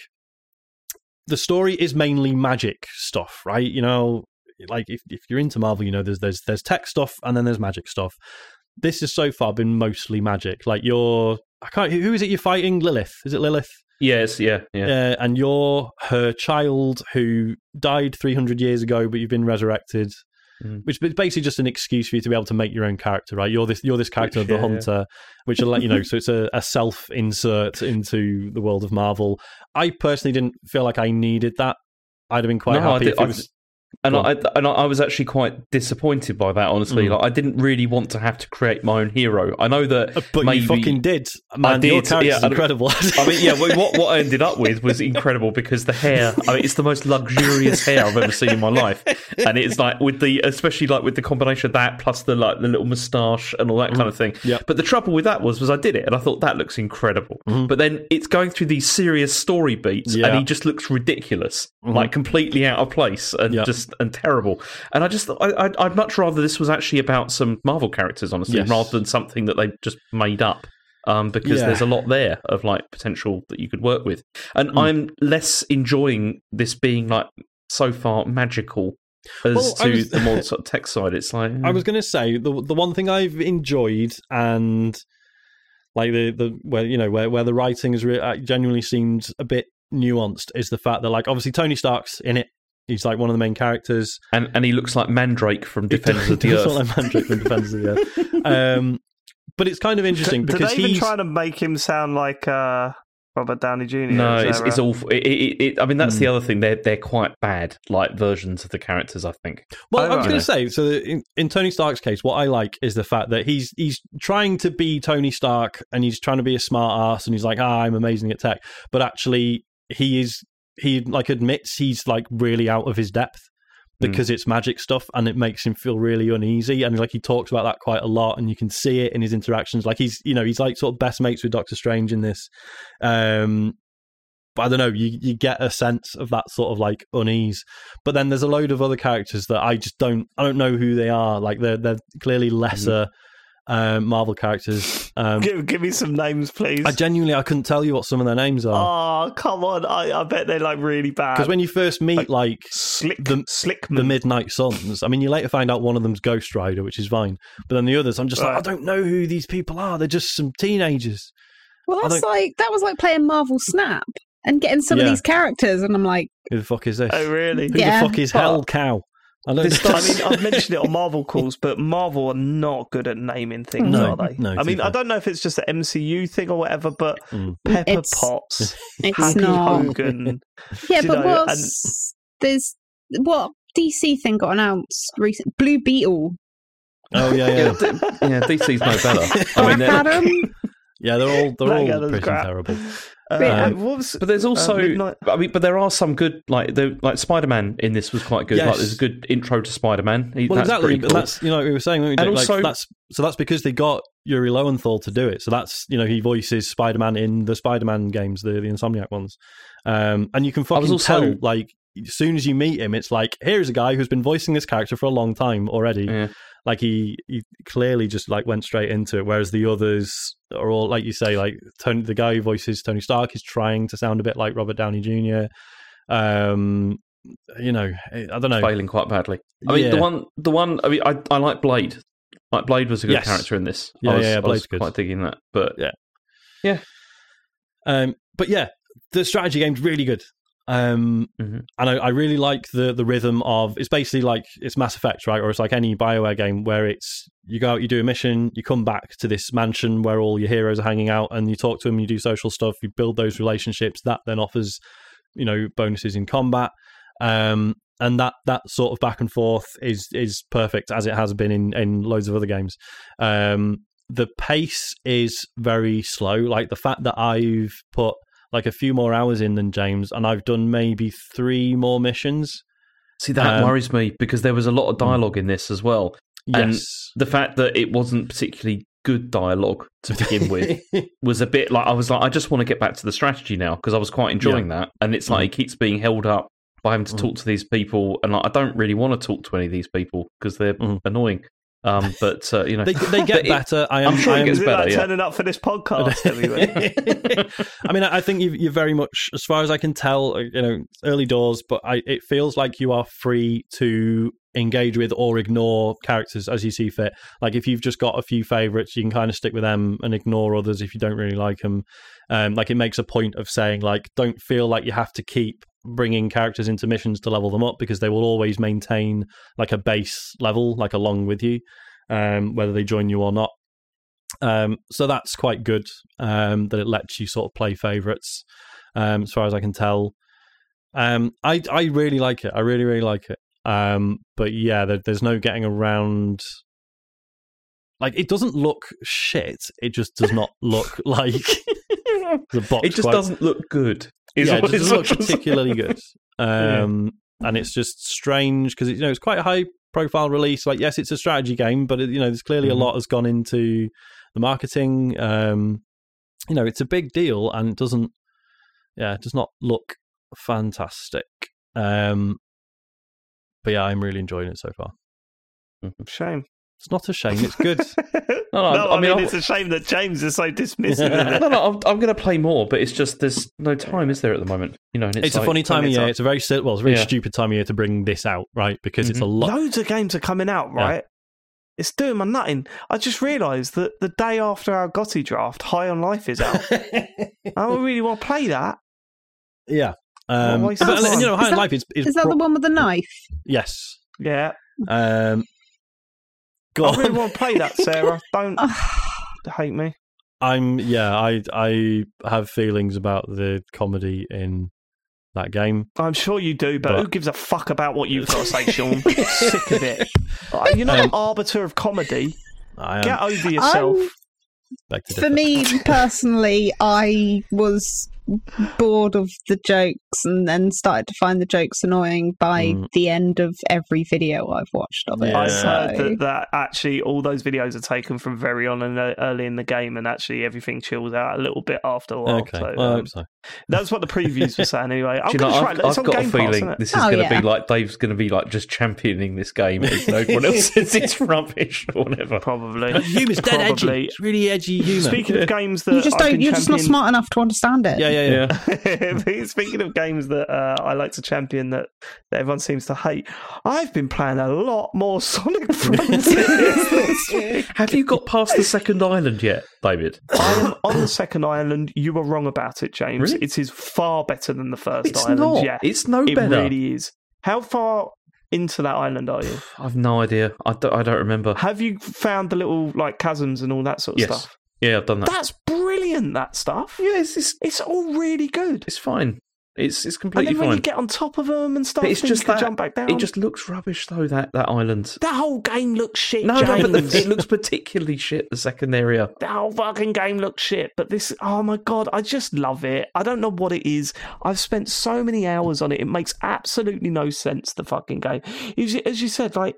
[SPEAKER 2] the story is mainly magic stuff, right? You know, like if if you're into Marvel, you know there's there's there's tech stuff and then there's magic stuff. This has so far been mostly magic. Like you're, I can't. Who is it you're fighting? Lilith? Is it Lilith?
[SPEAKER 3] Yes, yeah, yeah.
[SPEAKER 2] Uh, and you're her child who died 300 years ago, but you've been resurrected.
[SPEAKER 3] Mm.
[SPEAKER 2] Which is basically just an excuse for you to be able to make your own character, right? You're this, you're this character of the <laughs>
[SPEAKER 3] Yeah, yeah.
[SPEAKER 2] hunter, which will let you know. So it's a, a self insert into the world of Marvel. I personally didn't feel like I needed that. I'd have been quite
[SPEAKER 3] No, I
[SPEAKER 2] happy
[SPEAKER 3] did-
[SPEAKER 2] if it
[SPEAKER 3] I-
[SPEAKER 2] was.
[SPEAKER 3] And I and I- I was actually quite disappointed by that. Honestly,
[SPEAKER 2] Mm.
[SPEAKER 3] like I didn't really want to have to create my own hero. I know that,
[SPEAKER 2] Uh, But
[SPEAKER 3] maybe,
[SPEAKER 2] you fucking did, man.
[SPEAKER 3] did,
[SPEAKER 2] your character's
[SPEAKER 3] yeah,
[SPEAKER 2] incredible.
[SPEAKER 3] I mean, yeah. What what I ended up with was incredible because the hair. I mean, it's the most luxurious hair I've ever seen in my life, and it's like with the, especially like with the combination of that plus the like the little moustache and all that kind of thing.
[SPEAKER 2] Yeah.
[SPEAKER 3] But the trouble with that was, was I did it, and I thought that looks incredible. But then it's going through these serious story beats,
[SPEAKER 2] Yeah.
[SPEAKER 3] and he just looks ridiculous, like completely out of place and
[SPEAKER 2] Yeah.
[SPEAKER 3] just and terrible. And I just, I, I'd, I'd much rather this was actually about some Marvel characters, honestly,
[SPEAKER 2] Yes.
[SPEAKER 3] rather than something that they just made up um, because
[SPEAKER 2] Yeah.
[SPEAKER 3] there's a lot there of like potential that you could work with. And
[SPEAKER 2] Hmm.
[SPEAKER 3] I'm less enjoying this being like so far magical as
[SPEAKER 2] Well,
[SPEAKER 3] to
[SPEAKER 2] was-
[SPEAKER 3] the more <laughs> sort of tech side. It's like
[SPEAKER 2] I was going to say the the one thing I've enjoyed and like the the where you know where where the writing has re- uh, genuinely seemed a bit nuanced is the fact that like obviously Tony Stark's in it. He's like one of the main characters.
[SPEAKER 3] and and he looks like Mandrake from Defenders of <laughs> the
[SPEAKER 2] Does
[SPEAKER 3] Earth.
[SPEAKER 2] look like Mandrake from Defenders of the Earth. <laughs> Um, but it's kind of interesting
[SPEAKER 1] Did
[SPEAKER 2] because
[SPEAKER 1] they even
[SPEAKER 2] he's
[SPEAKER 1] trying to make him sound like uh, Robert Downey Jr.?
[SPEAKER 3] No, it's, it's awful. It, it, it, I mean, that's
[SPEAKER 2] Hmm.
[SPEAKER 3] the other thing. They're they're quite bad, like versions of the characters. I think.
[SPEAKER 2] Well,
[SPEAKER 1] Oh,
[SPEAKER 2] I was
[SPEAKER 1] right.
[SPEAKER 2] going to say, so in, in Tony Stark's case, what I like is the fact that he's he's trying to be Tony Stark and he's trying to be a smart ass and he's like, ah, I'm amazing at tech, but actually he is he like admits he's like really out of his depth because it's magic stuff and it makes him feel really uneasy and like he talks about that quite a lot and you can see it in his interactions like he's you know he's like sort of best mates with Doctor Strange in this um but I don't know, you, you get a sense of that sort of like unease. But then there's a load of other characters that I just don't I don't know who they are. Like they're they're clearly lesser um, Marvel characters. Um,
[SPEAKER 1] Give, give me some names, please.
[SPEAKER 2] I genuinely I couldn't tell you what some of their names are
[SPEAKER 1] oh, come on. I, I bet they're like really bad.
[SPEAKER 2] because when you first meet like
[SPEAKER 1] Slick,
[SPEAKER 2] the-
[SPEAKER 1] Slickman.
[SPEAKER 2] the Midnight Suns, I mean you later find out one of them's Ghost Rider, which is fine. But then the others, I'm just like I don't know who these people are. They're just some teenagers.
[SPEAKER 4] Well, that's like that was like playing Marvel Snap and getting some of these characters, and I'm like,
[SPEAKER 2] Who the fuck is this?
[SPEAKER 1] oh, really?
[SPEAKER 2] Who
[SPEAKER 4] Yeah.
[SPEAKER 2] the fuck is Hell Cow? I don't
[SPEAKER 3] This
[SPEAKER 1] I mean, I've mentioned it on <laughs> Marvel calls, but Marvel are not good at naming things,
[SPEAKER 2] No,
[SPEAKER 1] are they?
[SPEAKER 2] no,
[SPEAKER 1] I mean,
[SPEAKER 2] be
[SPEAKER 1] I don't know if it's just an MCU thing or whatever, but
[SPEAKER 2] Mm.
[SPEAKER 1] Pepper
[SPEAKER 4] It's-
[SPEAKER 1] Potts, <laughs>
[SPEAKER 4] it's
[SPEAKER 1] Happy
[SPEAKER 4] not.
[SPEAKER 1] Hogan. <laughs>
[SPEAKER 4] Yeah, but
[SPEAKER 1] know,
[SPEAKER 4] what's there's what DC thing got announced recent? Blue Beetle,
[SPEAKER 2] Oh yeah,
[SPEAKER 3] Yeah,
[SPEAKER 2] yeah,
[SPEAKER 3] DC's no better. I mean,
[SPEAKER 4] Black
[SPEAKER 3] they're-
[SPEAKER 4] Adam.
[SPEAKER 2] yeah. They're all they're all pretty
[SPEAKER 1] crap.
[SPEAKER 2] terrible.
[SPEAKER 1] Uh,
[SPEAKER 4] Yeah.
[SPEAKER 1] was,
[SPEAKER 3] But there's also,
[SPEAKER 1] Uh, Midnight-
[SPEAKER 3] I mean, but there are some good, like the like Spider Man in this was quite good. Like there's a good intro to Spider Man.
[SPEAKER 2] Well,
[SPEAKER 3] that's
[SPEAKER 2] exactly.
[SPEAKER 3] pretty cool.
[SPEAKER 2] that's you know we were saying weren't we,
[SPEAKER 3] And
[SPEAKER 2] Jake?
[SPEAKER 3] also-
[SPEAKER 2] like, that's so that's because they got Yuri Lowenthal to do it. So that's you know he voices Spider Man in the Spider Man games, the the Insomniac ones, um, and you can fucking
[SPEAKER 3] also-
[SPEAKER 2] tell like as soon as you meet him, it's like here's a guy who's been voicing this character for a long time already.
[SPEAKER 3] Yeah.
[SPEAKER 2] Like he, he clearly just like went straight into it, whereas the others are all like you say, like Tony, the guy who voices Tony Stark is trying to sound a bit like Robert Downey Jr. Um, you know, I don't know.
[SPEAKER 3] failing quite badly. I mean, the one, the one. I mean, I I like Blade. Like Blade was a good
[SPEAKER 2] Yes.
[SPEAKER 3] character in this.
[SPEAKER 2] Yeah,
[SPEAKER 3] I was,
[SPEAKER 2] yeah, yeah,
[SPEAKER 3] I was
[SPEAKER 2] Blade's good.
[SPEAKER 3] quite digging that. But yeah, yeah.
[SPEAKER 2] Um, but yeah, the strategy game's really good. Um,
[SPEAKER 3] Mhm.
[SPEAKER 2] and I, I really like the the rhythm of it's basically like it's Mass Effect, right? Or it's like any Bioware game where it's you go out, you do a mission, you come back to this mansion where all your heroes are hanging out, and you talk to them, you do social stuff, you build those relationships. That then offers you know bonuses in combat. Um, and that that sort of back and forth is is perfect as it has been in in loads of other games. Um, the pace is very slow. Like the fact that I've put like a few more hours in than James, and I've done maybe three more missions.
[SPEAKER 3] see, that
[SPEAKER 2] Um,
[SPEAKER 3] worries me because there was a lot of dialogue in this as well. And-
[SPEAKER 2] Yes,
[SPEAKER 3] The fact that it wasn't particularly good dialogue to begin <laughs> with was a bit like I was like, I just want to get back to the strategy now because I was quite enjoying that. And it's like it keeps being held up by having to
[SPEAKER 2] Mhm.
[SPEAKER 3] talk to these people, and like I don't really want to talk to any of these people because they're
[SPEAKER 2] Mhm.
[SPEAKER 3] annoying. Um, but uh, you know,
[SPEAKER 2] They, they get
[SPEAKER 3] But it-
[SPEAKER 2] better. I am.
[SPEAKER 3] I'm sure
[SPEAKER 2] I
[SPEAKER 3] it gets
[SPEAKER 1] it
[SPEAKER 3] better,
[SPEAKER 1] like
[SPEAKER 3] yeah.
[SPEAKER 1] turning up for this podcast every?
[SPEAKER 2] I mean, <laughs> I I think you've, you're very much, as far as I can tell, uh, you know, early doors, but I, it feels like you are free to engage with or ignore characters as you see fit. Like if you've just got a few favorites, you can kind of stick with them and ignore others if you don't really like them. Um, like it makes a point of saying, like, don't feel like you have to keep bringing characters into missions to level them up because they will always maintain like a base level, like along with you, um, whether they join you or not. Um, so that's quite good um, that it lets you sort of play favorites, um, as far as I can tell. Um, I I really like it. I really really like it. Um, but yeah, there, there's no getting around. Like it doesn't look shit. It just does not look <laughs> like <laughs> the box.
[SPEAKER 3] it just
[SPEAKER 2] quite-
[SPEAKER 3] doesn't look good. Is
[SPEAKER 2] yeah, it doesn't look particularly good. <laughs>
[SPEAKER 3] Yeah.
[SPEAKER 2] Um, and it's just strange because you know it's quite a high profile release. Like, yes, it's a strategy game, but it, you know, there's clearly
[SPEAKER 3] Mhm.
[SPEAKER 2] a lot has gone into the marketing. Um, you know, it's a big deal and it doesn't. Yeah, it does not look fantastic. Um, but yeah, I'm really enjoying it so far.
[SPEAKER 1] Shame.
[SPEAKER 2] It's not a shame. It's good. <laughs>
[SPEAKER 1] No,
[SPEAKER 3] no,
[SPEAKER 1] I,
[SPEAKER 3] I mean,
[SPEAKER 1] mean,
[SPEAKER 3] I'm-
[SPEAKER 1] it's a shame that James is so dismissive of
[SPEAKER 3] no, no, I'm, I'm going to play more, but it's just there's no time, is there, at the moment? You know, and it's,
[SPEAKER 2] it's, a funny time of year.
[SPEAKER 1] up.
[SPEAKER 2] It's a very well, it's a very
[SPEAKER 3] Yeah.
[SPEAKER 2] stupid time of year to bring this out, right? Because it's a lot.
[SPEAKER 1] Loads of games are coming out,
[SPEAKER 2] Yeah.
[SPEAKER 1] right? It's doing my nutting. I just realised that the day after our GOTY draft, High on Life is out. <laughs> I don't really want to play that.
[SPEAKER 2] Yeah. Um,
[SPEAKER 1] waste
[SPEAKER 2] but, and, you know. High
[SPEAKER 4] Is
[SPEAKER 2] on
[SPEAKER 4] that-
[SPEAKER 2] Life is, is,
[SPEAKER 4] Is that
[SPEAKER 2] pro-
[SPEAKER 4] the one with the knife?
[SPEAKER 2] yes.
[SPEAKER 1] Yeah.
[SPEAKER 2] Um, go
[SPEAKER 1] I really want to play that, Sarah. <laughs> Don't <sighs> hate me.
[SPEAKER 2] I'm yeah. I I have feelings about the comedy in that game.
[SPEAKER 1] I'm sure you do, but,
[SPEAKER 2] But-
[SPEAKER 1] who gives a fuck about what you've got to say, <laughs> Sean? Sick of it. Uh, You're not
[SPEAKER 2] Um,
[SPEAKER 1] an arbiter of comedy.
[SPEAKER 2] I am
[SPEAKER 1] Get over yourself.
[SPEAKER 4] I'm- For me <laughs> personally, I was bored of the jokes and then started to find the jokes annoying by
[SPEAKER 2] Mm.
[SPEAKER 4] the end of every video I've watched of it.
[SPEAKER 2] Yeah.
[SPEAKER 4] So-
[SPEAKER 1] heard that, that actually all those videos are taken from very on in the, early in the game, and actually everything chills out a little bit after a while.
[SPEAKER 2] Okay,
[SPEAKER 1] So,
[SPEAKER 2] well, I
[SPEAKER 1] um,
[SPEAKER 2] hope so.
[SPEAKER 1] that's what the previews were saying anyway. <laughs> I'm
[SPEAKER 3] you know,
[SPEAKER 1] try
[SPEAKER 3] I've,
[SPEAKER 1] it.
[SPEAKER 3] I've got a
[SPEAKER 1] Game Pass,
[SPEAKER 3] feeling
[SPEAKER 1] isn't
[SPEAKER 3] this is
[SPEAKER 4] Oh,
[SPEAKER 3] going to
[SPEAKER 4] yeah.
[SPEAKER 3] be like Dave's going to be like just championing this game, even though everyone else says it's rubbish or whatever.
[SPEAKER 1] Probably. <laughs>
[SPEAKER 2] The humor's dead edgy. It's really edgy humor.
[SPEAKER 1] Speaking of games that
[SPEAKER 4] you just don't, you're just not smart enough to understand it.
[SPEAKER 2] yeah, yeah, yeah.
[SPEAKER 3] Yeah. <laughs>
[SPEAKER 1] Speaking of games that uh, I like to champion that, that everyone seems to hate, I've been playing a lot more <laughs> Sonic Frontiers. <laughs>
[SPEAKER 3] Have you got past the second island yet, David?
[SPEAKER 1] I am on the second island. You were wrong about it, James.
[SPEAKER 3] Really?
[SPEAKER 1] It is far better than the first
[SPEAKER 3] It's
[SPEAKER 1] island.
[SPEAKER 3] not.
[SPEAKER 1] Yeah,
[SPEAKER 3] It's no
[SPEAKER 1] it
[SPEAKER 3] better.
[SPEAKER 1] really is. How far into that island are you? <sighs>
[SPEAKER 3] I've no idea. I don't, I don't remember.
[SPEAKER 1] Have you found the little like chasms and all that sort of
[SPEAKER 3] Yes.
[SPEAKER 1] stuff?
[SPEAKER 3] Yeah, I've done that.
[SPEAKER 1] That's brilliant. That stuff.
[SPEAKER 3] yeah, it's, it's,
[SPEAKER 1] It's all really good.
[SPEAKER 3] it's fine. It's it's completely And
[SPEAKER 1] then when
[SPEAKER 3] fine.
[SPEAKER 1] you get on top of them and stuff,
[SPEAKER 3] But it's just that
[SPEAKER 1] jump back down.
[SPEAKER 3] it just looks rubbish though. That that island.
[SPEAKER 1] that whole game looks shit.
[SPEAKER 3] No, no, but the, it looks particularly shit. The second area.
[SPEAKER 1] the whole fucking game looks shit. But this, oh my god, I just love it. I don't know what it is. I've spent so many hours on it. It makes absolutely no sense. The fucking game, as you, as you said, like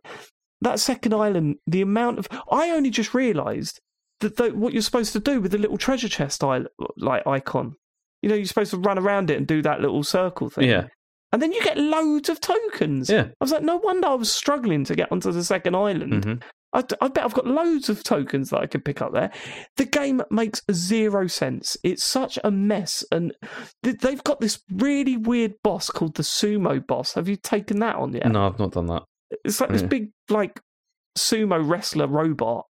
[SPEAKER 1] that second island, the amount of I only just realised that the, what you're supposed to do with the little treasure chest I, like icon. You know, you're supposed to run around it and do that little circle thing.
[SPEAKER 3] Yeah,
[SPEAKER 1] And then you get loads of tokens.
[SPEAKER 3] yeah.
[SPEAKER 1] I was like, no wonder I was struggling to get onto the second island.
[SPEAKER 3] hmm
[SPEAKER 1] I, I bet I've got loads of tokens that I could pick up there. The game makes zero sense. It's such a mess, and th- they've got this really weird boss called the Sumo Boss. Have you taken that on yet?
[SPEAKER 3] No, I've not done that.
[SPEAKER 1] It's like this big, like sumo wrestler robot,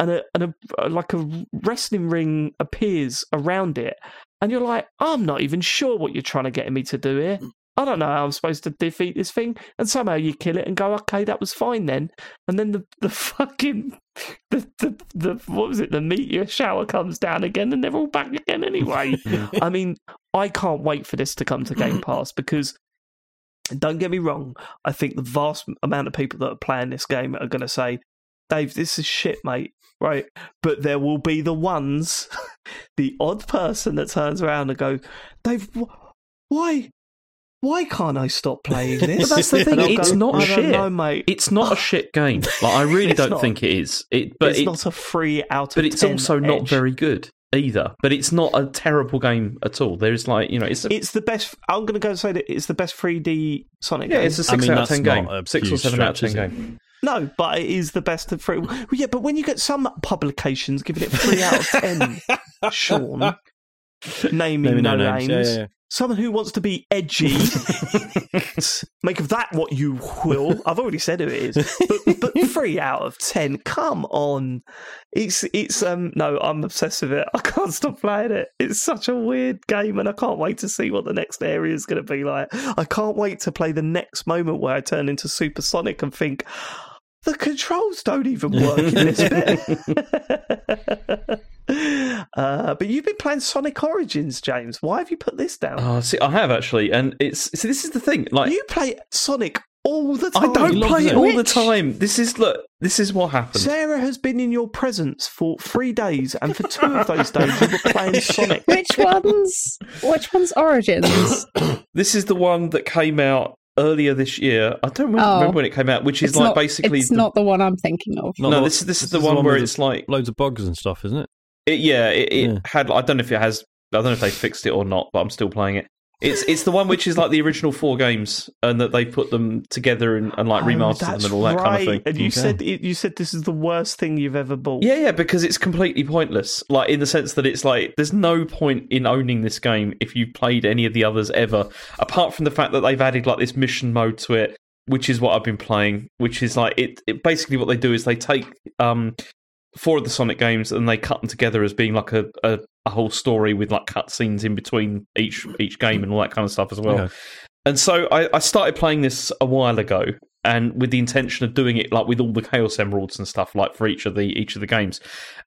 [SPEAKER 1] and a and a uh, like a wrestling ring appears around it, and you're like, I'm not even sure what you're trying to get me to do here. Mm. I don't know how I'm supposed to defeat this thing, and somehow you kill it and go, okay, that was fine then. And then the the fucking the the, the what was it? The meteor shower comes down again, and they're all back again anyway. <laughs> I mean, I can't wait for this to come to Game Pass because don't get me wrong, I think the vast amount of people that are playing this game are going to say, Dave, this is shit, mate. Right. But there will be the ones, <laughs> the odd person that turns around and go, Dave, wh- why? Why can't I stop playing <laughs> this?
[SPEAKER 3] But that's the thing,
[SPEAKER 1] And I'll
[SPEAKER 3] it's not
[SPEAKER 1] I don't
[SPEAKER 3] shit.
[SPEAKER 1] know, mate.
[SPEAKER 3] It's not a shit game. Like I really <laughs> don't
[SPEAKER 1] not.
[SPEAKER 3] think it is. It, but
[SPEAKER 1] it's
[SPEAKER 3] it,
[SPEAKER 1] not a free out of
[SPEAKER 3] but it's
[SPEAKER 1] 10
[SPEAKER 3] also not very good either. But it's not a terrible game at all. There's like you know, it's a,
[SPEAKER 1] It's the best. I'm going to go and say that it's the best 3D Sonic
[SPEAKER 3] yeah,
[SPEAKER 1] game.
[SPEAKER 3] it's a six
[SPEAKER 2] mean,
[SPEAKER 3] out of ten game, six or
[SPEAKER 2] huge
[SPEAKER 3] seven out of ten
[SPEAKER 2] stretch, it?
[SPEAKER 3] game.
[SPEAKER 1] No, but it is the best of three. Well, yeah, but when you get some publications giving it three out of ten, <laughs> Sean, naming
[SPEAKER 2] Maybe
[SPEAKER 1] no,
[SPEAKER 2] no
[SPEAKER 1] names,
[SPEAKER 2] names. Yeah, yeah, yeah.
[SPEAKER 1] someone who wants to be edgy, <laughs> make of that what you will. I've already said who it is, but but three out of ten. Come on, it's it's um no, I'm obsessed with it. I can't stop playing it. It's such a weird game, and I can't wait to see what the next area is going to be like. I can't wait to play the next moment where I turn into Supersonic and think. The controls don't even <laughs> work in this bit. <laughs> uh, but you've been playing Sonic Origins, James. Why have you put this down?
[SPEAKER 3] Oh, see, I have actually, and it's see. This is the thing. Like,
[SPEAKER 1] you play Sonic all the time.
[SPEAKER 3] I don't
[SPEAKER 2] He
[SPEAKER 3] play it
[SPEAKER 2] it.
[SPEAKER 3] all the time. This is look. This is what happened.
[SPEAKER 1] Sarah has been in your presence for three days, and for two of those days you were playing <laughs> Sonic.
[SPEAKER 4] Which ones? Which one's Origins? <coughs>
[SPEAKER 3] This is the one that came out earlier this year. I don't remember,
[SPEAKER 4] Oh.
[SPEAKER 3] remember when it came out, which is like
[SPEAKER 4] not,
[SPEAKER 3] basically.
[SPEAKER 4] It's
[SPEAKER 3] the-
[SPEAKER 4] not the one I'm thinking of.
[SPEAKER 2] Not
[SPEAKER 3] no,
[SPEAKER 2] the-
[SPEAKER 3] this is this is
[SPEAKER 2] this
[SPEAKER 3] the one where it's like
[SPEAKER 2] loads of bugs and stuff, isn't it?
[SPEAKER 3] It, yeah, it, it
[SPEAKER 2] Yeah.
[SPEAKER 3] had. I don't know if it has. I don't know if they fixed it or not, but I'm still playing it. It's it's the one which is like the original four games, and that they put them together and, and like
[SPEAKER 1] Oh,
[SPEAKER 3] remastered them and all that
[SPEAKER 1] right.
[SPEAKER 3] kind of thing.
[SPEAKER 1] And you
[SPEAKER 2] Okay.
[SPEAKER 1] said you said this is the worst thing you've ever bought.
[SPEAKER 3] Yeah, yeah, because it's completely pointless. Like in the sense that it's like there's no point in owning this game if you've played any of the others ever, apart from the fact that they've added like this mission mode to it, which is what I've been playing. Which is like it. it basically, what they do is they take um four of the Sonic games and they cut them together as being like a, a, a whole story with like cutscenes in between each each game and all that kind of stuff as well.
[SPEAKER 2] Okay.
[SPEAKER 3] And so I, I started playing this a while ago, and with the intention of doing it like with all the Chaos Emeralds and stuff, like for each of the each of the games.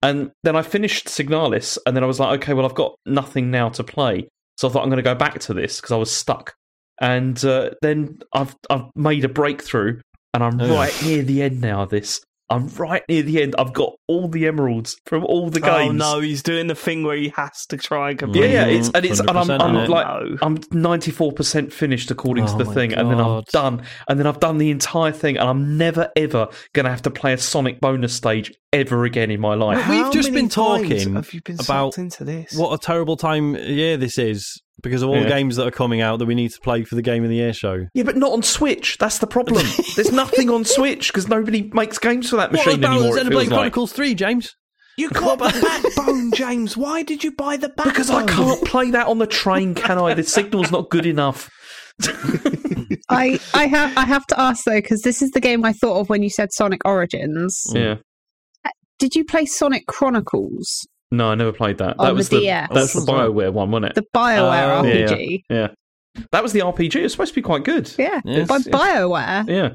[SPEAKER 3] And then I finished Signalis, and then I was like, okay, well I've got nothing now to play, so I thought I'm going to go back to this because I was stuck. And uh, then I've I've made a breakthrough, and I'm
[SPEAKER 2] Oh, yeah.
[SPEAKER 3] right near the end now. Of this. I'm right near the end. I've got all the emeralds from all the games.
[SPEAKER 1] Oh no, he's doing the thing where he has to try and complete.
[SPEAKER 3] Yeah, yeah, it's and it's and I'm,
[SPEAKER 2] mm-hmm.
[SPEAKER 3] I'm
[SPEAKER 2] it.
[SPEAKER 3] like
[SPEAKER 1] No.
[SPEAKER 3] I'm 94 percent finished according
[SPEAKER 2] Oh
[SPEAKER 3] to the
[SPEAKER 2] my
[SPEAKER 3] thing, and then I'm done, and then I've done the entire thing, and I'm never ever gonna have to play a Sonic bonus stage ever again in my life.
[SPEAKER 2] We've just been talking
[SPEAKER 1] have you been
[SPEAKER 2] about
[SPEAKER 1] into this?
[SPEAKER 2] What a terrible time of year this is because of all the games that are coming out that we need to play for the Game of the Year show.
[SPEAKER 3] Yeah, but not on Switch. That's the problem. <laughs> There's nothing on Switch because nobody makes games for that machine
[SPEAKER 2] what about
[SPEAKER 3] anymore. It
[SPEAKER 2] Xenoblade
[SPEAKER 3] feels like.
[SPEAKER 2] Chronicles 3, James?
[SPEAKER 1] You got the <laughs> backbone, James. Why did you buy the backbone?
[SPEAKER 3] Because I can't play that on the train, can I? The signal's not good enough. <laughs>
[SPEAKER 4] I I have I have to ask though because this is the game I thought of when you said Sonic Origins.
[SPEAKER 3] Yeah.
[SPEAKER 4] Did you play Sonic Chronicles,
[SPEAKER 3] No, I never played that.
[SPEAKER 4] On
[SPEAKER 3] that was
[SPEAKER 4] the
[SPEAKER 3] the,
[SPEAKER 4] DS.
[SPEAKER 3] that's the Bioware one, wasn't it?
[SPEAKER 4] the Bioware
[SPEAKER 2] Oh,
[SPEAKER 3] yeah.
[SPEAKER 4] RPG?
[SPEAKER 3] Yeah. That was the RPG. It was supposed to be quite good.
[SPEAKER 4] Yeah,
[SPEAKER 2] Yes,
[SPEAKER 4] by
[SPEAKER 3] yes.
[SPEAKER 4] Bioware.
[SPEAKER 3] Yeah.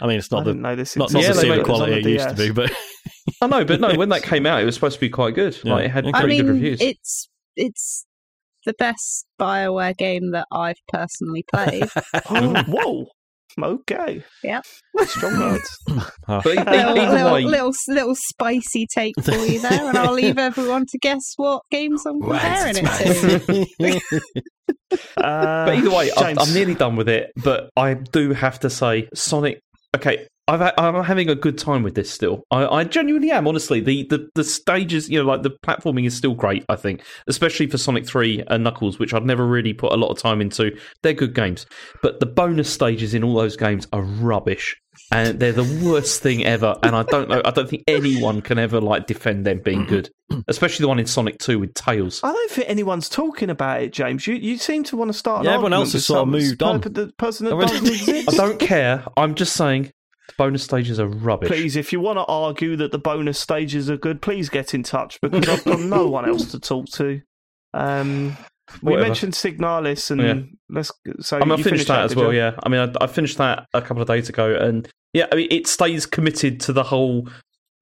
[SPEAKER 2] I mean, it's
[SPEAKER 1] I
[SPEAKER 2] not the
[SPEAKER 1] didn't know this.
[SPEAKER 2] not, not
[SPEAKER 3] Yeah,
[SPEAKER 2] the
[SPEAKER 3] they
[SPEAKER 2] same
[SPEAKER 3] it
[SPEAKER 2] quality
[SPEAKER 1] on
[SPEAKER 2] it used to be, but <laughs>
[SPEAKER 3] I know, but no, when that <laughs> came out, it was supposed to be quite good.
[SPEAKER 2] Yeah.
[SPEAKER 3] Like it had
[SPEAKER 2] Okay.
[SPEAKER 4] I
[SPEAKER 3] pretty
[SPEAKER 4] mean,
[SPEAKER 3] good reviews.
[SPEAKER 4] it's it's the best Bioware game that I've personally played. <laughs>
[SPEAKER 1] Oh, whoa. Okay.
[SPEAKER 4] Yep.
[SPEAKER 1] Strong words. <laughs>
[SPEAKER 3] But e- e-
[SPEAKER 4] little,
[SPEAKER 3] either
[SPEAKER 4] little,
[SPEAKER 3] way,
[SPEAKER 4] little little spicy take for you there, and I'll leave <laughs> everyone to guess what games I'm comparing it to. <laughs>
[SPEAKER 1] Uh,
[SPEAKER 3] but either way, I'm,
[SPEAKER 1] James.
[SPEAKER 3] I'm nearly done with it. But I do have to say, Sonic. Okay, I've, ha- I'm having a good time with this still. I, I genuinely am. Honestly, the, the the stages, you know, like the platforming is still great. I think, especially for Sonic Three and Knuckles, which I'd never really put a lot of time into. They're good games, but the bonus stages in all those games are rubbish. And they're the worst thing ever, and I don't know. I don't think anyone can ever like defend them being <clears throat> good, especially the one in Sonic Two with Tails.
[SPEAKER 1] I don't think anyone's talking about it, James. You you seem to want to start. An
[SPEAKER 2] Yeah, everyone
[SPEAKER 1] argument
[SPEAKER 2] else has
[SPEAKER 1] with
[SPEAKER 2] sort of
[SPEAKER 1] some
[SPEAKER 2] moved on.
[SPEAKER 1] per- The person that
[SPEAKER 2] Everyone-
[SPEAKER 1] doesn't exist.
[SPEAKER 3] I don't care. I'm just saying the bonus stages are rubbish.
[SPEAKER 1] Please, if you want to argue that the bonus stages are good, please get in touch because I've got no one else to talk to. Um, we
[SPEAKER 3] Whatever.
[SPEAKER 1] mentioned Signalis, and
[SPEAKER 3] Yeah.
[SPEAKER 1] let's. So
[SPEAKER 3] I mean, I finished that as well.
[SPEAKER 1] you?
[SPEAKER 3] Yeah, I mean, I, I finished that a couple of days ago, and yeah, I mean, it stays committed to the whole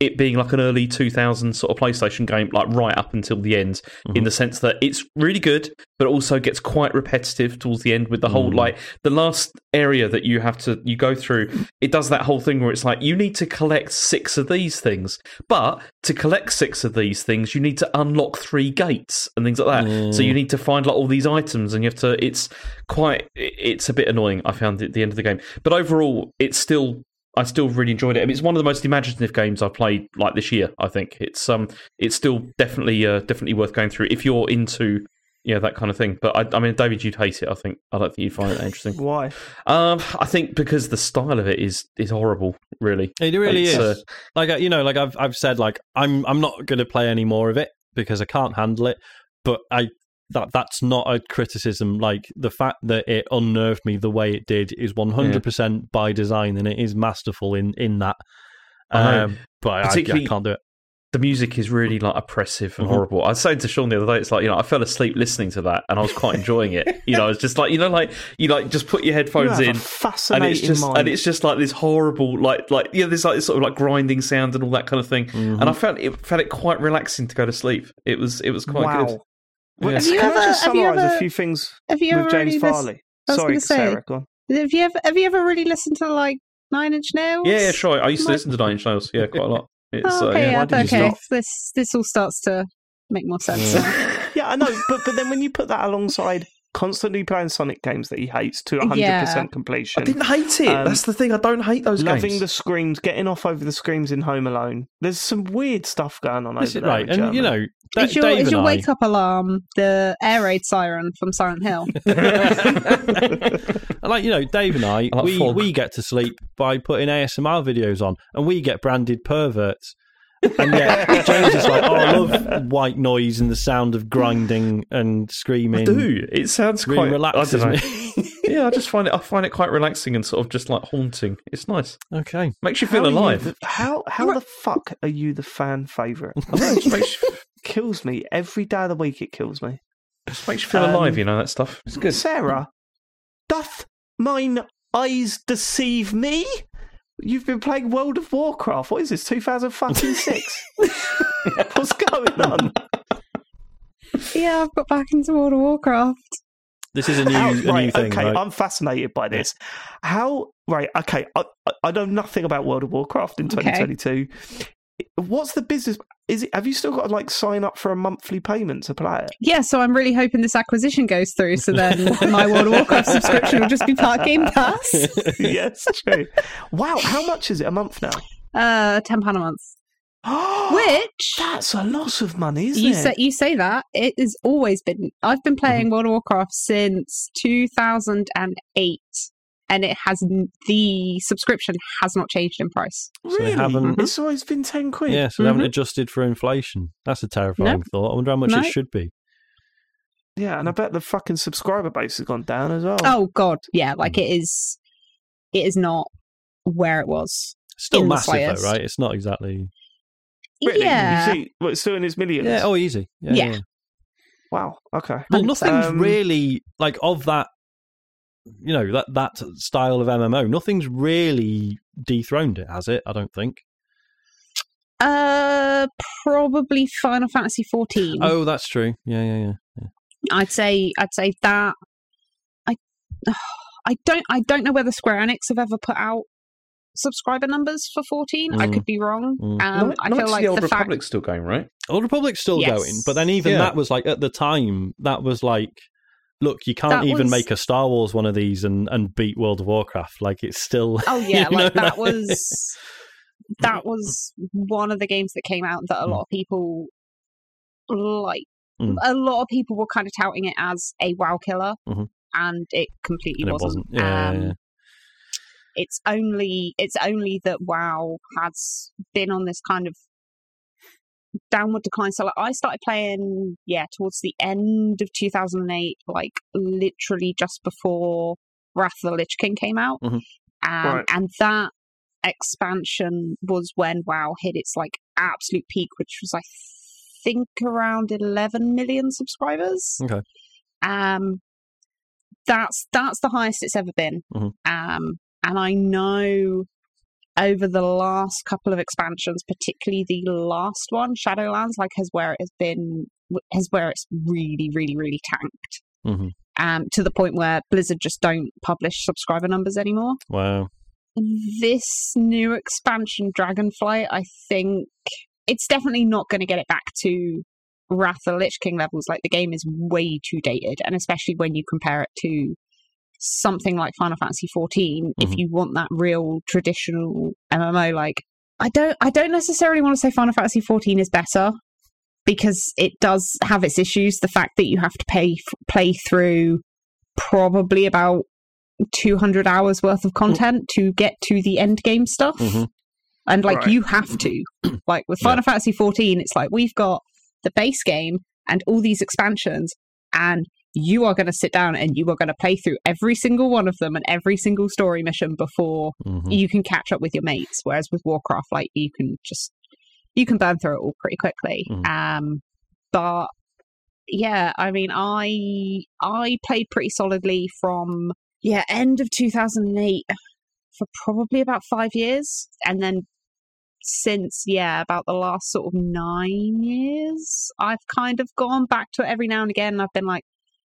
[SPEAKER 3] it being like an early 2000s sort of PlayStation game, like right up until the end, in the sense that it's really good, but also gets quite repetitive towards the end with the whole
[SPEAKER 2] Mm.
[SPEAKER 3] like the last area that you have to you go through. It does that whole thing where it's like you need to collect six of these things, but to collect six of these things, you need to unlock three gates and things like that. So you need to find like all these items, and you have to. It's quite. It's a bit annoying. I found at the end of the game, but overall, it's still. I still really enjoyed it. I mean, it's one of the most imaginative games I've played like this year. I think it's um, it's still definitely uh, definitely worth going through if you're into yeah, that kind of thing. But I, I mean, David, you'd hate it. I think I don't think you'd find it interesting. <laughs>
[SPEAKER 1] Why?
[SPEAKER 3] Um, I think because the style of it is is horrible. Really,
[SPEAKER 2] It really
[SPEAKER 3] It's,
[SPEAKER 2] is.
[SPEAKER 3] uh,
[SPEAKER 2] like uh, you know, like I've I've said, like I'm I'm not going to play any more of it because I can't handle it. But I that that's not a criticism. Like the fact that it unnerved me the way it did is 100 percent by design, and it is masterful in in that. Um, but I, I, can't do it.
[SPEAKER 3] the music is really like oppressive and
[SPEAKER 2] Mhm.
[SPEAKER 3] horrible. I was saying to Sean the other day, it's like you know, I fell asleep listening to that, and I was quite enjoying it. You know, it's just like you know, like you like just put your headphones
[SPEAKER 1] a
[SPEAKER 3] in.
[SPEAKER 1] fascinating
[SPEAKER 3] And it's just
[SPEAKER 1] mind.
[SPEAKER 3] and it's just like this horrible like like yeah there's like this sort of like grinding sound and all that kind of thing
[SPEAKER 2] Mhm.
[SPEAKER 3] and I found it found it quite relaxing to go to sleep it was it was quite
[SPEAKER 1] wow.
[SPEAKER 3] good
[SPEAKER 1] Well,
[SPEAKER 3] Yeah.
[SPEAKER 4] Have you
[SPEAKER 1] Can
[SPEAKER 4] ever-
[SPEAKER 1] I just summarise
[SPEAKER 4] ever-
[SPEAKER 1] a few things
[SPEAKER 4] Have you
[SPEAKER 1] with
[SPEAKER 4] ever
[SPEAKER 1] James
[SPEAKER 4] really
[SPEAKER 1] Farley?
[SPEAKER 4] I
[SPEAKER 1] Sorry,
[SPEAKER 4] say-
[SPEAKER 1] Sarah, go on.
[SPEAKER 4] Have you ever have you ever really listened to like Nine Inch Nails?
[SPEAKER 3] yeah, yeah sure I used to listen to Nine Inch Nails yeah quite a lot <laughs> it's
[SPEAKER 4] Oh,
[SPEAKER 3] uh, yeah.
[SPEAKER 4] yeah,
[SPEAKER 1] why did you
[SPEAKER 4] okay.
[SPEAKER 1] stop?
[SPEAKER 4] This this all starts to make more sense.
[SPEAKER 2] Yeah. <laughs>
[SPEAKER 1] Yeah, I know, but but then when you put that alongside constantly playing Sonic games that he hates to 100%
[SPEAKER 4] Yeah.
[SPEAKER 1] completion,
[SPEAKER 3] I didn't hate it
[SPEAKER 1] Um,
[SPEAKER 3] that's the thing I don't hate those
[SPEAKER 1] loving
[SPEAKER 3] games
[SPEAKER 1] the screams, getting off over the screams in Home Alone. There's some weird stuff going on
[SPEAKER 2] This
[SPEAKER 1] over
[SPEAKER 2] is
[SPEAKER 1] there.
[SPEAKER 2] right,
[SPEAKER 1] in
[SPEAKER 2] and you know, Da-
[SPEAKER 4] Is your
[SPEAKER 2] Dave
[SPEAKER 4] is your
[SPEAKER 2] I-
[SPEAKER 4] wake up alarm the air raid siren from Silent Hill? <laughs> <laughs>
[SPEAKER 2] like you know, Dave and I,
[SPEAKER 3] I like
[SPEAKER 2] we
[SPEAKER 3] fog.
[SPEAKER 2] we get to sleep by putting ASMR videos on, and we get branded perverts. And yet <laughs> James is like, oh, I love white noise and the sound of grinding and screaming.
[SPEAKER 3] I do it sounds
[SPEAKER 2] Really
[SPEAKER 3] quite
[SPEAKER 2] relaxes
[SPEAKER 3] I don't know.
[SPEAKER 2] me.
[SPEAKER 3] yeah I just find it I find it quite relaxing and sort of just like haunting it's nice
[SPEAKER 2] okay.
[SPEAKER 3] makes you
[SPEAKER 1] How
[SPEAKER 3] feel
[SPEAKER 1] you
[SPEAKER 3] alive
[SPEAKER 1] the- how how the fuck are you the fan favorite?
[SPEAKER 3] I don't know, it makes you, <laughs>
[SPEAKER 1] kills me every day of the week. It kills me.
[SPEAKER 3] just makes you feel
[SPEAKER 1] Um,
[SPEAKER 3] alive you know that stuff it's good
[SPEAKER 1] Sarah, doth mine eyes deceive me? You've been playing World of Warcraft. What is this? Two thousand fucking six. <laughs> What's going on?
[SPEAKER 4] yeah, I've got back into World of Warcraft.
[SPEAKER 2] This is a new,
[SPEAKER 1] How-
[SPEAKER 2] a new
[SPEAKER 1] right,
[SPEAKER 2] thing,
[SPEAKER 1] okay,
[SPEAKER 2] right?
[SPEAKER 1] I'm fascinated by this. How? Right, okay, I, I- I know nothing about World of Warcraft in
[SPEAKER 4] Okay.
[SPEAKER 1] 2022. What's the business? Is it? Have you still got to like sign up for a monthly payment to play it?
[SPEAKER 4] Yeah, so I'm really hoping this acquisition goes through. So then <laughs> my World of Warcraft subscription will just be part Game Pass. <laughs>
[SPEAKER 1] yes, true. Wow, how much is it a month now?
[SPEAKER 4] Uh, ten pound a month. <gasps> Which
[SPEAKER 1] That's a lot of money, isn't
[SPEAKER 4] you
[SPEAKER 1] it?
[SPEAKER 4] say you say that it has always been. I've been playing World of Warcraft since 2008, and it has the subscription has not changed in price.
[SPEAKER 2] So they
[SPEAKER 1] really? It's always been ten quid.
[SPEAKER 2] yeah, so they haven't
[SPEAKER 4] Mhm.
[SPEAKER 2] adjusted for inflation. That's a terrifying thought. I wonder how much
[SPEAKER 4] No.
[SPEAKER 2] it should be.
[SPEAKER 1] Yeah, and I bet the fucking subscriber base has gone down as well.
[SPEAKER 4] Oh God, yeah, like it is. It is not where it was.
[SPEAKER 2] Still massive, though, right? It's not exactly.
[SPEAKER 1] Really?
[SPEAKER 4] Yeah,
[SPEAKER 1] You see, well, it's still in his millions.
[SPEAKER 2] Yeah. Oh, easy. Yeah.
[SPEAKER 4] Yeah.
[SPEAKER 2] yeah.
[SPEAKER 1] Wow. Okay.
[SPEAKER 2] Well, nothing's
[SPEAKER 1] Um,
[SPEAKER 2] really like of that. You know that that style of MMO. Nothing's really dethroned it, has it? I don't think.
[SPEAKER 4] uh, probably Final Fantasy 14.
[SPEAKER 2] Oh, that's true. Yeah, yeah, yeah.
[SPEAKER 4] I'd say I'd say that I <sighs> I don't I don't know whether Square Enix have ever put out subscriber numbers for 14. I
[SPEAKER 2] Mm.
[SPEAKER 4] could be wrong.
[SPEAKER 2] Mm.
[SPEAKER 4] Um,
[SPEAKER 3] Knight-
[SPEAKER 4] I feel
[SPEAKER 3] of
[SPEAKER 4] like
[SPEAKER 3] the Old
[SPEAKER 4] the fact
[SPEAKER 3] Republic's still going, right?
[SPEAKER 2] Old Republic's still
[SPEAKER 4] Yes.
[SPEAKER 2] going, but then even
[SPEAKER 3] Yeah.
[SPEAKER 2] that was like at the time that was like, look, you can't
[SPEAKER 4] That
[SPEAKER 2] even
[SPEAKER 4] was-
[SPEAKER 2] make a Star Wars one of these and and beat World of Warcraft. Like it's still. <laughs>
[SPEAKER 4] Oh yeah,
[SPEAKER 2] you know,
[SPEAKER 4] like that was that was one of the games that came out that a
[SPEAKER 2] Mm.
[SPEAKER 4] lot of people like.
[SPEAKER 2] Mm.
[SPEAKER 4] A lot of people were kind of touting it as a WoW killer,
[SPEAKER 2] Mhm.
[SPEAKER 4] and it completely
[SPEAKER 2] and it
[SPEAKER 4] wasn't.
[SPEAKER 2] wasn't. Yeah,
[SPEAKER 4] Um,
[SPEAKER 2] yeah, yeah.
[SPEAKER 4] it's only it's only that WoW has been on this kind of downward decline. So like, I started playing, yeah, towards the end of 2008, like literally just before Wrath of the Lich King came out,
[SPEAKER 2] Mhm.
[SPEAKER 4] um,
[SPEAKER 1] Right.
[SPEAKER 4] and that expansion was when WoW hit its like absolute peak, which was I think around 11 million subscribers.
[SPEAKER 2] Okay.
[SPEAKER 4] Um, that's that's the highest it's ever been.
[SPEAKER 2] Mhm.
[SPEAKER 4] Um, and I know over the last couple of expansions, particularly the last one, Shadowlands, like has where it has been has where it's really, really, really tanked.
[SPEAKER 2] Mhm.
[SPEAKER 4] Um, to the point where Blizzard just don't publish subscriber numbers anymore.
[SPEAKER 2] Wow.
[SPEAKER 4] This new expansion, Dragonflight, I think it's definitely not going to get it back to Wrath of the Lich King levels. Like the game is way too dated, and especially when you compare it to something like Final Fantasy XIV, if
[SPEAKER 2] Mhm.
[SPEAKER 4] you want that real traditional MMO, like I don't, I don't necessarily want to say Final Fantasy XIV is better. because it does have its issues. The fact that you have to pay play through probably about 200 hours worth of content to get to the end game stuff.
[SPEAKER 2] Mhm.
[SPEAKER 4] And like
[SPEAKER 1] Right.
[SPEAKER 4] you have to. <clears throat> Like with Final Fantasy 14, it's like we've got the base game and all these expansions, and you are going to sit down and you are going to play through every single one of them and every single story mission before
[SPEAKER 2] Mhm.
[SPEAKER 4] you can catch up with your mates. Whereas with Warcraft, like you can just you can burn through it all pretty quickly.
[SPEAKER 2] Mhm.
[SPEAKER 4] Um, but yeah, I mean, I I played pretty solidly from yeah end of two thousand and eight for probably about five years, and then since yeah about the last sort of nine years, I've kind of gone back to it every now and again. I've been like,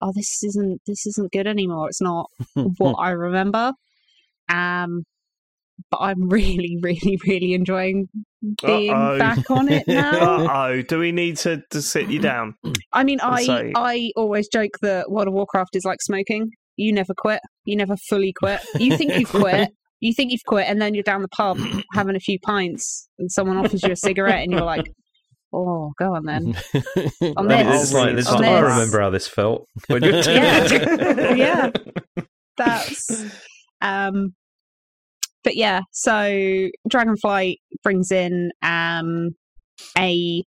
[SPEAKER 4] oh, this isn't this isn't good anymore. It's not <laughs> what I remember. Um, but I'm <laughs> really, really, really enjoying being
[SPEAKER 1] Uh-oh.
[SPEAKER 4] back on it <laughs> now.
[SPEAKER 1] Uh oh, do we need to, to sit you down?
[SPEAKER 4] I mean,
[SPEAKER 1] I'll
[SPEAKER 4] I
[SPEAKER 1] say-
[SPEAKER 4] I always joke that World of Warcraft is like smoking. You never quit. You never fully quit. You think you've quit. You think you've quit, and then you're down the pub having a few pints, and someone offers you a cigarette, and you're like, "Oh, go on then." <laughs> On
[SPEAKER 3] I
[SPEAKER 4] this,
[SPEAKER 3] it's like, this
[SPEAKER 4] on
[SPEAKER 3] like, I remember how this felt <laughs> when you're
[SPEAKER 4] Yeah. <laughs> yeah. That's um but yeah, so Dragonflight brings in um a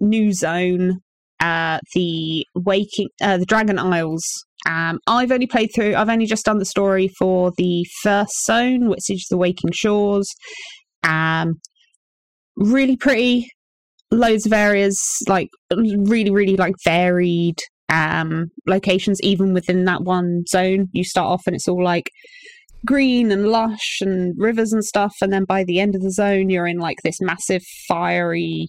[SPEAKER 4] new zone, uh the waking uh the Dragon Isles. Um I've only played through I've only just done the story for the first zone, which is the Waking Shores. Um really pretty, loads of areas, like really, really like varied um locations even within that one zone. You start off and it's all like green and lush and rivers and stuff and then by the end of the zone you're in like this massive fiery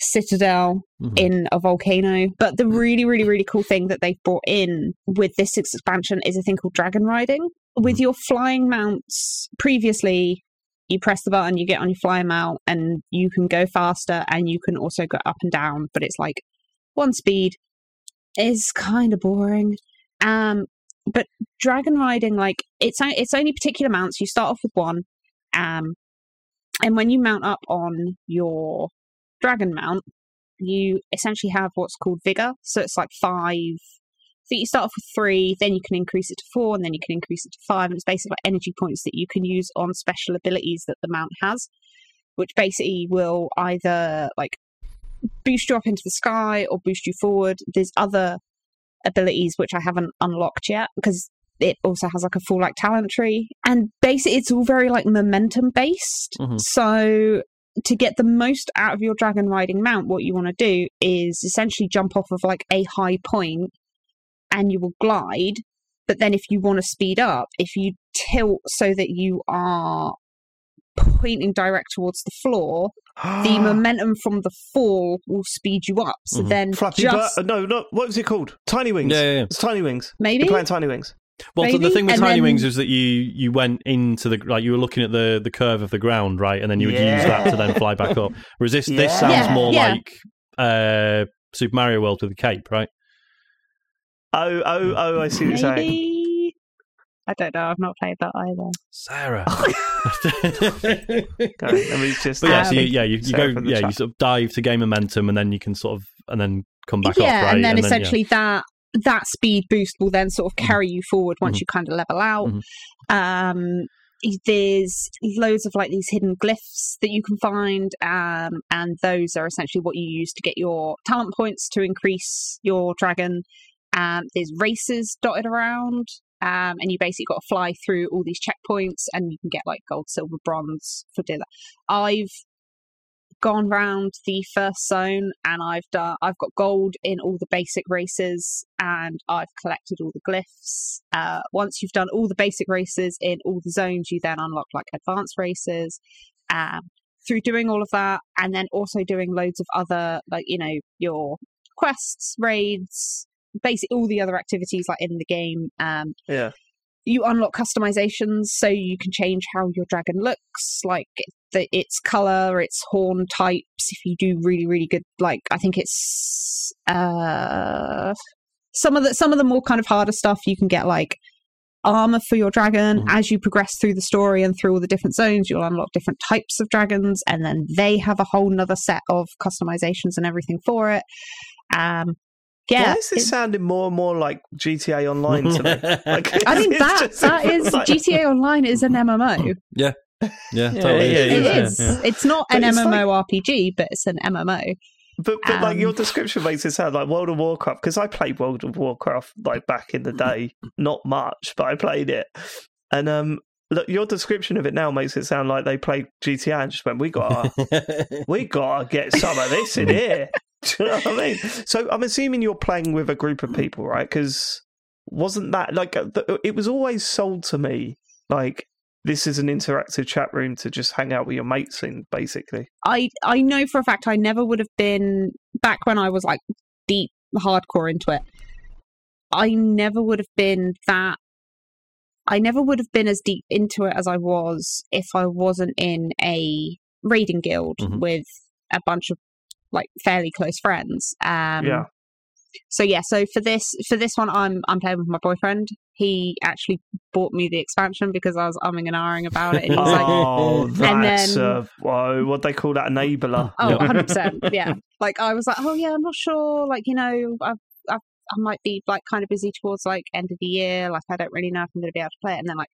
[SPEAKER 4] citadel
[SPEAKER 2] Mhm.
[SPEAKER 4] in a volcano. But the really really really cool thing that they've brought in with this expansion is a thing called dragon riding. With your flying mounts previously you press the button you get on your flying mount and you can go faster and you can also go up and down but it's like one speed is kind of boring. Um, but dragon riding, like it's it's only particular mounts. You start off with one, um, and when you mount up on your dragon mount, you essentially have what's called vigor. So it's like five. So you start off with three, then you can increase it to four, and then you can increase it to five. And it's basically like energy points that you can use on special abilities that the mount has, which basically will either like boost you up into the sky or boost you forward. There's other abilities which I haven't unlocked yet because it also has like a full like talent tree. And basically it's all very like momentum based.
[SPEAKER 2] Mhm.
[SPEAKER 4] So to get the most out of your dragon riding mount, what you want to do is essentially jump off of like a high point and you will glide. But then if you want to speed up, if you tilt so that you are pointing direct towards the floor, the <gasps> momentum from the fall will speed you up. So
[SPEAKER 2] Mhm.
[SPEAKER 4] then
[SPEAKER 1] Flappy
[SPEAKER 4] just
[SPEAKER 1] Bird. No, no. What was it called? Tiny Wings.
[SPEAKER 2] Yeah, yeah, yeah.
[SPEAKER 1] It's Tiny Wings.
[SPEAKER 4] maybe
[SPEAKER 1] You're playing Tiny Wings.
[SPEAKER 2] Well, so the thing with
[SPEAKER 4] and
[SPEAKER 2] Tiny
[SPEAKER 4] then-
[SPEAKER 2] Wings is that you you went into the like you were looking at the the curve of the ground, right, and then you would use that to then fly back up. Whereas this this sounds
[SPEAKER 4] Yeah,
[SPEAKER 2] more
[SPEAKER 4] yeah.
[SPEAKER 2] like uh, Super Mario World with the cape, right?
[SPEAKER 1] Oh, oh, oh! I see what you're saying.
[SPEAKER 4] maybe. I don't know. I've not played that either.
[SPEAKER 2] Sarah. <laughs>
[SPEAKER 1] Okay, let me just.
[SPEAKER 2] But yeah, so you, yeah, you, you
[SPEAKER 1] Sarah
[SPEAKER 2] go,
[SPEAKER 1] from the
[SPEAKER 2] yeah, you
[SPEAKER 1] chat.
[SPEAKER 2] sort of dive to gain momentum, and then you can sort of, and then come back
[SPEAKER 4] yeah,
[SPEAKER 2] off, right?
[SPEAKER 4] and then
[SPEAKER 2] yeah.
[SPEAKER 4] essentially that that speed boost will then sort of
[SPEAKER 2] Mhm.
[SPEAKER 4] carry you forward once
[SPEAKER 2] Mhm.
[SPEAKER 4] you kind of level out.
[SPEAKER 2] Mhm.
[SPEAKER 4] Um, there's loads of like these hidden glyphs that you can find, um, and those are essentially what you use to get your talent points to increase your dragon. Um, there's races dotted around, um, and you basically got to fly through all these checkpoints, and you can get like gold, silver, bronze for doing that. I've gone round the first zone and I've done I've got gold in all the basic races and I've collected all the glyphs. Uh, once you've done all the basic races in all the zones, you then unlock like advanced races. Um, through doing all of that and then also doing loads of other like you know your quests, raids, basically all the other activities like in the game. Um,
[SPEAKER 1] Yeah.
[SPEAKER 4] you unlock customizations so you can change how your dragon looks like the, its color its horn types if you do really really good like i think it's uh some of the some of the more kind of harder stuff you can get like armor for your dragon.
[SPEAKER 2] Mhm.
[SPEAKER 4] As you progress through the story and through all the different zones, you'll unlock different types of dragons, and then they have a whole nother set of customizations and everything for it. Um, yeah,
[SPEAKER 1] Why is this
[SPEAKER 4] it-
[SPEAKER 1] sounding more and more like GTA Online to me? <laughs> Like,
[SPEAKER 4] I mean <laughs> that that is
[SPEAKER 1] like-
[SPEAKER 4] GTA Online is an MMO. <laughs>
[SPEAKER 2] yeah,
[SPEAKER 3] Yeah,
[SPEAKER 2] totally.
[SPEAKER 3] yeah,
[SPEAKER 4] It
[SPEAKER 3] is, yeah, yeah.
[SPEAKER 4] It's not
[SPEAKER 1] But
[SPEAKER 4] an
[SPEAKER 1] it's like-
[SPEAKER 4] but it's an MMO.
[SPEAKER 1] But, but like
[SPEAKER 4] Um,
[SPEAKER 1] your description makes it sound like World of Warcraft because I played World of Warcraft like back in the day, not much, but I played it. And um, look, your description of it now makes it sound like they played GTA and just went, "We got, we got to get some of this in here." Do <laughs> you know what I mean? So I'm assuming you're playing with a group of people, right? Because wasn't that like uh, it was always sold to me like this is an interactive chat room to just hang out with your mates in, basically.
[SPEAKER 4] I I know for a fact I never would have been back when I was like deep hardcore into it. I never would have been that. I never would have been as deep into it as I was if I wasn't in a raiding guild
[SPEAKER 2] Mhm.
[SPEAKER 4] with a bunch of like fairly close friends. Um,
[SPEAKER 1] Yeah.
[SPEAKER 4] So yeah, so for this for this one, I'm I'm playing with my boyfriend. He actually bought me the expansion because I was umming and ahhing about it, and he was like,
[SPEAKER 1] oh, <laughs>
[SPEAKER 4] And
[SPEAKER 1] that's
[SPEAKER 4] then-
[SPEAKER 1] uh, whoa, what they call that enabler.
[SPEAKER 4] Oh, 100%. Yeah. Like, I was like, oh, yeah, I'm not sure. Like, you know, I've, I've, I might be, like, kind of busy towards, like, end of the year. Like, I don't really know if I'm going to be able to play it. And then, like,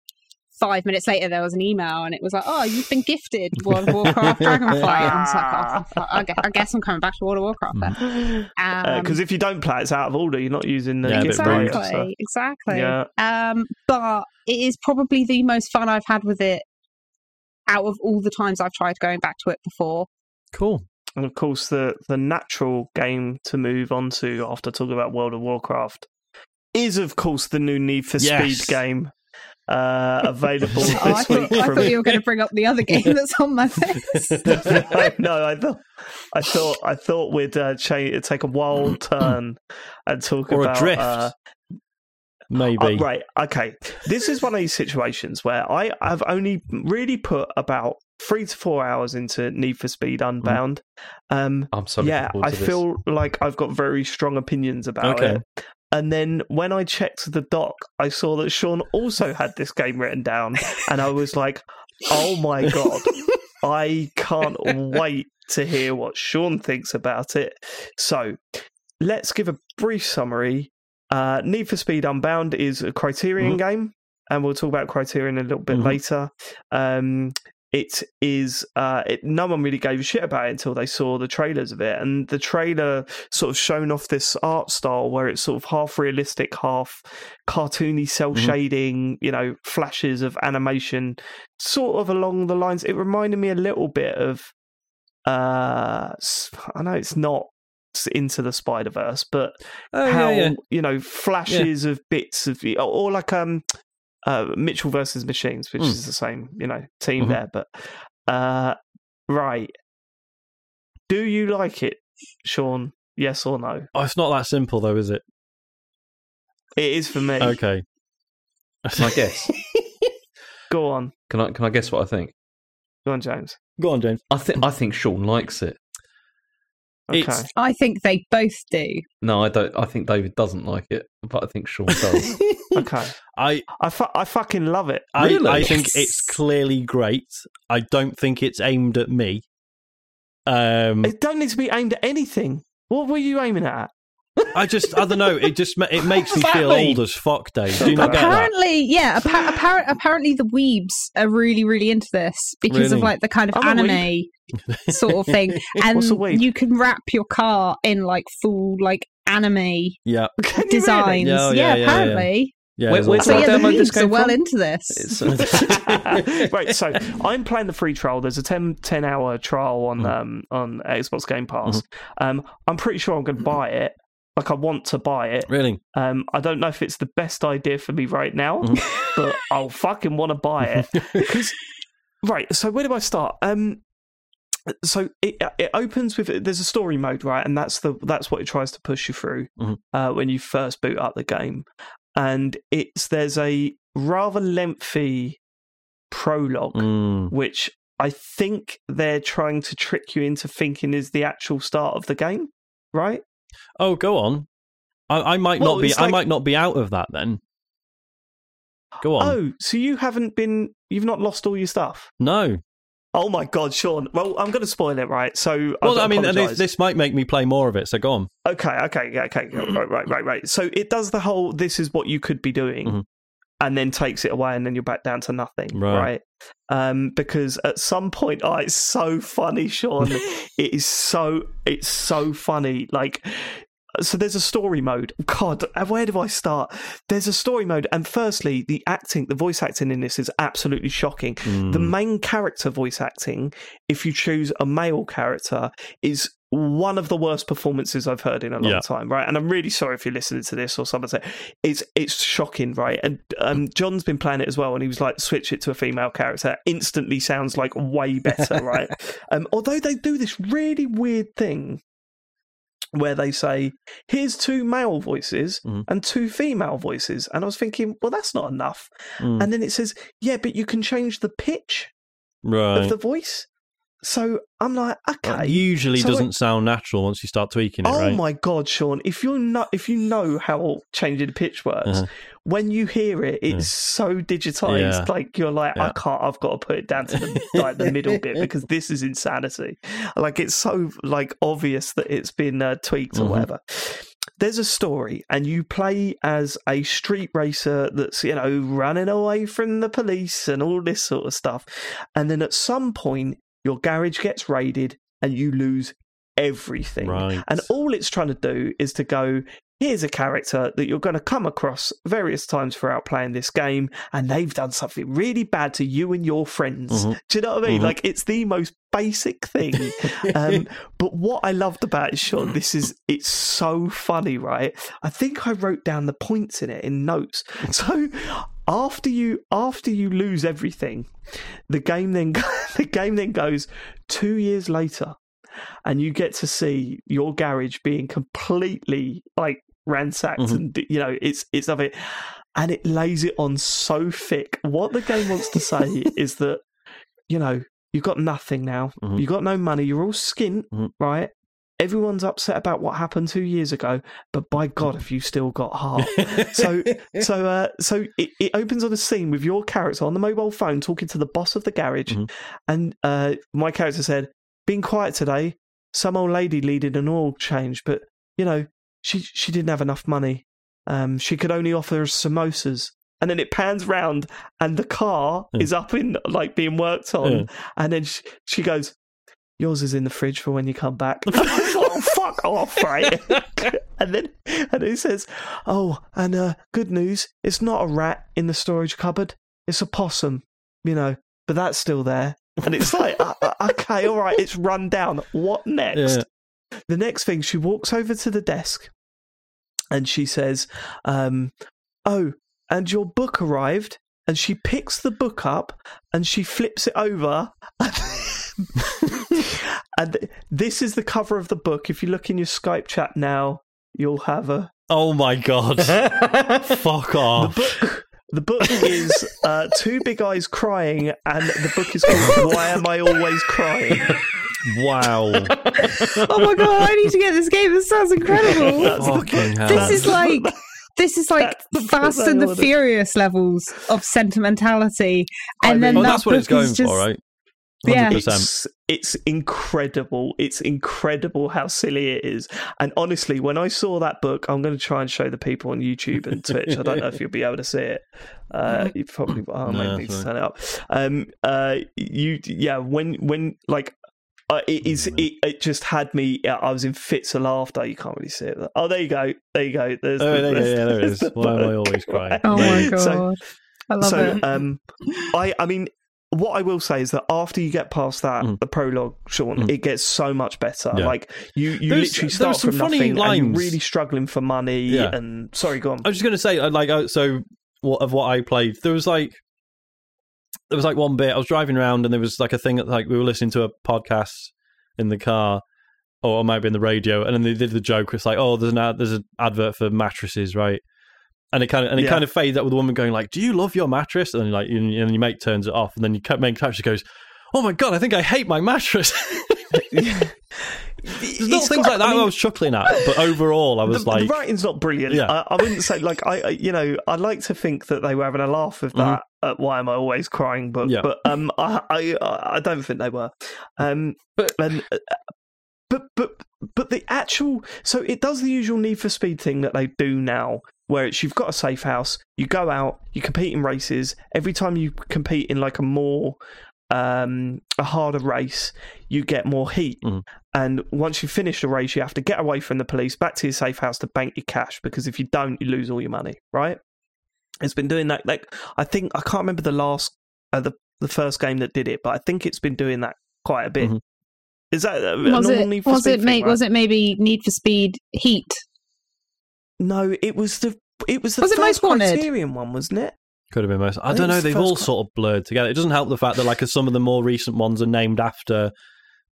[SPEAKER 4] five minutes later, there was an email and it was like, oh, you've been gifted World of Warcraft Dragonflight. <laughs> And I was like, oh, I, guess, I guess I'm coming back to World of Warcraft then. <laughs> Um,
[SPEAKER 1] Because if you don't play, it's out of order. You're not using the
[SPEAKER 2] Yeah, a bit rude.
[SPEAKER 4] exactly.
[SPEAKER 1] so-
[SPEAKER 4] Exactly.
[SPEAKER 1] Yeah.
[SPEAKER 4] Um, but it is probably the most fun I've had with it out of all the times I've tried going back to it before.
[SPEAKER 2] cool.
[SPEAKER 1] And of course, the the natural game to move on to after talking about World of Warcraft is, of course, the new Need for
[SPEAKER 2] Yes.
[SPEAKER 1] Speed game. Uh, available this
[SPEAKER 4] Oh, I,
[SPEAKER 1] week
[SPEAKER 4] thought, I
[SPEAKER 1] from
[SPEAKER 4] thought you were going to bring up the other <laughs> game that's on my list. <laughs>
[SPEAKER 1] no, I thought, I thought, I thought we'd uh, cha- take a wild <clears throat> turn and talk
[SPEAKER 2] Or a
[SPEAKER 1] about
[SPEAKER 2] drift.
[SPEAKER 1] Uh,
[SPEAKER 2] Maybe.
[SPEAKER 1] uh, right. Okay. This is one of these situations where I have only really put about three to four hours into Need for Speed Unbound. Um,
[SPEAKER 3] I'm so
[SPEAKER 1] yeah,
[SPEAKER 3] looking
[SPEAKER 1] I
[SPEAKER 3] this.
[SPEAKER 1] feel like I've got very strong opinions about
[SPEAKER 2] Okay.
[SPEAKER 1] it. And then when I checked the doc, I saw that Sean also had this game written down, and I was like, "Oh my god, I can't wait to hear what Sean thinks about it." So, let's give a brief summary. Uh, Need for Speed Unbound is a Criterion game, and we'll talk about Criterion a little bit
[SPEAKER 2] Mhm.
[SPEAKER 1] later. Um, it is uh, it, no one really gave a shit about it until they saw the trailers of it, and the trailer sort of shown off this art style where it's sort of half realistic, half cartoony, cell shading. You know, flashes of animation, sort of along the lines. It reminded me a little bit of. Uh, I know it's not into the Spider Verse, but
[SPEAKER 2] oh,
[SPEAKER 1] how
[SPEAKER 2] yeah, yeah.
[SPEAKER 1] you know flashes of bits of or like um uh Mitchell versus Machines, which
[SPEAKER 2] Mm.
[SPEAKER 1] is the same you know team
[SPEAKER 2] Mhm.
[SPEAKER 1] there. But uh right, do you like it, Sean? Yes or no?
[SPEAKER 2] Oh, it's not that simple, though, is it?
[SPEAKER 1] It is for me.
[SPEAKER 2] Okay.
[SPEAKER 3] Can I guess? <laughs>
[SPEAKER 1] Go on,
[SPEAKER 3] Can I can I guess what I think?
[SPEAKER 1] go on, James.
[SPEAKER 2] Go on, James.
[SPEAKER 3] I think I think Sean likes it.
[SPEAKER 1] Okay.
[SPEAKER 2] It's-
[SPEAKER 4] I think they both do.
[SPEAKER 3] No, I don't. I think David doesn't like it, but I think Sean does. <laughs>
[SPEAKER 1] Okay.
[SPEAKER 2] I,
[SPEAKER 1] I fu- I fucking love it.
[SPEAKER 2] I,
[SPEAKER 3] Really?
[SPEAKER 2] I think it's clearly great. I don't think it's aimed at me. Um,
[SPEAKER 1] It don't need to be aimed at anything. What were you aiming at?
[SPEAKER 2] I just, I don't know. It just, it makes me feel
[SPEAKER 3] mean?
[SPEAKER 2] old as fuck, Dave. Do you not get that?
[SPEAKER 4] Apparently, yeah. Appa- appar- apparently, the weebs are really, really into this because
[SPEAKER 2] Really?
[SPEAKER 4] of like the kind of
[SPEAKER 1] I'm
[SPEAKER 4] anime sort of thing, and <laughs>
[SPEAKER 1] What's a weeb?
[SPEAKER 4] you can wrap your car in like full like anime
[SPEAKER 2] Yeah, <laughs>
[SPEAKER 1] Can really?
[SPEAKER 4] designs.
[SPEAKER 2] Yeah, oh,
[SPEAKER 4] yeah,
[SPEAKER 2] yeah, yeah, yeah.
[SPEAKER 4] apparently.
[SPEAKER 2] yeah.
[SPEAKER 3] Wait,
[SPEAKER 2] there's
[SPEAKER 3] wait,
[SPEAKER 2] all-
[SPEAKER 4] So yeah,
[SPEAKER 3] that
[SPEAKER 4] the
[SPEAKER 3] download
[SPEAKER 4] weebs are well
[SPEAKER 3] from?
[SPEAKER 4] into this.
[SPEAKER 1] right, <laughs> so I'm playing the free trial. There's a 10, 10 hour trial on
[SPEAKER 2] Mm.
[SPEAKER 1] um on Xbox Game Pass.
[SPEAKER 2] Mm-hmm.
[SPEAKER 1] Um, I'm pretty sure I'm going to buy it. Like I want to buy it.
[SPEAKER 2] really?
[SPEAKER 1] Um, I don't know if it's the best idea for me right now,
[SPEAKER 2] Mhm. <laughs>
[SPEAKER 1] but I'll fucking want to buy it. <laughs> right. So where do I start? Um, so it it opens with there's a story mode, right, and that's the that's what it tries to push you through
[SPEAKER 2] Mhm.
[SPEAKER 1] uh, when you first boot up the game, and it's there's a rather lengthy prologue
[SPEAKER 2] Mm.
[SPEAKER 1] which I think they're trying to trick you into thinking is the actual start of the game, right?
[SPEAKER 2] Oh, go on. I, I might
[SPEAKER 1] Well,
[SPEAKER 2] not be.
[SPEAKER 1] it's
[SPEAKER 2] I might not be out of that then. Go on.
[SPEAKER 1] Oh, so you haven't been? You've not lost all your stuff?
[SPEAKER 2] No.
[SPEAKER 1] Oh my god, Sean. Well, I'm going to spoil it, right? So,
[SPEAKER 2] Well,
[SPEAKER 1] I,
[SPEAKER 2] I mean, and this, this might make me play more of it. So go on.
[SPEAKER 1] Okay, okay, yeah, okay, right, right, right, right. So it does the whole. This is what you could be doing,
[SPEAKER 2] Mhm.
[SPEAKER 1] And then takes it away, and then you're back down to nothing,
[SPEAKER 2] Right.
[SPEAKER 1] right? Um, because at some point, oh, it's so funny, Sean. <laughs> it is so, it's so funny. Like, so there's a story mode. God, where do I start? There's a story mode, and firstly, the acting, the voice acting in this is absolutely shocking. The
[SPEAKER 2] Mm.
[SPEAKER 1] main character voice acting, if you choose a male character, is one of the worst performances I've heard in a long
[SPEAKER 2] Yeah.
[SPEAKER 1] time, right? And I'm really sorry if you're listening to this or someone say it's it's shocking, right? And um, John's been playing it as well, and he was like, switch it to a female character. Instantly sounds like way better, <laughs> right? Um, although they do this really weird thing where they say, "Here's two male voices
[SPEAKER 2] Mhm.
[SPEAKER 1] and two female voices," and I was thinking, well, that's not enough.
[SPEAKER 2] Mm.
[SPEAKER 1] And then it says, "Yeah, but you can change the pitch
[SPEAKER 2] right.
[SPEAKER 1] of the voice." So I'm like,
[SPEAKER 2] That
[SPEAKER 1] okay.
[SPEAKER 2] usually
[SPEAKER 1] So
[SPEAKER 2] doesn't sound natural once you start tweaking it,
[SPEAKER 1] Oh
[SPEAKER 2] right?
[SPEAKER 1] my god, Sean! If you know if you know how changing the pitch works,
[SPEAKER 2] Uh-huh.
[SPEAKER 1] when you hear it, it's so digitized.
[SPEAKER 2] Yeah.
[SPEAKER 1] Like you're like, I can't. I've got to put it down to the like the middle bit <laughs> because this is insanity. Like it's so like obvious that it's been uh, tweaked or
[SPEAKER 2] Mhm.
[SPEAKER 1] whatever. There's a story, and you play as a street racer that's you know running away from the police and all this sort of stuff. And then at some point, your garage gets raided, and you lose everything.
[SPEAKER 2] Right.
[SPEAKER 1] And all it's trying to do is to go, here's a character that you're going to come across various times throughout playing this game, and they've done something really bad to you and your friends.
[SPEAKER 2] Mhm.
[SPEAKER 1] Do you know what I mean?
[SPEAKER 2] Mhm.
[SPEAKER 1] Like, it's the most basic thing. <laughs> um, but what I loved about it, Sean, this is, it's so funny, right? I think I wrote down the points in it in notes. <laughs> So, after you after you lose everything, the game then <laughs> the game then goes two years later, and you get to see your garage being completely like ransacked,
[SPEAKER 2] Mhm.
[SPEAKER 1] and you know it's it's of it, and it lays it on so thick. What the game wants to say <laughs> is that you know you've got nothing now,
[SPEAKER 2] Mhm.
[SPEAKER 1] you've got no money, you're all skint,
[SPEAKER 2] Mhm.
[SPEAKER 1] right? Everyone's upset about what happened two years ago, but by God, have you still got heart? <laughs> so so uh, so it, it opens on a scene with your character on the mobile phone talking to the boss of the garage,
[SPEAKER 2] Mhm.
[SPEAKER 1] and uh, my character said, "Been quiet today. Some old lady needed an oil change, but you know she she didn't have enough money. Um, she could only offer us samosas." And then it pans round, and the car
[SPEAKER 2] Yeah.
[SPEAKER 1] is up in like being worked on,
[SPEAKER 2] Yeah.
[SPEAKER 1] and then she, she goes, "Yours is in the fridge for when you come back." <laughs> oh fuck off, right? <laughs> and then and it says, "Oh, and uh, good news, it's not a rat in the storage cupboard. It's a possum, you know, but that's still there." And it's like, uh, uh, <laughs> okay, all right, it's run down. What next?
[SPEAKER 2] Yeah.
[SPEAKER 1] The next thing, she walks over to the desk, and she says, um, "Oh, and your book arrived." And she picks the book up and she flips it over. And this is the cover of the book. If you look in your Skype chat now, you'll have a
[SPEAKER 2] Oh my god. <laughs> Fuck off.
[SPEAKER 1] The book. The book is uh, two big eyes crying, and the book is called <laughs> "Why Am I Always Crying?"
[SPEAKER 2] Wow.
[SPEAKER 4] Oh my god, I need to get this game. This sounds incredible. <laughs>
[SPEAKER 1] That's
[SPEAKER 2] Fucking hell.
[SPEAKER 4] This is like this is like
[SPEAKER 1] That's the
[SPEAKER 4] Fast and the. Furious levels of sentimentality,
[SPEAKER 1] I
[SPEAKER 4] and then
[SPEAKER 1] mean-
[SPEAKER 2] oh,
[SPEAKER 4] that
[SPEAKER 2] that's what
[SPEAKER 4] book
[SPEAKER 2] it's going
[SPEAKER 4] is just
[SPEAKER 2] for, right?
[SPEAKER 4] Yeah.
[SPEAKER 2] 100%.
[SPEAKER 1] It's it's incredible. It's incredible how silly it is. And honestly, when I saw that book, I'm going to try and show the people on YouTube and Twitch. I don't know if you'll be able to see it. Uh, you probably <laughs> oh,
[SPEAKER 2] No,
[SPEAKER 1] maybe need to turn it up. Um, uh, you yeah, when when like. Uh, it is. It, it just had me. I was in fits of laughter. You can't really see it. Oh, there you go. There you go. There's
[SPEAKER 2] Oh,
[SPEAKER 1] the-
[SPEAKER 2] there, yeah, yeah, there it
[SPEAKER 1] there's the
[SPEAKER 2] Why am I always crying?
[SPEAKER 4] oh my god,
[SPEAKER 1] So-
[SPEAKER 4] I love
[SPEAKER 1] so,
[SPEAKER 4] it.
[SPEAKER 1] um, I, I mean, what I will say is that after you get past that,
[SPEAKER 2] Mm.
[SPEAKER 1] the prologue, Sean,
[SPEAKER 2] Mm.
[SPEAKER 1] it gets so much better.
[SPEAKER 2] Yeah.
[SPEAKER 1] Like you, you
[SPEAKER 2] There's-
[SPEAKER 1] literally start from
[SPEAKER 2] funny
[SPEAKER 1] nothing, and
[SPEAKER 2] lines.
[SPEAKER 1] you're really struggling for money.
[SPEAKER 2] Yeah.
[SPEAKER 1] And sorry, go on.
[SPEAKER 2] I was just going to say, uh, like, uh, so what of what I played, there was like, there was like one bit. I was driving around, and there was like a thing that like we were listening to a podcast in the car, or it might be in the radio, and then they did the joke. It's like, oh, there's an ad, there's an advert for mattresses, right? And it kind of and it
[SPEAKER 1] Yeah.
[SPEAKER 2] kind of fades up with the woman going like, "Do you love your mattress?" And like, and, and your mate turns it off, and then your mate actually goes, "Oh my god, I think I hate my mattress." <laughs> <laughs> There's little things like that I, was chuckling at, but overall, I was
[SPEAKER 1] the,
[SPEAKER 2] like,
[SPEAKER 1] the writing's not brilliant.
[SPEAKER 2] Yeah.
[SPEAKER 1] I, I wouldn't say like I, I, you know, I like to think that they were having a laugh with that. At why am I always crying? But
[SPEAKER 2] Mm-hmm. Yeah.
[SPEAKER 1] but um, I, I I don't think they were. Um,
[SPEAKER 3] But-
[SPEAKER 1] and, uh, but but but the actual so it does the usual Need for Speed thing that they do now, where it's you've got a safe house, you go out, you compete in races. Every time you compete in like a more um, a harder race, you get more heat.
[SPEAKER 2] Mhm.
[SPEAKER 1] And once you finish the race, you have to get away from the police, back to your safe house to bank your cash because if you don't, you lose all your money. Right? It's been doing that. Like I think I can't remember the last uh, the the first game that did it, but I think it's been doing that quite a bit.
[SPEAKER 2] Mhm.
[SPEAKER 1] Is that a, a
[SPEAKER 4] was
[SPEAKER 1] normal
[SPEAKER 4] it
[SPEAKER 1] Need for
[SPEAKER 4] was
[SPEAKER 1] Speed
[SPEAKER 4] it
[SPEAKER 1] thing,
[SPEAKER 4] may,
[SPEAKER 1] right?
[SPEAKER 4] was it maybe Need for Speed Heat?
[SPEAKER 1] No, it was the it was the
[SPEAKER 4] Was it
[SPEAKER 1] first
[SPEAKER 4] Most Wanted?
[SPEAKER 1] Criterion one, wasn't it?
[SPEAKER 2] could have been most. I
[SPEAKER 1] think
[SPEAKER 2] don't know. They've
[SPEAKER 1] first
[SPEAKER 2] all
[SPEAKER 1] cri-
[SPEAKER 2] sort of blurred together. It doesn't help the fact that like some of the more recent ones are named after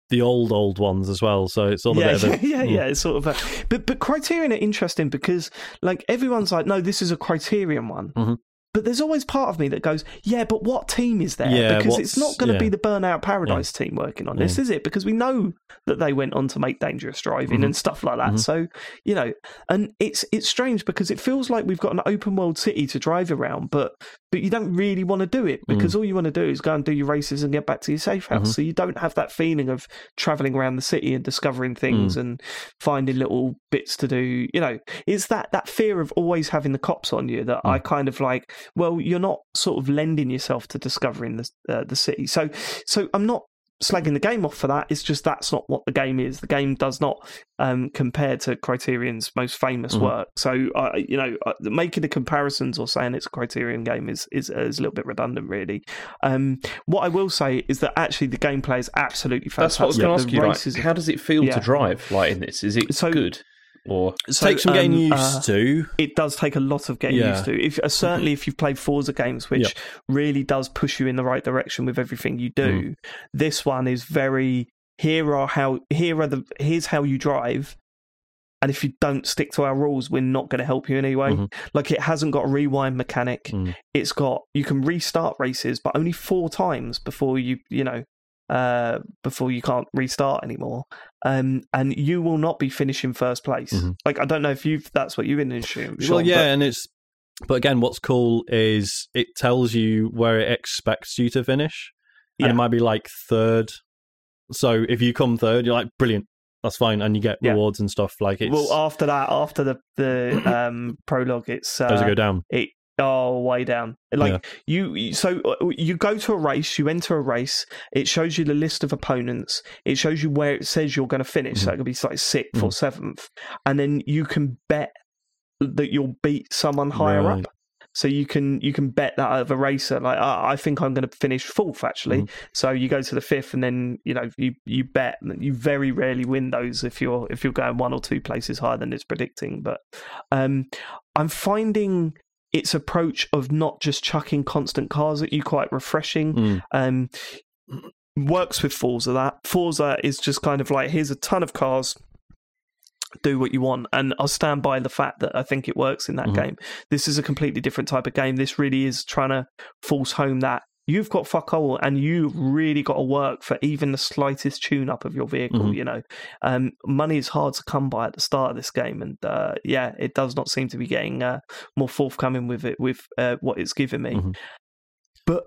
[SPEAKER 2] the old old ones as well. So it's all a
[SPEAKER 1] yeah,
[SPEAKER 2] bit of a <laughs>
[SPEAKER 1] yeah, yeah,
[SPEAKER 2] mm.
[SPEAKER 1] yeah. It's sort of a, but but Criterion are interesting because like everyone's like, no, this is a Criterion one.
[SPEAKER 2] Mhm.
[SPEAKER 1] But there's always part of me that goes, yeah, but what team is there?
[SPEAKER 2] Yeah,
[SPEAKER 1] because it's not going to
[SPEAKER 2] yeah.
[SPEAKER 1] be the Burnout Paradise team working on this, is it? Because we know that they went on to make Dangerous Driving
[SPEAKER 2] Mhm.
[SPEAKER 1] and stuff like that.
[SPEAKER 2] Mhm.
[SPEAKER 1] So you know, and it's it's strange because it feels like we've got an open world city to drive around, but but you don't really want to do it
[SPEAKER 2] Mm.
[SPEAKER 1] because all you want to do is go and do your races and get back to your safe house.
[SPEAKER 2] Mhm.
[SPEAKER 1] So you don't have that feeling of traveling around the city and discovering things
[SPEAKER 2] Mm.
[SPEAKER 1] and finding little bits to do. You know, it's that that fear of always having the cops on you that
[SPEAKER 2] Mm.
[SPEAKER 1] I kind of like. Well, you're not sort of lending yourself to discovering the uh, the city. So so I'm not slagging the game off for that. It's just that's not what the game is. The game does not um, compare to Criterion's most famous
[SPEAKER 2] Mhm.
[SPEAKER 1] work. So uh, you know, uh, making the comparisons or saying it's a Criterion game is is, is a little bit redundant, really. Um, what I will say is that actually the gameplay is absolutely fantastic.
[SPEAKER 3] That's what I was going to ask you. Like, how does it feel
[SPEAKER 1] Yeah.
[SPEAKER 3] to drive like in this? Is it
[SPEAKER 1] So-
[SPEAKER 3] good or
[SPEAKER 1] so,
[SPEAKER 2] Take some getting
[SPEAKER 1] um,
[SPEAKER 2] used
[SPEAKER 1] uh,
[SPEAKER 2] to.
[SPEAKER 1] it does take a lot of getting
[SPEAKER 2] Yeah.
[SPEAKER 1] used to. If uh, certainly if you've played Forza games, which
[SPEAKER 2] Yep.
[SPEAKER 1] really does push you in the right direction with everything you do,
[SPEAKER 2] Mm.
[SPEAKER 1] this one is very. Here are how. Here are the. Here's how you drive. And if you don't stick to our rules, we're not going to help you in any way.
[SPEAKER 2] Mhm.
[SPEAKER 1] Like it hasn't got a rewind mechanic.
[SPEAKER 2] Mm.
[SPEAKER 1] It's got you can restart races, but only four times before you you know uh, before you can't restart anymore. Um, and you will not be finishing first place.
[SPEAKER 2] Mhm.
[SPEAKER 1] Like I don't know if you've that's what you've been issuing.
[SPEAKER 2] well, yeah, and it's. But again, what's cool is it tells you where it expects you to finish, and
[SPEAKER 1] Yeah.
[SPEAKER 2] it might be like third. So if you come third, you're like brilliant. That's fine, and you get
[SPEAKER 1] Yeah.
[SPEAKER 2] rewards and stuff. Like it's
[SPEAKER 1] well, after that, after the the <coughs> um, prologue, it's uh,
[SPEAKER 2] go down.
[SPEAKER 1] it oh way down. Like you, you- so uh, you go to a race, you enter a race. It shows you the list of opponents. It shows you where it says you're going to finish. So it could be like 6th or seventh, and then you can bet that you'll beat someone higher
[SPEAKER 2] Right.
[SPEAKER 1] up. So you can you can bet that of a racer. Like "Ah, I think I'm going to finish fourth actually. So you go to the fifth, and then you know you you bet. and You very rarely win those if you're if you're going one or two places higher than it's predicting. But um, I'm finding its approach of not just chucking constant cars at you quite refreshing.
[SPEAKER 2] Mm.
[SPEAKER 1] Um, works with Forza. That Forza is just kind of like here's a ton of cars. Do what you want, and I'll stand by the fact that I think it works in that
[SPEAKER 2] Mhm.
[SPEAKER 1] game. This is a completely different type of game. This really is trying to force home that you've got fuck all, and you've really got to work for even the slightest tune up of your vehicle.
[SPEAKER 2] Mhm.
[SPEAKER 1] You know, um, money is hard to come by at the start of this game, and uh, yeah, it does not seem to be getting uh, more forthcoming with it with uh, what it's given me.
[SPEAKER 2] Mhm.
[SPEAKER 1] But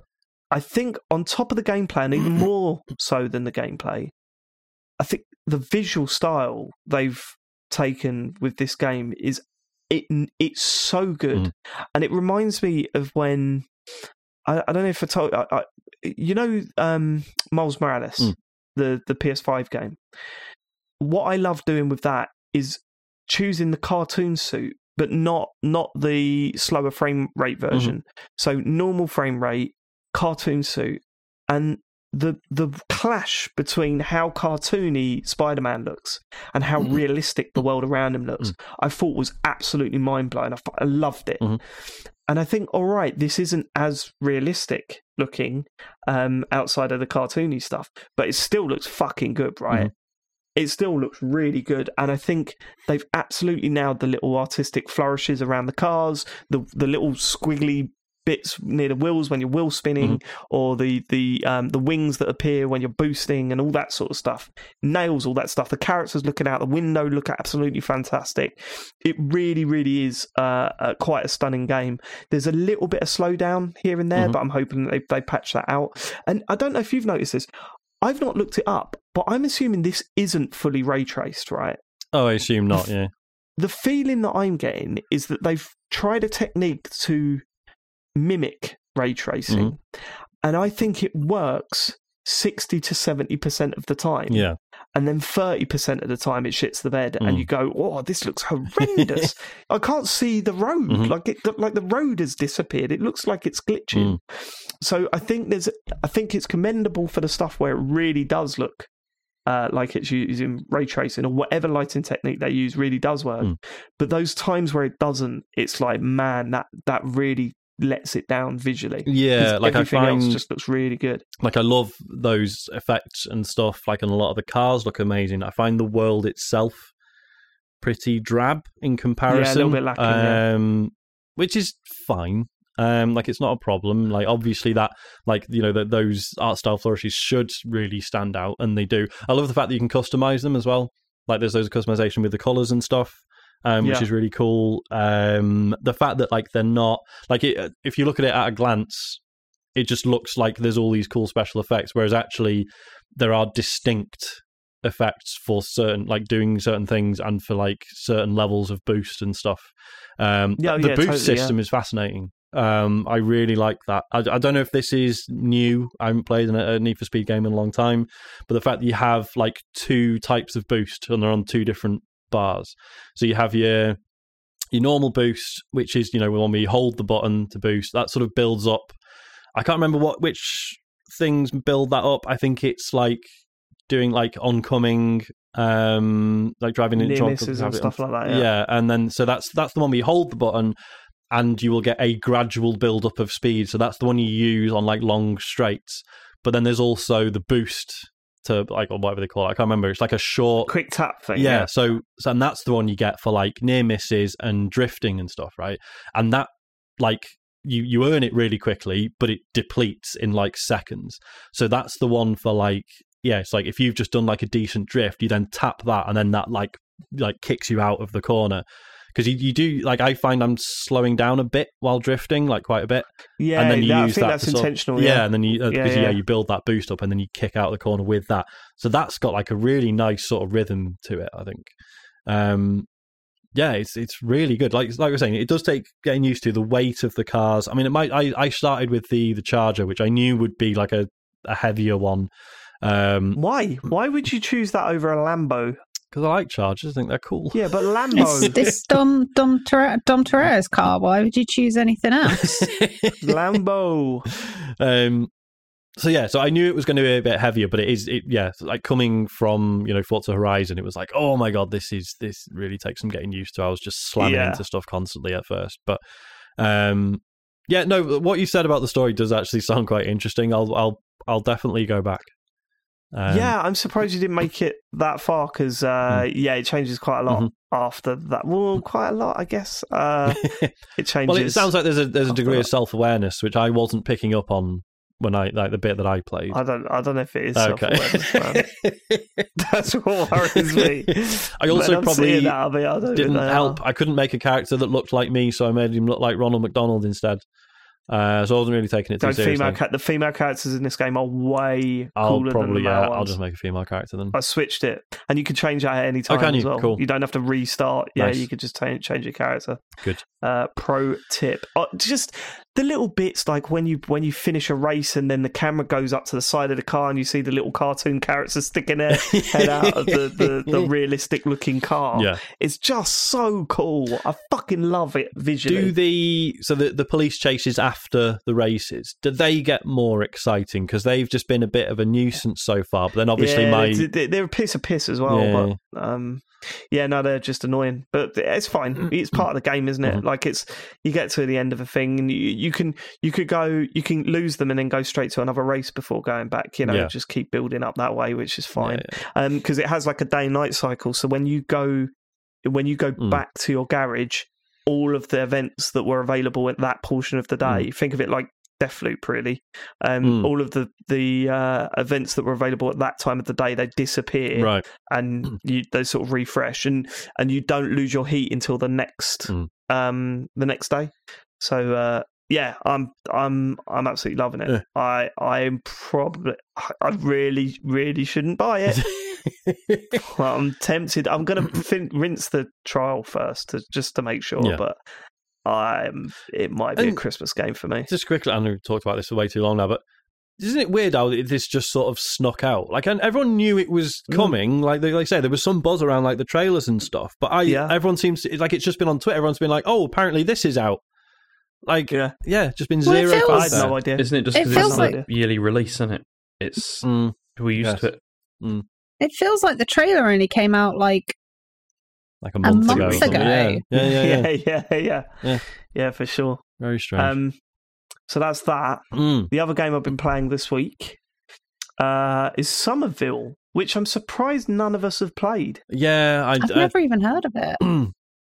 [SPEAKER 1] I think on top of the gameplay, and even more so than the gameplay, I think the visual style they've taken with this game is it. It's so good,
[SPEAKER 2] Mm.
[SPEAKER 1] and it reminds me of when I, I don't know if I told I, I, you know um, Miles Morales,
[SPEAKER 2] Mm.
[SPEAKER 1] the the PS5 game. What I love doing with that is choosing the cartoon suit, but not not the slower frame rate version. So normal frame rate, cartoon suit, and the the clash between how cartoony Spider Man looks and how
[SPEAKER 2] Mhm.
[SPEAKER 1] realistic the world around him looks, I thought was absolutely mind blowing. I loved it,
[SPEAKER 2] Mhm.
[SPEAKER 1] And I think, all right, this isn't as realistic looking um, outside of the cartoony stuff, but it still looks fucking good, right?
[SPEAKER 2] Mhm.
[SPEAKER 1] It still looks really good, and I think they've absolutely nailed the little artistic flourishes around the cars, the the little squiggly bits near the wheels when you're wheel spinning,
[SPEAKER 2] Mm-hmm.
[SPEAKER 1] or the the um, the wings that appear when you're boosting, and all that sort of stuff. Nails all that stuff. The characters looking out the window look absolutely fantastic. It really, really is uh, uh, quite a stunning game. There's a little bit of slowdown here and there,
[SPEAKER 2] Mhm.
[SPEAKER 1] but I'm hoping they they patch that out. And I don't know if you've noticed this. I've not looked it up, but I'm assuming this isn't fully ray traced, right?
[SPEAKER 2] Oh, I assume not. Yeah.
[SPEAKER 1] the feeling that I'm getting is that they've tried a technique to mimic ray tracing, and I think it works sixty to seventy percent of the time.
[SPEAKER 2] Yeah.
[SPEAKER 1] and then thirty percent of the time it shits the bed,
[SPEAKER 2] Mm.
[SPEAKER 1] and you go, "Oh, this looks <laughs> horrendous! I can't see the road.
[SPEAKER 2] Mhm.
[SPEAKER 1] Like it, like the road has disappeared. It looks like it's glitching."
[SPEAKER 2] Mm.
[SPEAKER 1] So I think there's, I think it's commendable for the stuff where it really does look uh, like it's using ray tracing or whatever lighting technique they use really does work.
[SPEAKER 2] Mm.
[SPEAKER 1] But those times where it doesn't, it's like, man, that that really lets it down visually.
[SPEAKER 2] Yeah, like I
[SPEAKER 1] everything
[SPEAKER 2] find,
[SPEAKER 1] else just looks really good.
[SPEAKER 2] like I love those effects and stuff. Like, and a lot of the cars look amazing. I find the world itself pretty drab in comparison.
[SPEAKER 1] bit lacking, yeah.
[SPEAKER 2] um, which is fine. Um, like it's not a problem. Like obviously that, like you know, that those art style flourishes should really stand out, and they do. I love the fact that you can customize them as well. Like there's those customization with the colors and stuff. Um, which
[SPEAKER 1] Yeah.
[SPEAKER 2] is really cool. Um, the fact that like they're not like it, if you look at it at a glance, it just looks like there's all these cool special effects, whereas actually there are distinct effects for certain like doing certain things and for like certain levels of boost and stuff. Um,
[SPEAKER 1] Yeah,
[SPEAKER 2] the
[SPEAKER 1] yeah,
[SPEAKER 2] boost
[SPEAKER 1] totally,
[SPEAKER 2] system is fascinating. Um, I really like that. I, I don't know if this is new. I haven't played a, a Need for Speed game in a long time, but the fact that you have like two types of boost and they're on two different bars. So you have your your normal boost, which is you know when we hold the button to boost, that sort of builds up. I can't remember what which things build that up. I think it's like doing like oncoming, um, like driving in
[SPEAKER 1] Near misses and stuff
[SPEAKER 2] on-
[SPEAKER 1] like that. Yeah.
[SPEAKER 2] yeah, and then so that's that's the one where you hold the button, and you will get a gradual build up of speed. So that's the one you use on like long straights. But then there's also the boost to like or whatever they call it. I can't remember. It's like a short
[SPEAKER 1] Quick tap thing.
[SPEAKER 2] yeah, so, so and that's the one you get for like near misses and drifting and stuff, right? And that like you you earn it really quickly, but it depletes in like seconds. So that's the one for like yeah, it's like if you've just done like a decent drift, you then tap that and then that like like kicks you out of the corner. Because you, you do like I find I'm slowing down a bit while drifting, like quite a bit
[SPEAKER 1] yeah.
[SPEAKER 2] and then you
[SPEAKER 1] that- I think
[SPEAKER 2] that
[SPEAKER 1] that's
[SPEAKER 2] sort of-
[SPEAKER 1] intentional.
[SPEAKER 2] yeah,
[SPEAKER 1] Yeah,
[SPEAKER 2] and then you uh,
[SPEAKER 1] Yeah,
[SPEAKER 2] yeah.
[SPEAKER 1] yeah.
[SPEAKER 2] you build that boost up and then you kick out of the corner with that. So that's got like a really nice sort of rhythm to it. I think. Um, yeah, it's it's really good. Like like I was saying, it does take getting used to the weight of the cars. I mean, it might. I, I started with the the Charger, which I knew would be like a, a heavier one. Um,
[SPEAKER 1] Why? Why would you choose that over a Lambo?
[SPEAKER 2] Because I like Chargers. I think they're cool.
[SPEAKER 1] Yeah, but
[SPEAKER 4] It's <laughs>
[SPEAKER 1] Lambo,
[SPEAKER 4] this Dom Dom Torre- Dom Torreira's car. Why would you choose anything else? <laughs>
[SPEAKER 1] Lambo. <laughs>
[SPEAKER 2] um so yeah so i knew it was going to be a bit heavier but it is it yeah like coming from you know forza horizon it was like oh my god this is this really takes some getting used to i was just slamming
[SPEAKER 1] Yeah.
[SPEAKER 2] into stuff constantly at first but um yeah no what you said about the story does actually sound quite interesting i'll i'll i'll definitely go back um,
[SPEAKER 1] yeah, I'm surprised you didn't make it that far because, uh, yeah, it changes quite a lot
[SPEAKER 2] Mhm.
[SPEAKER 1] after that. Well, quite a lot, I guess. Uh, <laughs> it changes.
[SPEAKER 2] well it sounds like there's a there's a degree of self-awareness which i wasn't picking up on when i like the bit that i played
[SPEAKER 1] I don't. I don't know if it is
[SPEAKER 2] okay
[SPEAKER 1] man. <laughs> That's what worries me.
[SPEAKER 2] I also probably
[SPEAKER 1] that, I'll be, I
[SPEAKER 2] didn't help. I couldn't make a character that looked like me, so I made him look like Ronald McDonald instead. Uh, so I wasn't really taking it too
[SPEAKER 1] Don't
[SPEAKER 2] seriously.
[SPEAKER 1] female the female characters in this game are way
[SPEAKER 2] I'll
[SPEAKER 1] cooler
[SPEAKER 2] probably
[SPEAKER 1] than the
[SPEAKER 2] yeah. I'll
[SPEAKER 1] ones.
[SPEAKER 2] just make a female character then.
[SPEAKER 1] I switched it, and you can change that at any time.
[SPEAKER 2] can
[SPEAKER 1] as well.
[SPEAKER 2] Cool.
[SPEAKER 1] You don't have to restart. Yeah,
[SPEAKER 2] Nice.
[SPEAKER 1] you could just change change your character.
[SPEAKER 2] Good.
[SPEAKER 1] Uh, pro tip: uh, just the little bits like when you when you finish a race and then the camera goes up to the side of the car and you see the little cartoon characters sticking their <laughs> head out of the, the, the realistic looking car.
[SPEAKER 2] Yeah.
[SPEAKER 1] It's just so cool. I fucking love it visually.
[SPEAKER 2] Do the so the the police chases after the races? Do they get more exciting because they've just been a bit of a nuisance so far? But then obviously
[SPEAKER 1] yeah,
[SPEAKER 2] my
[SPEAKER 1] they- they- they're a piece of piss as well.
[SPEAKER 2] Yeah.
[SPEAKER 1] But um, yeah, no, they're just annoying. But it's fine. It's part of the game, isn't it?
[SPEAKER 2] Mhm.
[SPEAKER 1] Like it's you get to the end of a thing, and you, you can you could go you can lose them and then go straight to another race before going back. You know,
[SPEAKER 2] Yeah.
[SPEAKER 1] just keep building up that way, which is fine.
[SPEAKER 2] Yeah,
[SPEAKER 1] Um, because it has like a day and night cycle. So when you go when you go
[SPEAKER 2] Mm.
[SPEAKER 1] back to your garage. all of the events that were available at that portion of the day. Think of it like Deathloop, really. Um,
[SPEAKER 2] Mm.
[SPEAKER 1] All of the the uh, events that were available at that time of the day they disappear,
[SPEAKER 2] Right.
[SPEAKER 1] and you they sort of refresh, and and you don't lose your heat until the next
[SPEAKER 2] Mm.
[SPEAKER 1] um the next day. So uh, yeah, I'm I'm I'm absolutely loving it.
[SPEAKER 2] Yeah.
[SPEAKER 1] I I'm probably I really really shouldn't buy it. <laughs> well, I'm tempted. I'm going to fin- rinse the trial first to, just to make sure,
[SPEAKER 2] Yeah.
[SPEAKER 1] but I'm it might be a Christmas game for me.
[SPEAKER 2] Just quickly, I know we've talked about this for way too long now, but isn't it weird how this just sort of snuck out? Like, and everyone knew it was
[SPEAKER 1] Mm.
[SPEAKER 2] coming. Like they like say, there was some buzz around like the trailers and stuff. But I,
[SPEAKER 1] Yeah.
[SPEAKER 2] everyone seems to, like it's just been on Twitter. Everyone's been like, "Oh, apparently this is out." Like, yeah,
[SPEAKER 1] Yeah,
[SPEAKER 2] just been
[SPEAKER 4] Well,
[SPEAKER 2] zero.
[SPEAKER 4] feels-
[SPEAKER 1] I
[SPEAKER 2] fuss
[SPEAKER 1] had no idea.
[SPEAKER 3] Isn't it just because
[SPEAKER 4] feels
[SPEAKER 3] it's
[SPEAKER 1] like-
[SPEAKER 3] a yearly release, isn't it? It's
[SPEAKER 2] Mm,
[SPEAKER 3] we're used
[SPEAKER 2] Yes.
[SPEAKER 3] to it.
[SPEAKER 4] It feels like the trailer only came out like
[SPEAKER 2] like a month,
[SPEAKER 4] month
[SPEAKER 2] ago. or something.
[SPEAKER 4] ago.
[SPEAKER 2] Yeah, yeah, yeah, yeah. <laughs>
[SPEAKER 1] yeah, yeah, yeah,
[SPEAKER 2] Yeah.
[SPEAKER 1] yeah, for sure.
[SPEAKER 2] Very strange.
[SPEAKER 1] Um, so that's that.
[SPEAKER 2] Mm.
[SPEAKER 1] The other game I've been playing this week uh, is Somerville, which I'm surprised none of us have played.
[SPEAKER 2] Yeah, I,
[SPEAKER 4] I've
[SPEAKER 2] I-
[SPEAKER 4] never even heard of it. <clears throat>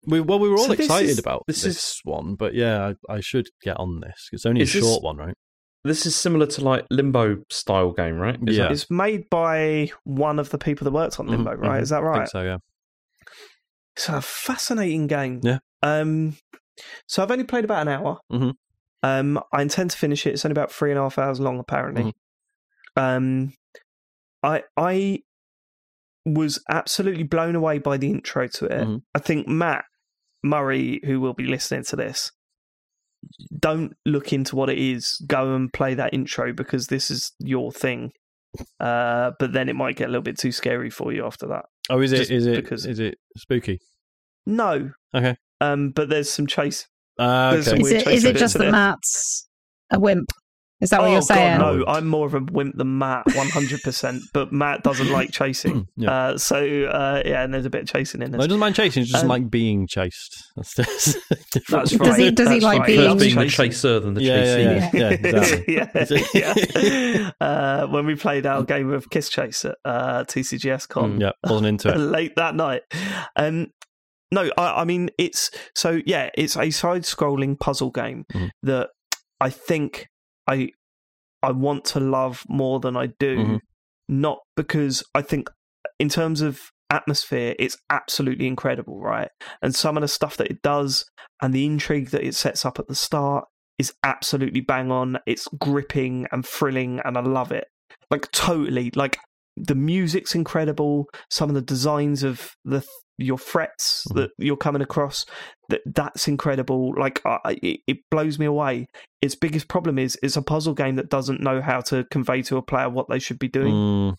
[SPEAKER 2] we well, we were all
[SPEAKER 1] So
[SPEAKER 2] excited
[SPEAKER 1] is-
[SPEAKER 2] about
[SPEAKER 3] this
[SPEAKER 2] this,
[SPEAKER 3] is-
[SPEAKER 2] one, but yeah, I, I should get on this. It's only
[SPEAKER 3] Is
[SPEAKER 2] a
[SPEAKER 3] this-
[SPEAKER 2] short one, right?
[SPEAKER 3] This is similar to like Limbo style game, right? Is
[SPEAKER 2] Yeah.
[SPEAKER 3] that-
[SPEAKER 1] It's made by one of the people that worked on
[SPEAKER 2] Mhm,
[SPEAKER 1] Limbo, right?
[SPEAKER 2] mhm.
[SPEAKER 1] Is that
[SPEAKER 2] I
[SPEAKER 1] right?
[SPEAKER 2] think so, yeah.
[SPEAKER 1] It's a fascinating game.
[SPEAKER 2] Yeah.
[SPEAKER 1] Um, so I've only played about an hour.
[SPEAKER 2] Mhm.
[SPEAKER 1] Um, I intend to finish it. It's only about three and a half hours long, apparently.
[SPEAKER 2] Mhm.
[SPEAKER 1] Um, I I was absolutely blown away by the intro to it.
[SPEAKER 2] Mhm.
[SPEAKER 1] I think Mat Murray, who will be listening to this, don't look into what it is. Go and play that intro because this is your thing. Uh, but then it might get a little bit too scary for you after that.
[SPEAKER 2] Oh, is it?
[SPEAKER 1] Just
[SPEAKER 2] it?
[SPEAKER 1] because-
[SPEAKER 2] Is it spooky?
[SPEAKER 1] No.
[SPEAKER 2] Okay.
[SPEAKER 1] Um, but there's some chase.
[SPEAKER 2] Ah,
[SPEAKER 1] There's
[SPEAKER 2] okay.
[SPEAKER 1] some
[SPEAKER 4] Is
[SPEAKER 1] weird
[SPEAKER 4] it,
[SPEAKER 1] chase
[SPEAKER 4] is it
[SPEAKER 1] bits
[SPEAKER 4] just
[SPEAKER 1] in
[SPEAKER 4] that. Mat's a wimp? Is that what
[SPEAKER 1] oh
[SPEAKER 4] you're saying?
[SPEAKER 1] God, no! I'm more of a wimp than Mat, 100. percent <laughs> But Mat doesn't like chasing. <clears throat>
[SPEAKER 2] Yeah.
[SPEAKER 1] Uh, so uh, yeah, and there's a bit of chasing in
[SPEAKER 2] No,
[SPEAKER 1] this.
[SPEAKER 2] he doesn't mind chasing. He just doesn't
[SPEAKER 1] Um,
[SPEAKER 2] like being chased. <laughs> That's, that's different.
[SPEAKER 1] That's
[SPEAKER 4] Does
[SPEAKER 1] right.
[SPEAKER 4] he- does he like
[SPEAKER 1] right.
[SPEAKER 4] being-
[SPEAKER 3] being the chaser than the
[SPEAKER 2] Yeah, yeah,
[SPEAKER 3] chasing.
[SPEAKER 2] yeah. yeah, exactly. <laughs>
[SPEAKER 1] yeah, yeah. Uh, when we played our game of Kiss Chase at uh, TCGS Con
[SPEAKER 2] yeah, wasn't into it.
[SPEAKER 1] late that night. Um, no, I, I mean it's so yeah, it's a side-scrolling puzzle game
[SPEAKER 2] Mhm.
[SPEAKER 1] that I think I I want to love more than I do.
[SPEAKER 2] Mhm.
[SPEAKER 1] Not because I think in terms of atmosphere, it's absolutely incredible, right? And some of the stuff that it does and the intrigue that it sets up at the start is absolutely bang on. It's gripping and thrilling, and I love it. Like totally, like the music's incredible. Some of the designs of the your frets
[SPEAKER 2] Mhm.
[SPEAKER 1] that you're coming across, that that's incredible. Like I- it, it blows me away. Its biggest problem is it's a puzzle game that doesn't know how to convey to a player what they should be doing.
[SPEAKER 2] Mm,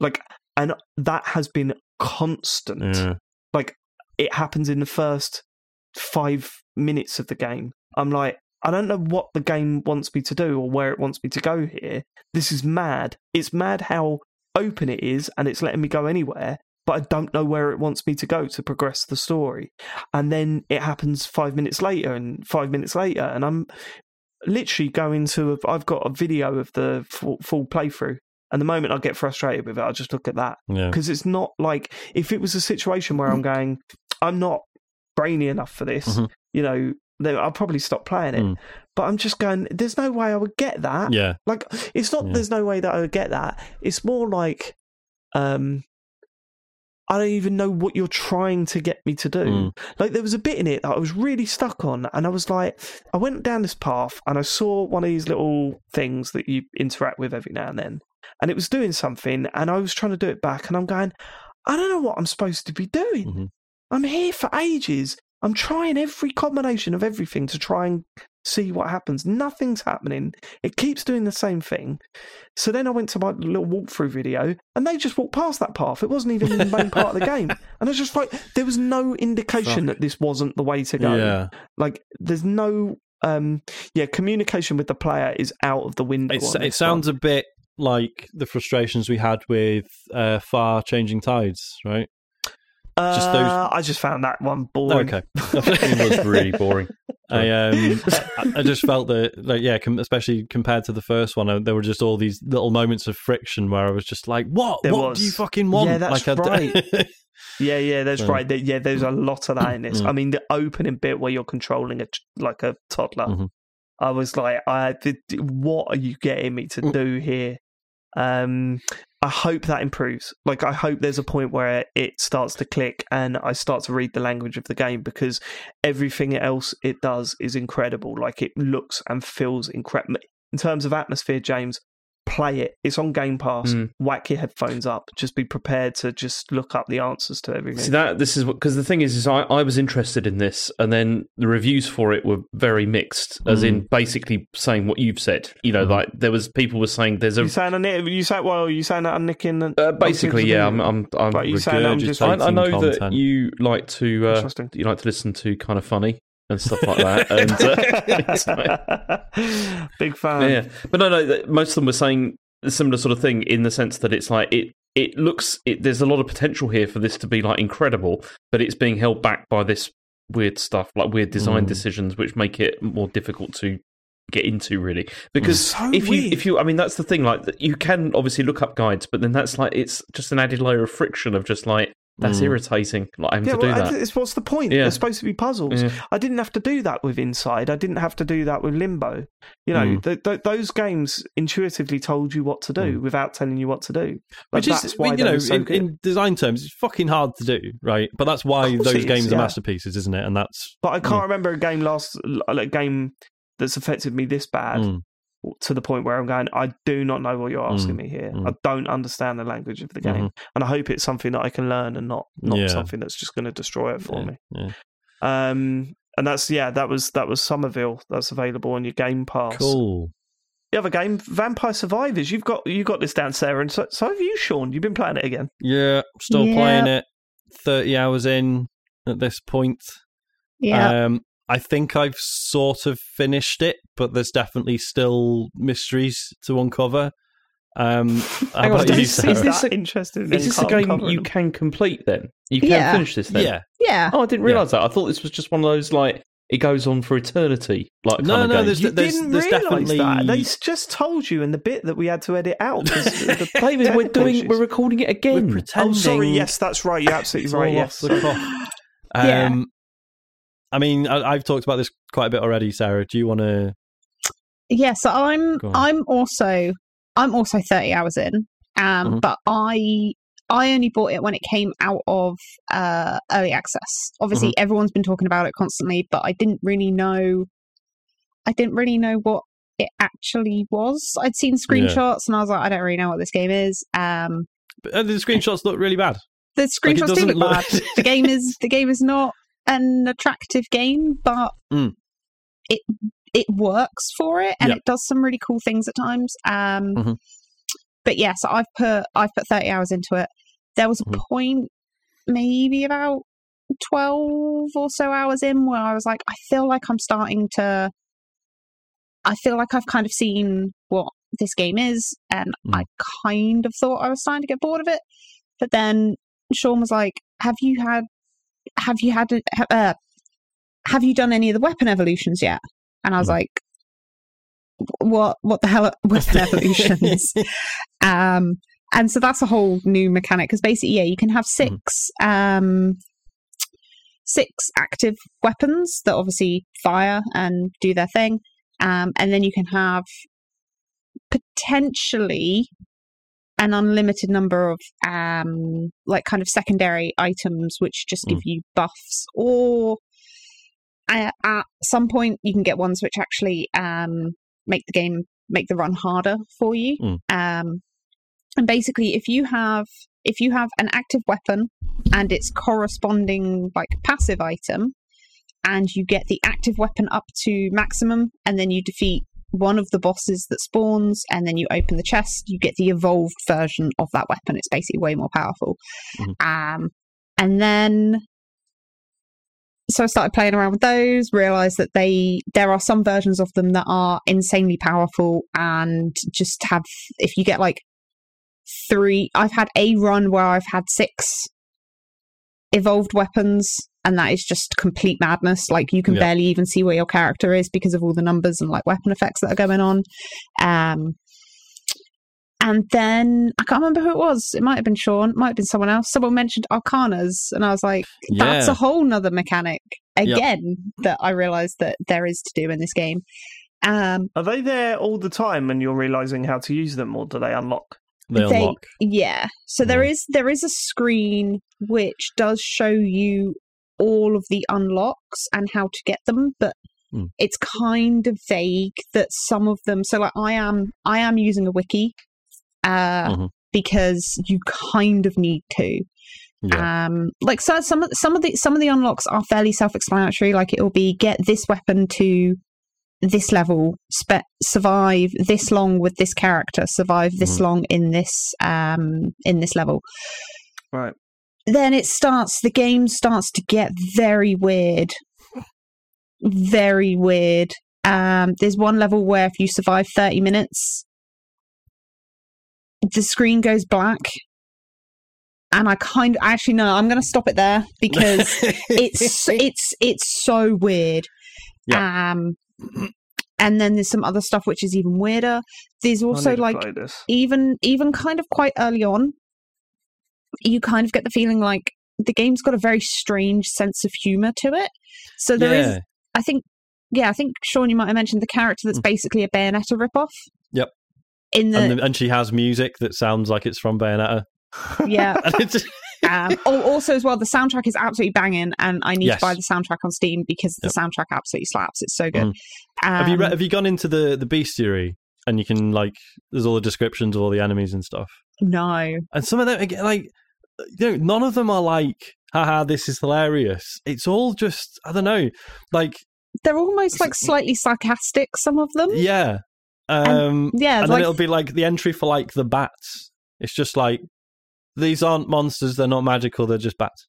[SPEAKER 1] Like, and that has been constant
[SPEAKER 2] yeah.
[SPEAKER 1] like it happens in the first five minutes of the game. I'm like, I don't know what the game wants me to do or where it wants me to go here. This is mad. It's mad how open it is and it's letting me go anywhere, but I don't know where it wants me to go to progress the story. And then it happens five minutes later and five minutes later, and I'm literally going to, a, I've got a video of the full, full playthrough. And the moment I get frustrated with it, I just look at that
[SPEAKER 2] yeah.
[SPEAKER 1] because it's not like if it was a situation where I'm going, I'm not brainy enough for this,
[SPEAKER 2] Mhm.
[SPEAKER 1] you know, then I'll probably stop playing it.
[SPEAKER 2] Mm.
[SPEAKER 1] But I'm just going, there's no way I would get that.
[SPEAKER 2] Yeah.
[SPEAKER 1] Like, it's not,
[SPEAKER 2] Yeah.
[SPEAKER 1] there's no way that I would get that. It's more like, um, I don't even know what you're trying to get me to do.
[SPEAKER 2] Mm.
[SPEAKER 1] Like, there was a bit in it that I was really stuck on, and I was like, I went down this path and I saw one of these little things that you interact with every now and then, and it was doing something, and I was trying to do it back, and I'm going, I don't know what I'm supposed to be doing.
[SPEAKER 2] Mhm.
[SPEAKER 1] I'm here for ages. I'm trying every combination of everything to try and see what happens. Nothing's happening. It keeps doing the same thing. So then I went to my little walkthrough video and they just walked past that path. It wasn't even the main part of the game. <laughs> And I was just like, there was no indication
[SPEAKER 2] Fuck.
[SPEAKER 1] that this wasn't the way to go.
[SPEAKER 2] Yeah.
[SPEAKER 1] Like, there's no, um, yeah, communication with the player is out of the window.
[SPEAKER 2] It's, it sounds
[SPEAKER 1] one.
[SPEAKER 2] a bit like the frustrations we had with uh, Far Changing Tides, right? Just those-
[SPEAKER 1] Uh, I just found that one boring.
[SPEAKER 2] Okay.
[SPEAKER 3] it was <laughs> really boring.
[SPEAKER 2] I um, <laughs> I, I just felt that, like, yeah, com- especially compared to the first one, uh, there were just all these little moments of friction where I was just like, "What?
[SPEAKER 1] There
[SPEAKER 2] what
[SPEAKER 1] was.
[SPEAKER 2] do you fucking want?"
[SPEAKER 1] Yeah, that's
[SPEAKER 2] like, I-
[SPEAKER 1] right. <laughs> Yeah, yeah, that's right. Yeah, there's a lot of that in this.
[SPEAKER 2] Mm.
[SPEAKER 1] I mean, the opening bit where you're controlling a like a toddler,
[SPEAKER 2] Mhm.
[SPEAKER 1] I was like, I did, what are you getting me to
[SPEAKER 2] Mm.
[SPEAKER 1] do here? Um, I hope that improves. Like, I hope there's a point where it starts to click and I start to read the language of the game because everything else it does is incredible. Like, it looks and feels incredible. In terms of atmosphere, James, play it. It's on Game Pass.
[SPEAKER 3] Mm.
[SPEAKER 1] Whack your headphones up. Just be prepared to just look up the answers to everything.
[SPEAKER 3] See that this is because the thing is, is I, I was interested in this, and then the reviews for it were very mixed, as
[SPEAKER 2] Mm.
[SPEAKER 3] in basically saying what you've said. You know,
[SPEAKER 2] Mhm.
[SPEAKER 3] like there was people were saying there's a
[SPEAKER 1] You saying it? You say well? You saying that on Nick in?
[SPEAKER 3] uh, basically yeah. I'm I'm, I'm
[SPEAKER 1] you saying I'm just-
[SPEAKER 3] I, I know
[SPEAKER 2] regurgitating
[SPEAKER 3] that you like to uh, you like to listen to Kinda Funny and stuff like that, <laughs> and uh, <laughs>
[SPEAKER 1] Big fan.
[SPEAKER 3] yeah, but no, no. Most of them were saying a similar sort of thing in the sense that it's like it. It looks. It, there's a lot of potential here for this to be like incredible, but it's being held back by this weird stuff, like weird design
[SPEAKER 2] Mm.
[SPEAKER 3] decisions, which make it more difficult to get into. Really, because
[SPEAKER 1] So
[SPEAKER 3] if you if you, I mean, that's the thing. Like you can obviously look up guides, but then that's like it's just an added layer of friction of just like that's
[SPEAKER 2] Mm.
[SPEAKER 3] irritating. Like having
[SPEAKER 1] Yeah,
[SPEAKER 3] to do
[SPEAKER 1] well,
[SPEAKER 3] that.
[SPEAKER 1] it's what's the point?
[SPEAKER 3] Yeah.
[SPEAKER 1] They're supposed to be puzzles.
[SPEAKER 3] Yeah.
[SPEAKER 1] I didn't have to do that with Inside. I didn't have to do that with Limbo. You know,
[SPEAKER 2] Mm.
[SPEAKER 1] th- th- those games intuitively told you what to do without telling you what to do. Like,
[SPEAKER 2] Which is,
[SPEAKER 1] that's why
[SPEAKER 2] you know,
[SPEAKER 1] so
[SPEAKER 2] in, in design terms, it's fucking hard to do, right? But that's why those
[SPEAKER 1] is,
[SPEAKER 2] games
[SPEAKER 1] yeah.
[SPEAKER 2] are masterpieces, isn't it? And that's
[SPEAKER 1] But I can't
[SPEAKER 2] Yeah.
[SPEAKER 1] remember a game last a game that's affected me this bad
[SPEAKER 2] mm,
[SPEAKER 1] to the point where I'm going. I do not know what you're asking
[SPEAKER 2] Mm,
[SPEAKER 1] me here.
[SPEAKER 2] mm.
[SPEAKER 1] I don't understand the language of the game,
[SPEAKER 2] Mhm.
[SPEAKER 1] and I hope it's something that I can learn and not not
[SPEAKER 2] Yeah.
[SPEAKER 1] something that's just going to destroy it for
[SPEAKER 2] yeah,
[SPEAKER 1] me.
[SPEAKER 2] yeah.
[SPEAKER 1] Um, and that's yeah, that was that was Somerville. That's available on your Game Pass.
[SPEAKER 2] Cool.
[SPEAKER 1] The other game, Vampire Survivors. You've got you got this down, Sarah, and so, so have you, Sean. You've been playing it again.
[SPEAKER 2] Yeah, still
[SPEAKER 4] Yeah.
[SPEAKER 2] playing it. Thirty hours in at this point.
[SPEAKER 4] Yeah.
[SPEAKER 2] Um, I think I've sort of finished it, but there's definitely still mysteries to uncover. Um, <laughs> how
[SPEAKER 3] Hang on,
[SPEAKER 2] about
[SPEAKER 3] is this- is this a-
[SPEAKER 1] interesting?
[SPEAKER 3] Is this a game you can complete? Then you can
[SPEAKER 4] Yeah.
[SPEAKER 3] finish this. Then
[SPEAKER 2] yeah,
[SPEAKER 4] yeah.
[SPEAKER 3] Oh, I didn't realize that. I thought this was just one of those like it goes on for eternity. Like
[SPEAKER 2] No,
[SPEAKER 3] kind
[SPEAKER 2] no,
[SPEAKER 3] of
[SPEAKER 2] there's-
[SPEAKER 1] You
[SPEAKER 2] there's-
[SPEAKER 1] didn't
[SPEAKER 2] there's
[SPEAKER 1] realise
[SPEAKER 2] definitely-
[SPEAKER 1] that. They just told you in the bit that we had to edit out. <laughs> the
[SPEAKER 3] David, we're doing
[SPEAKER 1] issues.
[SPEAKER 3] we're recording it again.
[SPEAKER 2] We're
[SPEAKER 1] Oh, sorry. Yes, that's right. You're absolutely right. Yes.
[SPEAKER 2] off the cuff.
[SPEAKER 4] Yeah.
[SPEAKER 2] I mean, I, I've talked about this quite a bit already, Sarah. Do you want to?
[SPEAKER 4] Yeah, so I'm I'm also I'm also 30 hours in. Um
[SPEAKER 2] Mhm.
[SPEAKER 4] but I I only bought it when it came out of uh early access. Obviously
[SPEAKER 2] Mm-hmm.
[SPEAKER 4] everyone's been talking about it constantly, but I didn't really know I didn't really know what it actually was. I'd seen screenshots and I was like, I don't really know what this game is. Um
[SPEAKER 2] Uh, the screenshots look really bad.
[SPEAKER 4] the
[SPEAKER 2] Like,
[SPEAKER 4] screenshots do look
[SPEAKER 2] look-
[SPEAKER 4] bad. <laughs> the game is the game is not an attractive game, but
[SPEAKER 2] Mm.
[SPEAKER 4] it it works for it and
[SPEAKER 2] Yeah.
[SPEAKER 4] it does some really cool things at times. Um,
[SPEAKER 2] Mhm.
[SPEAKER 4] But yeah, so I've put I've put thirty hours into it. There was a
[SPEAKER 2] Mhm.
[SPEAKER 4] point, maybe about twelve or so hours in, where I was like, I feel like I'm starting to. I feel like I've kind of seen what this game is, and
[SPEAKER 2] Mm.
[SPEAKER 4] I kind of thought I was starting to get bored of it. But then Sean was like, "Have you had? Have you had? a- Uh, have you done any of the weapon evolutions yet?" And I was
[SPEAKER 2] Mm.
[SPEAKER 4] like, "What? What the hell? Are <laughs> weapon evolutions?" <laughs> um, and so that's a whole new mechanic because basically, yeah, you can have
[SPEAKER 2] Mm-hmm.
[SPEAKER 4] six um, six active weapons that obviously fire and do their thing, um, and then you can have potentially an unlimited number of um like kind of secondary items which just give you buffs or uh, at some point you can get ones which actually um make the game make the run harder for you
[SPEAKER 2] Mm.
[SPEAKER 4] um and basically if you have if you have an active weapon and its corresponding like passive item and you get the active weapon up to maximum and then you defeat one of the bosses that spawns and then you open the chest you get the evolved version of that weapon. It's basically way more powerful. Um and then so I started playing around with those, realized that they there are some versions of them that are insanely powerful and just have if you get like three I've had a run where I've had six evolved weapons, and that is just complete madness. Like you can
[SPEAKER 2] Yeah.
[SPEAKER 4] barely even see where your character is because of all the numbers and like weapon effects that are going on. Um, and then I can't remember who it was. It might have been Sean, it might have been someone else. Someone mentioned arcanas, and I was like, that's
[SPEAKER 2] Yeah.
[SPEAKER 4] a whole nother mechanic again that I realized that there is to do in this game. Um,
[SPEAKER 1] Are they there all the time and you're realizing how to use them, or do they unlock?
[SPEAKER 2] They
[SPEAKER 4] They-
[SPEAKER 2] unlock.
[SPEAKER 4] Yeah. So there
[SPEAKER 2] Mhm.
[SPEAKER 4] is there is a screen which does show you all of the unlocks and how to get them, but
[SPEAKER 2] Mm.
[SPEAKER 4] it's kind of vague that some of them so like I am I am using a wiki uh
[SPEAKER 2] Mhm.
[SPEAKER 4] because you kind of need to.
[SPEAKER 2] Yeah.
[SPEAKER 4] Um like so some of some of the some of the unlocks are fairly self-explanatory like it will be get this weapon to this level spe- survive this long with this character survive this
[SPEAKER 2] Mhm.
[SPEAKER 4] long in this um in this level
[SPEAKER 1] Right.
[SPEAKER 4] Then it starts the game starts to get very weird. Very weird. Um there's one level where if you survive 30 minutes the screen goes black. And i kind of actually no i'm going to stop it there because <laughs> it's it's it's so weird. Yeah. um and then there's some other stuff which is even weirder. There's also like even even kind of quite early on you kind of get the feeling like the game's got a very strange sense of humor to it so there is
[SPEAKER 2] yeah.
[SPEAKER 4] i think yeah i think sean you might have mentioned the character that's basically a bayonetta ripoff
[SPEAKER 2] Yep.
[SPEAKER 4] in the
[SPEAKER 2] and, the- and she has music that sounds like it's from Bayonetta.
[SPEAKER 4] yeah <laughs> um <laughs> also as well the soundtrack is absolutely banging and i need
[SPEAKER 2] Yes.
[SPEAKER 4] to buy the soundtrack on steam because the soundtrack absolutely slaps it's so good
[SPEAKER 2] Mhm. have you
[SPEAKER 4] Um,
[SPEAKER 2] re- have you gone into the the bestiary and you can like there's all the descriptions of all the enemies and stuff
[SPEAKER 4] no
[SPEAKER 2] and some of them like you know none of them are like haha this is hilarious. It's all just i don't know like
[SPEAKER 4] they're almost like slightly sarcastic some of them.
[SPEAKER 2] Yeah um
[SPEAKER 4] yeah
[SPEAKER 2] and
[SPEAKER 4] like
[SPEAKER 2] then it'll be like the entry for like the bats. It's just like these aren't monsters they're not magical they're just bats.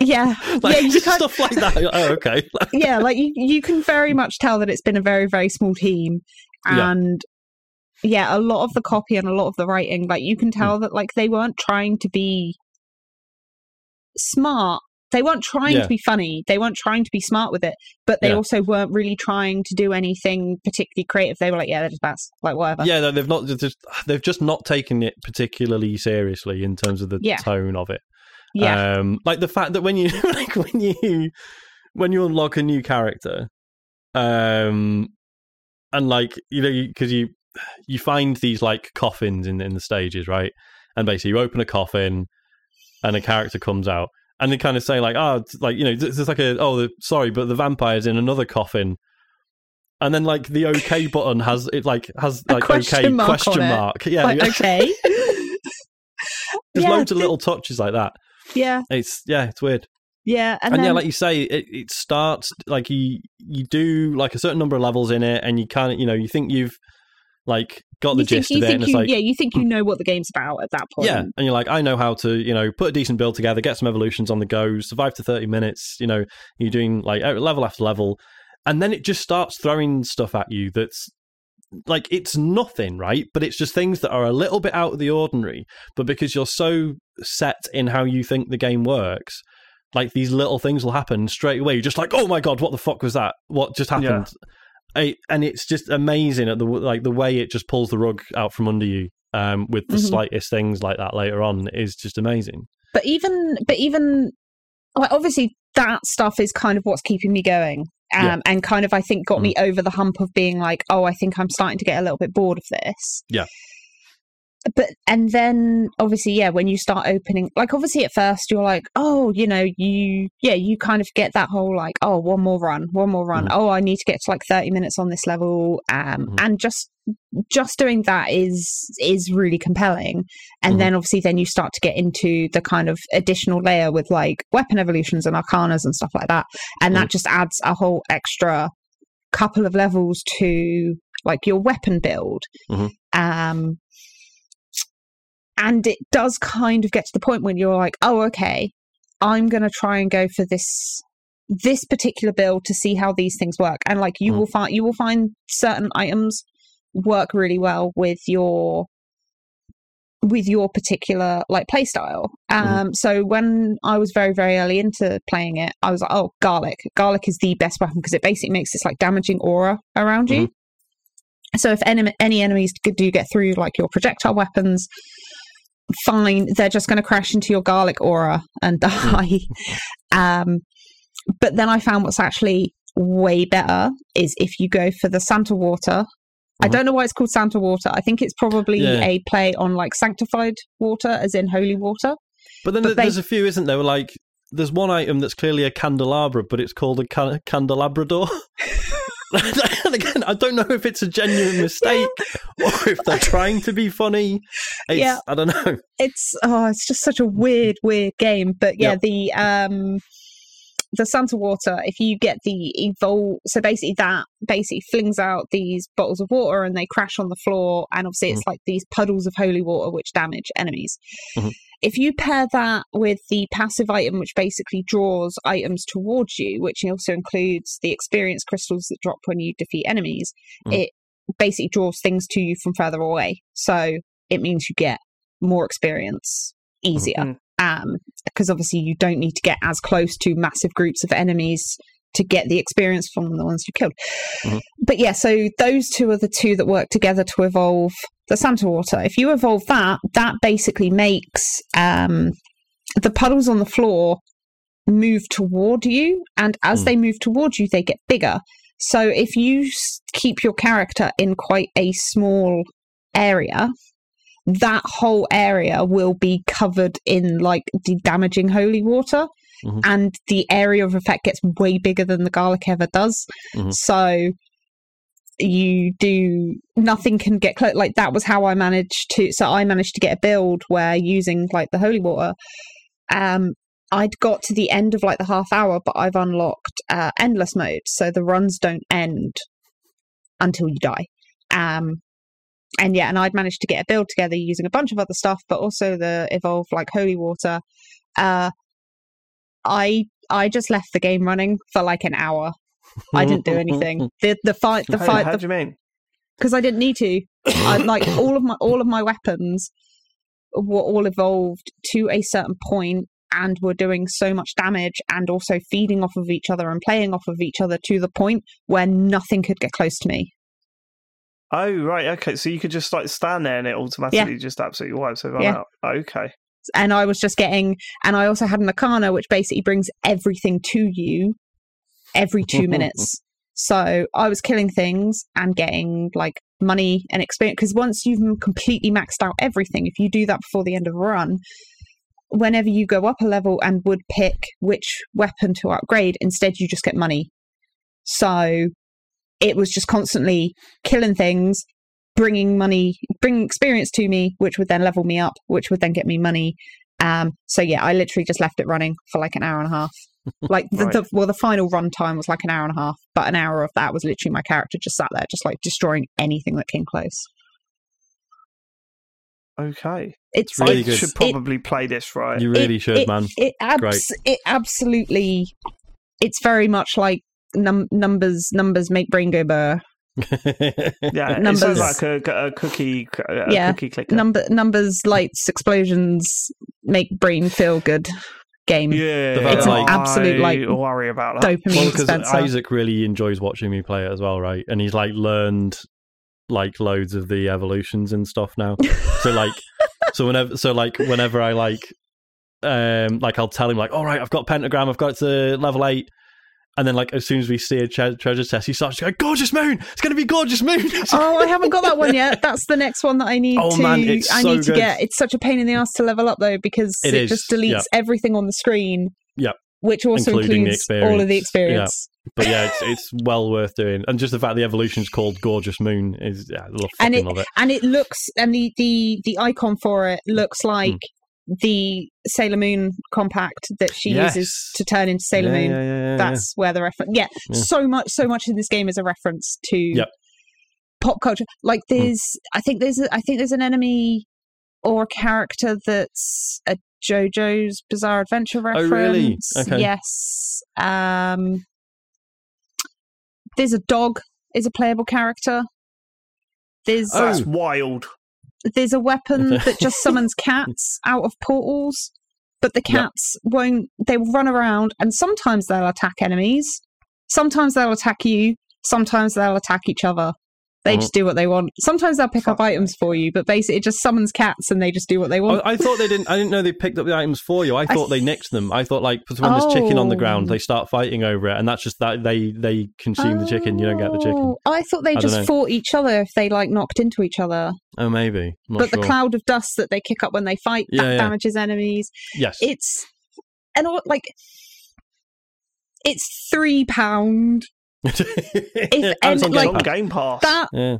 [SPEAKER 4] Yeah. <laughs>
[SPEAKER 2] Like
[SPEAKER 4] yeah you can't
[SPEAKER 2] stuff like that. Oh okay. <laughs>
[SPEAKER 4] Yeah, like you, you can very much tell that it's been a very, very small team. And yeah. a lot of the copy and a lot of the writing, like you can tell that like they weren't trying to be smart. They weren't trying
[SPEAKER 2] Yeah.
[SPEAKER 4] to be funny. They weren't trying to be smart with it, but they
[SPEAKER 2] Yeah.
[SPEAKER 4] also weren't really trying to do anything particularly creative. They were like, yeah, they're just bats, like whatever.
[SPEAKER 2] yeah no, they've not they've just they've just not taken it particularly seriously in terms of the
[SPEAKER 4] Yeah.
[SPEAKER 2] tone of it
[SPEAKER 4] yeah,
[SPEAKER 2] Um, like the fact that when you <laughs> like when you when you unlock a new character, um, and like you know because you, you find these like coffins in in the stages, right? And basically, you open a coffin, and a character comes out, and they kind of say like, oh, like you know, there's like a oh, the, sorry, but the vampire's in another coffin. And then, like the OK <laughs> button has it, like has like
[SPEAKER 4] question
[SPEAKER 2] OK
[SPEAKER 4] mark on
[SPEAKER 2] question mark. Yeah,
[SPEAKER 4] like, okay. <laughs>
[SPEAKER 2] there's
[SPEAKER 4] yeah,
[SPEAKER 2] loads of little touches like that.
[SPEAKER 4] yeah,
[SPEAKER 2] It's yeah, it's weird.
[SPEAKER 4] yeah, and,
[SPEAKER 2] and,
[SPEAKER 4] then,
[SPEAKER 2] yeah, like you say, it, it starts like you you do like a certain number of levels in it, and you kind of you know you think you've like got the
[SPEAKER 4] you think,
[SPEAKER 2] gist
[SPEAKER 4] you
[SPEAKER 2] of it,
[SPEAKER 4] think
[SPEAKER 2] and it's
[SPEAKER 4] you,
[SPEAKER 2] like
[SPEAKER 4] yeah, you think you hmm. know what the game's about at that point.
[SPEAKER 2] yeah, and you're like I know how to you know put a decent build together, get some evolutions on the go, survive to thirty minutes. You know, you're doing like level after level, and then it just starts throwing stuff at you that's like it's nothing, right? But it's just things that are a little bit out of the ordinary. But because you're so set in how you think the game works, like these little things will happen straight away. You're just like, oh my god, what the fuck was that? What just happened? I- and it's just amazing at the like the way it just pulls the rug out from under you. Um, with the
[SPEAKER 4] Mhm.
[SPEAKER 2] slightest things like that later on is just amazing.
[SPEAKER 4] but even but even like obviously that stuff is kind of what's keeping me going um
[SPEAKER 2] Yeah.
[SPEAKER 4] and kind of i think got me over the hump of being like oh i think i'm starting to get a little bit bored of this
[SPEAKER 2] Yeah.
[SPEAKER 4] But and then obviously yeah when you start opening like obviously at first you're like oh you know you yeah you kind of get that whole like oh one more run one more run
[SPEAKER 2] Mhm.
[SPEAKER 4] oh i need to get to like 30 minutes on this level um
[SPEAKER 2] Mhm.
[SPEAKER 4] and just just doing that is is really compelling and
[SPEAKER 2] Mhm.
[SPEAKER 4] then obviously then you start to get into the kind of additional layer with like weapon evolutions and arcanas and stuff like that and that just adds a whole extra couple of levels to like your weapon build
[SPEAKER 2] Mhm.
[SPEAKER 4] um and it does kind of get to the point when you're like oh okay i'm going to try and go for this this particular build to see how these things work and like you
[SPEAKER 2] Mhm.
[SPEAKER 4] will find you will find certain items work really well with your with your particular like play style. Um, so when I was very very early into playing it, I was like, oh, garlic. Garlic is the best weapon because it basically makes this like damaging aura around you. So if any any enemies do get through like your projectile weapons, fine, they're just going to crash into your garlic aura and <laughs> die. um, but then I found what's actually way better is if you go for the Santa water. I
[SPEAKER 2] Mhm.
[SPEAKER 4] don't know why it's called Santa water. I think it's probably
[SPEAKER 2] Yeah.
[SPEAKER 4] a play on like sanctified water, as in holy water.
[SPEAKER 2] But then
[SPEAKER 4] But
[SPEAKER 2] there's
[SPEAKER 4] they-
[SPEAKER 2] a few, isn't there? Like, there's one item that's clearly a candelabra, but it's called a can- candelabrador. <laughs> and <laughs> again, I don't know if it's a genuine mistake <laughs> or if they're trying to be funny. It's,
[SPEAKER 4] Yeah.
[SPEAKER 2] I don't know.
[SPEAKER 4] it's oh it's just such a weird weird game but yeah
[SPEAKER 2] Yep.
[SPEAKER 4] the um the Santa water if you get the evolve so basically that basically flings out these bottles of water and they crash on the floor and obviously it's like these puddles of holy water which damage enemies
[SPEAKER 2] Mhm.
[SPEAKER 4] if you pair that with the passive item which basically draws items towards you which also includes the experience crystals that drop when you defeat enemies
[SPEAKER 2] Mhm.
[SPEAKER 4] it basically draws things to you from further away so it means you get more experience easier.
[SPEAKER 1] Mhm.
[SPEAKER 4] Um, because obviously you don't need to get as close to massive groups of enemies to get the experience from the ones you killed.
[SPEAKER 2] Mhm.
[SPEAKER 4] But yeah, so those two are the two that work together to evolve the Santa Water. If you evolve that, that basically makes um, the puddles on the floor move toward you, and as
[SPEAKER 2] Mm.
[SPEAKER 4] they move towards you, they get bigger. So if you keep your character in quite a small area, that whole area will be covered in like the damaging holy water.
[SPEAKER 2] Mhm.
[SPEAKER 4] And the area of effect gets way bigger than the garlic ever does.
[SPEAKER 2] Mhm.
[SPEAKER 4] So you do nothing can get close. Like that was how I managed to. So I managed to get a build where using like the holy water, um, I'd got to the end of like the half hour, but I've unlocked uh, endless mode, so the runs don't end until you die. Um, and yeah, and I'd managed to get a build together using a bunch of other stuff, but also the evolve like holy water. Uh, I I just left the game running for like an hour. I didn't do anything. <laughs> The the fight the
[SPEAKER 1] How-
[SPEAKER 4] fight
[SPEAKER 1] how
[SPEAKER 4] the
[SPEAKER 1] do you mean?
[SPEAKER 4] because I didn't need to. I like <coughs> all of my all of my weapons were all evolved to a certain point and were doing so much damage and also feeding off of each other and playing off of each other to the point where nothing could get close to me.
[SPEAKER 1] Oh right, okay. So you could just like stand there and it automatically just absolutely wipes everyone
[SPEAKER 4] Yeah.
[SPEAKER 1] out. Okay.
[SPEAKER 4] And I was just getting and I also had an Arcana which basically brings everything to you every two minutes. <laughs> So I was killing things and getting like money and experience because once you've completely maxed out everything, if you do that before the end of a run, whenever you go up a level and would pick which weapon to upgrade, instead you just get money. So it was just constantly killing things, bringing money, bringing experience to me, which would then level me up, which would then get me money. Um, so yeah, I literally just left it running for like an hour and a half. <laughs> Like the,
[SPEAKER 1] Right.
[SPEAKER 4] the well, the final run time was like an hour and a half, but an hour of that was literally my character just sat there, just like destroying anything that came close.
[SPEAKER 1] Okay.
[SPEAKER 4] It's
[SPEAKER 2] really
[SPEAKER 1] I
[SPEAKER 2] good.
[SPEAKER 1] should
[SPEAKER 4] It-
[SPEAKER 1] probably play this right.
[SPEAKER 2] You really
[SPEAKER 4] it,
[SPEAKER 2] should,
[SPEAKER 4] it,
[SPEAKER 2] man.
[SPEAKER 4] It,
[SPEAKER 2] Great.
[SPEAKER 4] abs- it absolutely. It's very much like num- numbers. Numbers make brain go burr. <laughs>
[SPEAKER 1] yeah, it
[SPEAKER 4] numbers-
[SPEAKER 1] sounds like a, a cookie, a
[SPEAKER 4] Yeah.
[SPEAKER 1] cookie clicker.
[SPEAKER 4] Number numbers, lights, explosions make brain feel good. Game.
[SPEAKER 1] yeah,
[SPEAKER 2] The fact
[SPEAKER 4] It's an
[SPEAKER 2] like-
[SPEAKER 4] absolute, like,
[SPEAKER 1] I worry about that.
[SPEAKER 4] Dopamine
[SPEAKER 2] well, because
[SPEAKER 4] dispenser.
[SPEAKER 2] Isaac really enjoys watching me play it as well, right? And he's like learned like loads of the evolutions and stuff now. so like, <laughs> so whenever, so like whenever I like, um, like I'll tell him like, all right, I've got pentagram, I've got it to level eight. And then, like, as soon as we see a tre- treasure chest, he starts going, "Gorgeous moon! It's going to be gorgeous moon!" <laughs>
[SPEAKER 4] oh, I haven't got that one yet. That's the next one that I need
[SPEAKER 2] Oh,
[SPEAKER 4] to.
[SPEAKER 2] man, it's
[SPEAKER 4] I
[SPEAKER 2] so
[SPEAKER 4] need to
[SPEAKER 2] good.
[SPEAKER 4] get. It's such a pain in the ass to level up though because
[SPEAKER 2] It
[SPEAKER 4] it,
[SPEAKER 2] is,
[SPEAKER 4] just deletes
[SPEAKER 2] yeah.
[SPEAKER 4] everything on the screen.
[SPEAKER 2] Yep.
[SPEAKER 4] Which also
[SPEAKER 2] Including
[SPEAKER 4] includes all of the
[SPEAKER 2] experience.
[SPEAKER 4] experience.
[SPEAKER 2] but yeah, it's it's well worth doing. And just the fact the evolution's called Gorgeous Moon is yeah, I love
[SPEAKER 4] And it-
[SPEAKER 2] love it.
[SPEAKER 4] and it looks and the the the icon for it looks hmm. like the Sailor Moon compact that she uses to turn into Sailor
[SPEAKER 2] Yeah,
[SPEAKER 4] Moon.
[SPEAKER 2] yeah, yeah, yeah,
[SPEAKER 4] That's where the reference. Yeah,
[SPEAKER 2] Yeah.
[SPEAKER 4] so much, so much in this game is a reference to
[SPEAKER 2] Yep.
[SPEAKER 4] pop culture. Like there's, I think there's, I think there's an enemy or a character that's a JoJo's Bizarre Adventure reference.
[SPEAKER 2] Oh,
[SPEAKER 4] reference.
[SPEAKER 2] really? Okay.
[SPEAKER 4] Yes. Um, there's a dog is a playable character. There's
[SPEAKER 2] Oh.
[SPEAKER 1] That's wild.
[SPEAKER 4] There's a weapon that just summons <laughs> cats out of portals, but the
[SPEAKER 2] Yep.
[SPEAKER 4] cats won't. They will run around, and sometimes they'll attack enemies. Sometimes they'll attack you. Sometimes they'll attack each other. They
[SPEAKER 2] Mhm.
[SPEAKER 4] just do what they want. Sometimes they'll pick up items for you, but basically it just summons cats and they just do what they want.
[SPEAKER 2] I, I thought they didn't. I didn't know they picked up the items for you. I thought they nicked them. I thought like when there's chicken on the ground,
[SPEAKER 4] Oh.
[SPEAKER 2] they start fighting over it, and that's just that they they consume the chicken. You don't get the chicken.
[SPEAKER 4] Oh, I thought they
[SPEAKER 2] I
[SPEAKER 4] just fought each other if they like knocked into each other.
[SPEAKER 2] Oh, maybe. I'm not
[SPEAKER 4] but
[SPEAKER 2] sure.
[SPEAKER 4] the cloud of dust that they kick up when they fight
[SPEAKER 2] Yeah,
[SPEAKER 4] that
[SPEAKER 2] yeah.
[SPEAKER 4] damages enemies.
[SPEAKER 2] yes.
[SPEAKER 4] It's and all, like it's three pound
[SPEAKER 2] if, <laughs>
[SPEAKER 4] and,
[SPEAKER 2] it's on
[SPEAKER 4] like,
[SPEAKER 2] Game
[SPEAKER 1] on
[SPEAKER 2] Pass.
[SPEAKER 1] Game Pass.
[SPEAKER 4] that,
[SPEAKER 2] Yeah.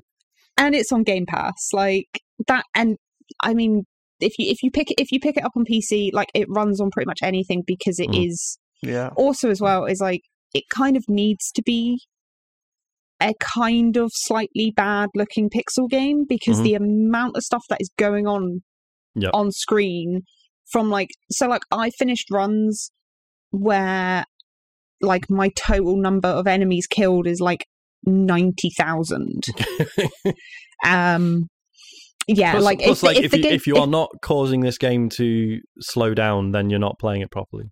[SPEAKER 4] and it's on Game Pass. Like that, and I mean, if you if you pick it if you pick it up on PC, like it runs on pretty much anything because it is
[SPEAKER 2] Mm.
[SPEAKER 1] yeah.
[SPEAKER 4] also as well is like it kind of needs to be a kind of slightly bad looking pixel game because
[SPEAKER 2] Mhm.
[SPEAKER 4] the amount of stuff that is going on
[SPEAKER 2] Yep.
[SPEAKER 4] on screen from like so like I finished runs where like my total number of enemies killed is like 90,000 <laughs> um yeah
[SPEAKER 2] plus,
[SPEAKER 4] like
[SPEAKER 2] plus,
[SPEAKER 4] if,
[SPEAKER 2] like
[SPEAKER 4] if,
[SPEAKER 2] if,
[SPEAKER 4] the
[SPEAKER 2] you,
[SPEAKER 4] game
[SPEAKER 2] if you
[SPEAKER 4] if-
[SPEAKER 2] are not causing this game to slow down, then you're not playing it properly.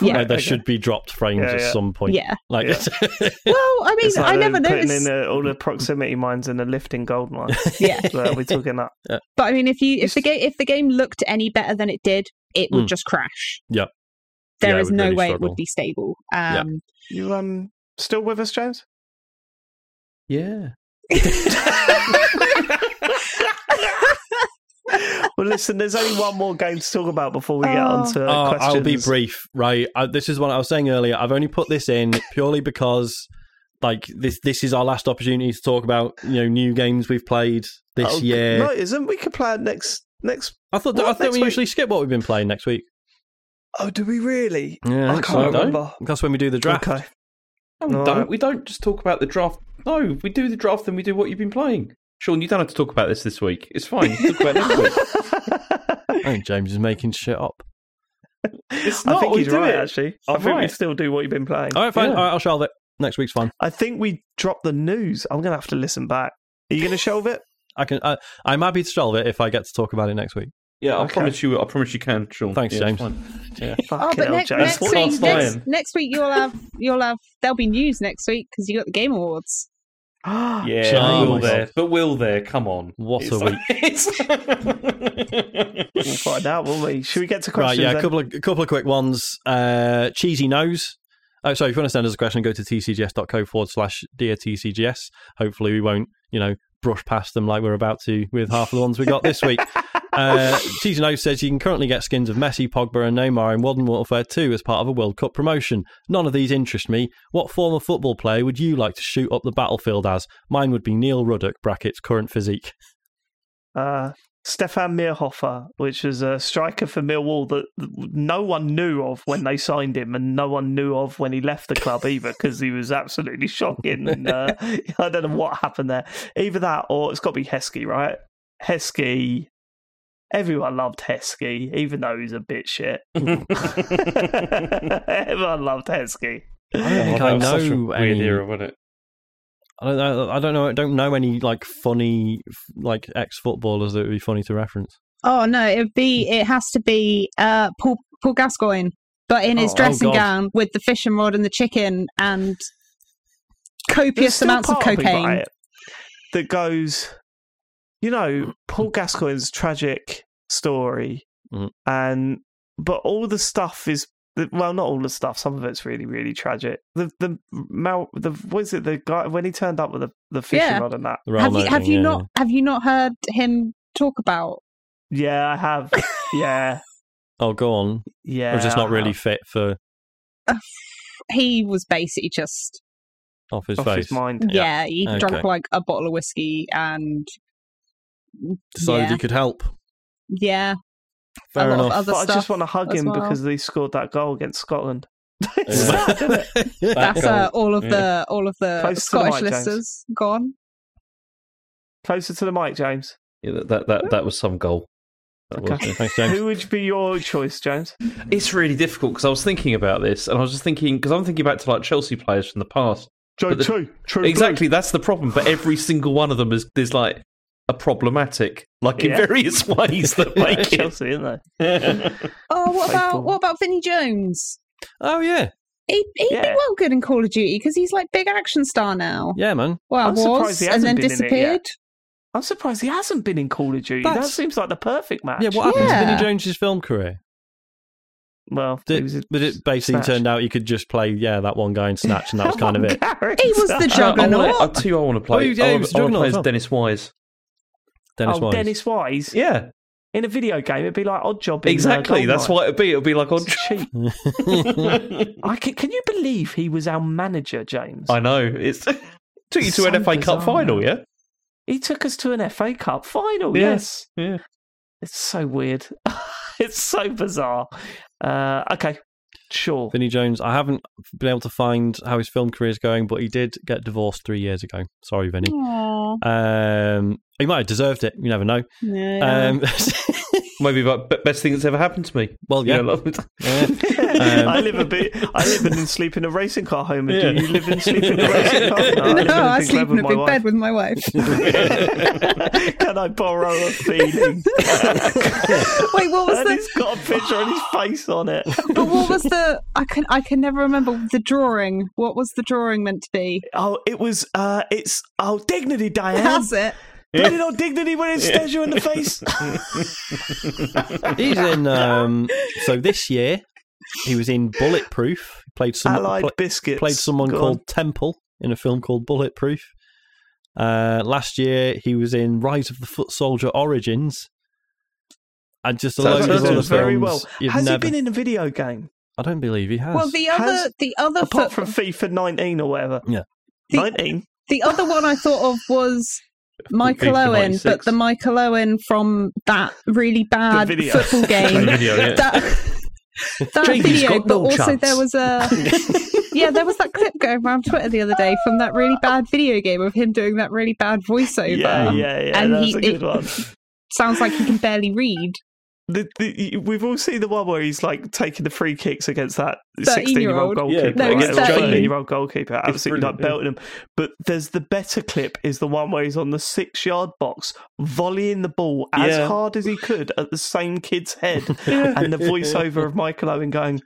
[SPEAKER 4] Yeah.
[SPEAKER 2] Like, there
[SPEAKER 1] Okay.
[SPEAKER 2] should be dropped frames
[SPEAKER 1] Yeah,
[SPEAKER 2] at
[SPEAKER 1] yeah.
[SPEAKER 2] some point.
[SPEAKER 4] yeah
[SPEAKER 2] Like,
[SPEAKER 1] Yeah. <laughs>
[SPEAKER 4] well I mean
[SPEAKER 1] It's like
[SPEAKER 4] I never
[SPEAKER 1] putting
[SPEAKER 4] noticed
[SPEAKER 1] in uh, all the proximity mines and the lifting gold mine. <laughs>
[SPEAKER 4] yeah
[SPEAKER 1] so we're talking that.
[SPEAKER 4] But I mean, if you if the game if the game looked any better than it did, it would
[SPEAKER 2] Mm.
[SPEAKER 4] just crash.
[SPEAKER 2] Yep.
[SPEAKER 4] There
[SPEAKER 2] Yeah, it
[SPEAKER 4] is
[SPEAKER 2] would
[SPEAKER 4] no
[SPEAKER 2] really
[SPEAKER 4] way it would be stable.
[SPEAKER 2] Yeah.
[SPEAKER 4] Um,
[SPEAKER 1] You um still with us, James?
[SPEAKER 3] Yeah. <laughs>
[SPEAKER 1] well, listen. There's only one more game to talk about before we get
[SPEAKER 4] Oh.
[SPEAKER 1] on to
[SPEAKER 2] Oh,
[SPEAKER 1] questions.
[SPEAKER 2] I'll be brief, right? I, this is what I was saying earlier. I've only put this in purely because, like, this this is our last opportunity to talk about you know new games we've played this
[SPEAKER 1] Oh,
[SPEAKER 2] year.
[SPEAKER 1] No, it isn't we could play it next next.
[SPEAKER 2] I thought
[SPEAKER 1] What,
[SPEAKER 2] I thought we
[SPEAKER 1] week?
[SPEAKER 2] usually skip what we've been playing next week.
[SPEAKER 1] Oh, do we really?
[SPEAKER 2] Yeah,
[SPEAKER 1] I can't
[SPEAKER 2] so.
[SPEAKER 1] remember.
[SPEAKER 2] That's when we do the draft.
[SPEAKER 1] Okay.
[SPEAKER 3] No, we
[SPEAKER 1] All
[SPEAKER 3] don't.
[SPEAKER 1] right.
[SPEAKER 3] We don't just talk about the draft. No, we do the draft, then we do what you've been playing. Sean, you don't have to talk about this this week. It's fine. You talk about it next week. <laughs>
[SPEAKER 2] I think James is making shit up.
[SPEAKER 3] It's
[SPEAKER 1] I
[SPEAKER 3] not.
[SPEAKER 1] think
[SPEAKER 3] we
[SPEAKER 1] he's
[SPEAKER 3] do
[SPEAKER 1] right.
[SPEAKER 3] it.
[SPEAKER 1] Actually, I
[SPEAKER 3] I'm
[SPEAKER 1] think we still do what you've been playing.
[SPEAKER 2] All right, fine.
[SPEAKER 3] Yeah.
[SPEAKER 2] All right, I'll shelve it. Next week's fine.
[SPEAKER 1] I think we dropped the news. I'm gonna have to listen back. Are you gonna shelve it?
[SPEAKER 2] I can. I, I'm happy to shelve it if I get to talk about it next week.
[SPEAKER 3] Yeah, I
[SPEAKER 1] Okay.
[SPEAKER 3] promise you. I promise you can, Sean.
[SPEAKER 2] Thanks,
[SPEAKER 3] Yeah,
[SPEAKER 2] James.
[SPEAKER 3] fine. Yeah.
[SPEAKER 4] oh, but
[SPEAKER 1] hell,
[SPEAKER 4] next,
[SPEAKER 1] James.
[SPEAKER 4] next week, next, next week you'll have you'll have there'll be news next week because you got the Game Awards. <gasps>
[SPEAKER 3] Yeah,
[SPEAKER 2] James.
[SPEAKER 3] will there, but will there? Come on.
[SPEAKER 2] What
[SPEAKER 3] It's
[SPEAKER 2] a
[SPEAKER 3] like- <laughs>
[SPEAKER 1] We'll find out, won't we? Should we get to questions?
[SPEAKER 2] Right,
[SPEAKER 1] questions?
[SPEAKER 2] yeah, a couple of a couple of quick ones. Uh, cheesy nose. Oh, sorry, if you want to send us a question, go to tcgs.co forward slash dear TCGS. Hopefully, we won't, you know, brush past them like we're about to with half of the ones we got this week. <laughs> Uh, Cheesy says you can currently get skins of Messi, Pogba, and Neymar in Modern Warfare 2 as part of a World Cup promotion. None of these interest me. What former football player would you like to shoot up the battlefield as? Mine would be Neil Ruddock, brackets, current physique.
[SPEAKER 1] uh, Stefan Maierhofer, which is a striker for Millwall that no one knew of when they signed him, and no one knew of when he left the club either, because he was absolutely shocking. And uh, <laughs> I don't know what happened there. Either that, or it's got to be Heskey, right? Heskey. Everyone loved Heskey, even though he's a bit shit. <laughs> <laughs> Everyone loved Heskey.
[SPEAKER 2] I don't think
[SPEAKER 3] Oh,
[SPEAKER 2] I
[SPEAKER 3] that was such a
[SPEAKER 2] know any.
[SPEAKER 3] era, wasn't it?
[SPEAKER 2] I don't know. I don't know. I don't know any like funny like ex footballers that would be funny to reference.
[SPEAKER 4] Oh no, it'd be it has to be uh Paul Paul Gascoigne, but in his
[SPEAKER 1] Oh, oh,
[SPEAKER 4] dressing
[SPEAKER 2] God.
[SPEAKER 4] gown with the fishing rod and the chicken and copious amounts of cocaine.
[SPEAKER 1] right, that goes, you know, <clears throat> Paul Gascoigne's tragic story,
[SPEAKER 2] Mhm.
[SPEAKER 1] and but all the stuff is well, not all the stuff. Some of it's really, really tragic. The the Mal, the what is it? The guy when he turned up with the the fishing
[SPEAKER 4] Yeah.
[SPEAKER 1] rod and that.
[SPEAKER 4] Have you
[SPEAKER 2] Raoul
[SPEAKER 4] Moat
[SPEAKER 2] have
[SPEAKER 4] you
[SPEAKER 2] yeah.
[SPEAKER 4] not have you not heard him talk about?
[SPEAKER 1] Yeah, I have. yeah, <laughs>
[SPEAKER 2] Oh, go on.
[SPEAKER 1] yeah.
[SPEAKER 2] or is this not really fit for <sighs>
[SPEAKER 4] He was basically just
[SPEAKER 2] off his
[SPEAKER 1] off
[SPEAKER 2] face?
[SPEAKER 1] his mind?
[SPEAKER 4] yeah, he
[SPEAKER 2] Okay.
[SPEAKER 4] drank like a bottle of whiskey and
[SPEAKER 2] Decided
[SPEAKER 4] yeah,
[SPEAKER 2] he could help.
[SPEAKER 4] yeah.
[SPEAKER 2] Fair
[SPEAKER 4] lot of
[SPEAKER 2] enough.
[SPEAKER 4] other
[SPEAKER 1] But I just want to hug him
[SPEAKER 4] well.
[SPEAKER 1] because he scored that goal against Scotland. <laughs>
[SPEAKER 2] Yeah.
[SPEAKER 1] It's sad, isn't it? <laughs>
[SPEAKER 2] Yeah.
[SPEAKER 4] That's uh, all of
[SPEAKER 3] Yeah.
[SPEAKER 4] the all of the
[SPEAKER 1] Close to the
[SPEAKER 4] Scottish
[SPEAKER 1] mic, James.
[SPEAKER 4] listers gone.
[SPEAKER 1] Closer to the mic, James.
[SPEAKER 3] Yeah, that, that that that was some goal.
[SPEAKER 1] Okay.
[SPEAKER 2] Thanks, James.
[SPEAKER 1] Who would be your choice, James?
[SPEAKER 3] It's really difficult because I was thinking about this, and I was just thinking because I'm thinking back to like Chelsea players from the past.
[SPEAKER 1] Joe,
[SPEAKER 3] the-
[SPEAKER 1] true, true.
[SPEAKER 3] Exactly, that's the problem. But every single one of them is there's like are problematic, like in various <laughs> ways that make it.
[SPEAKER 1] Chelsea, isn't they? <laughs>
[SPEAKER 4] Oh, what about what about Vinnie Jones?
[SPEAKER 2] Oh yeah,
[SPEAKER 4] He he'd be well good in Call of Duty because he's like big action star now.
[SPEAKER 2] yeah, man.
[SPEAKER 4] Well,
[SPEAKER 1] I'm
[SPEAKER 4] was
[SPEAKER 1] surprised he
[SPEAKER 4] and
[SPEAKER 1] hasn't
[SPEAKER 4] then
[SPEAKER 1] been in it yet.
[SPEAKER 4] disappeared.
[SPEAKER 1] I'm surprised he hasn't been in Call of Duty. That seems like the perfect match.
[SPEAKER 2] Yeah, what happened to
[SPEAKER 4] Yeah.
[SPEAKER 2] Vinnie Jones's film career?
[SPEAKER 1] Well, he
[SPEAKER 2] Did,
[SPEAKER 1] was
[SPEAKER 2] but it basically
[SPEAKER 1] Snatch.
[SPEAKER 2] turned out you could just play, yeah, that one guy in Snatch, and that was <laughs> kind of it.
[SPEAKER 4] He was the
[SPEAKER 3] I
[SPEAKER 4] juggernaut.
[SPEAKER 3] Oh, wanna, I'll tell I want to play.
[SPEAKER 2] Oh, yeah,
[SPEAKER 3] I
[SPEAKER 2] he
[SPEAKER 3] want
[SPEAKER 2] was
[SPEAKER 3] to play
[SPEAKER 2] Juggernaut
[SPEAKER 3] as
[SPEAKER 2] as well.
[SPEAKER 3] Dennis Wise.
[SPEAKER 2] Dennis
[SPEAKER 1] oh,
[SPEAKER 2] Wise.
[SPEAKER 1] Dennis Wise.
[SPEAKER 3] Yeah,
[SPEAKER 1] In a video game, it'd be like Odd Job.
[SPEAKER 3] Exactly. That's what it'd be. It'd be like.
[SPEAKER 1] It's cheap. <laughs> <laughs> I can, can you believe he was our manager, James?
[SPEAKER 3] I know. It's <laughs> took you to
[SPEAKER 1] So
[SPEAKER 3] an FA Cup final. Yeah.
[SPEAKER 1] He took us to an FA Cup final.
[SPEAKER 3] Yeah.
[SPEAKER 1] Yes.
[SPEAKER 3] Yeah.
[SPEAKER 1] It's so weird. it's so bizarre. Uh, okay, sure.
[SPEAKER 2] Vinnie Jones. I haven't been able to find how his film career is going, but he did get divorced three years ago. Sorry, Vinny.
[SPEAKER 4] Aw,
[SPEAKER 2] Um, he might have deserved it. You never know.
[SPEAKER 4] yeah.
[SPEAKER 2] Um, <laughs> <laughs>
[SPEAKER 3] Maybe the best thing that's ever happened to me.
[SPEAKER 2] well, yeah.
[SPEAKER 3] You know, <laughs>
[SPEAKER 2] yeah. Um, <laughs>
[SPEAKER 1] I live a bit. I live in and sleep in a racing car home. And
[SPEAKER 3] Yeah.
[SPEAKER 1] Do you live and sleep in a <laughs> racing car?
[SPEAKER 4] no,
[SPEAKER 1] live in a
[SPEAKER 4] I
[SPEAKER 1] big
[SPEAKER 4] sleep in a big
[SPEAKER 1] my
[SPEAKER 4] bed with my wife.
[SPEAKER 1] wife. Can I borrow a feeling?
[SPEAKER 4] Wait, what was
[SPEAKER 1] and
[SPEAKER 4] the?
[SPEAKER 1] he's got a picture and his face on it.
[SPEAKER 4] But what was the? I can I can never remember the drawing. What was the drawing meant to be?
[SPEAKER 1] Oh, it was. Uh, it's oh, dignity, Diane.
[SPEAKER 4] That's it.
[SPEAKER 1] Put it on dignity when it stares you in the face.
[SPEAKER 2] He's in. Um, so this year, he was in Bulletproof. He played some
[SPEAKER 1] Allied
[SPEAKER 2] pla-
[SPEAKER 1] biscuits.
[SPEAKER 2] played someone
[SPEAKER 1] Go
[SPEAKER 2] called
[SPEAKER 1] on.
[SPEAKER 2] Temple in a film called Bulletproof. Uh, last year, he was in Rise of the Foot Soldier Origins. And just a
[SPEAKER 3] Sounds
[SPEAKER 2] load of
[SPEAKER 3] he
[SPEAKER 2] other
[SPEAKER 1] very
[SPEAKER 2] films
[SPEAKER 1] well. Has
[SPEAKER 2] never-
[SPEAKER 1] he been in a video game
[SPEAKER 2] I don't believe he has.
[SPEAKER 4] Well, the other
[SPEAKER 1] Has-
[SPEAKER 4] the other
[SPEAKER 1] apart
[SPEAKER 4] foot,
[SPEAKER 1] from FIFA 19 or whatever?
[SPEAKER 2] Yeah.
[SPEAKER 4] The-
[SPEAKER 1] 19.
[SPEAKER 4] the other one I thought of was Michael Owen, but the Michael Owen from that really bad football <laughs> game.
[SPEAKER 3] video, yeah.
[SPEAKER 4] that that
[SPEAKER 3] Jamie's
[SPEAKER 4] video, but
[SPEAKER 3] no
[SPEAKER 4] also
[SPEAKER 3] chance.
[SPEAKER 4] there was a <laughs> yeah, there was that clip going around Twitter the other day from that really bad video game of him doing that really bad voiceover.
[SPEAKER 1] Yeah, yeah, yeah.
[SPEAKER 4] And
[SPEAKER 1] that's
[SPEAKER 4] he-
[SPEAKER 1] a good
[SPEAKER 4] it-
[SPEAKER 1] one.
[SPEAKER 4] Sounds like he can barely read.
[SPEAKER 1] The, the, we've all seen the one where he's like taking the free kicks against that 16 year
[SPEAKER 4] 13-year-old.
[SPEAKER 1] goalkeeper.
[SPEAKER 3] Yeah,
[SPEAKER 4] No,
[SPEAKER 1] right?
[SPEAKER 4] he's
[SPEAKER 1] Or
[SPEAKER 4] 13.
[SPEAKER 1] 13 year old goalkeeper. Absolutely like belting him. But there's the better clip is the one where he's on the six yard box, volleying the ball as
[SPEAKER 3] Yeah.
[SPEAKER 1] hard as he could at the same kid's head. <laughs> and the voiceover of Michael Owen going,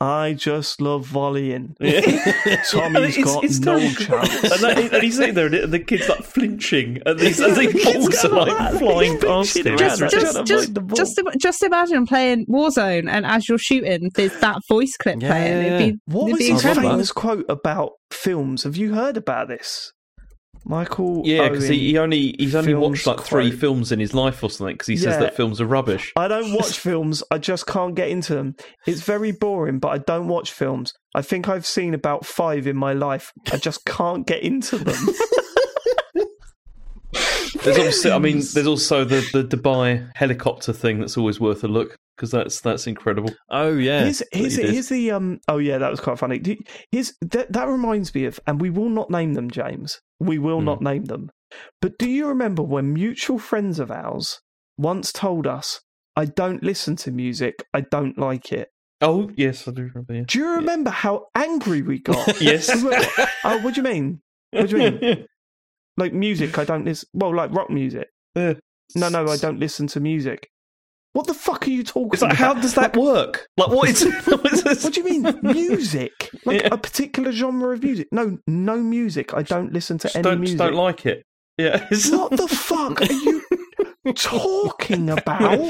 [SPEAKER 1] I just love volleying. <laughs> <laughs> Tommy's <laughs>
[SPEAKER 3] It's-
[SPEAKER 1] got
[SPEAKER 3] it's
[SPEAKER 1] no
[SPEAKER 3] terrible.
[SPEAKER 1] chance.
[SPEAKER 3] and, that, and he's sitting there, and the kid's like flinching, and these as the balls are like flying past him.
[SPEAKER 1] Just- just-
[SPEAKER 4] Just, just, just, imagine playing Warzone, and as you're shooting, there's that voice clip
[SPEAKER 2] Yeah,
[SPEAKER 4] playing.
[SPEAKER 2] yeah,
[SPEAKER 4] It'd be,
[SPEAKER 1] What
[SPEAKER 4] it'd
[SPEAKER 1] was
[SPEAKER 4] be
[SPEAKER 1] his
[SPEAKER 4] incredible.
[SPEAKER 1] famous quote about films? Have you heard about this? Michael.
[SPEAKER 3] yeah, because he, he only he's only watched like three
[SPEAKER 1] quote.
[SPEAKER 3] films in his life or something because he says
[SPEAKER 1] Yeah.
[SPEAKER 3] that films are rubbish.
[SPEAKER 1] I don't watch films. I just can't get into them. It's very boring, but I don't watch films. I think I've seen about five in my life. I just can't get into them. <laughs>
[SPEAKER 3] There's also, I mean, there's also the, the Dubai helicopter thing that's always worth a look because that's that's incredible.
[SPEAKER 2] oh yeah.
[SPEAKER 1] here's, here's, here's the um. Oh yeah, that was quite funny. Do- Here's that, that reminds me of, and we will not name them, James. We will
[SPEAKER 3] Hmm.
[SPEAKER 1] not name them. But do you remember when mutual friends of ours once told us, "I don't listen to music. I don't like it."
[SPEAKER 3] Oh yes, I do remember. Yeah.
[SPEAKER 1] Do you remember how angry we got? <laughs>
[SPEAKER 3] Yes.
[SPEAKER 1] oh, what do you mean? What do you mean? <laughs> Like music, I don't listen. Well, like rock music.
[SPEAKER 3] Yeah.
[SPEAKER 1] No, no, I don't listen to music. What the fuck are you talking
[SPEAKER 3] It's like, how does that work? Like, what is? <laughs> <laughs> what is this?
[SPEAKER 1] What do you mean music? <laughs> Like
[SPEAKER 3] Yeah.
[SPEAKER 1] a particular genre of music? No, no music. I don't listen to
[SPEAKER 3] Just
[SPEAKER 1] any
[SPEAKER 3] don't,
[SPEAKER 1] music.
[SPEAKER 3] just don't like it. Yeah. It's-
[SPEAKER 1] what the fuck are you talking about?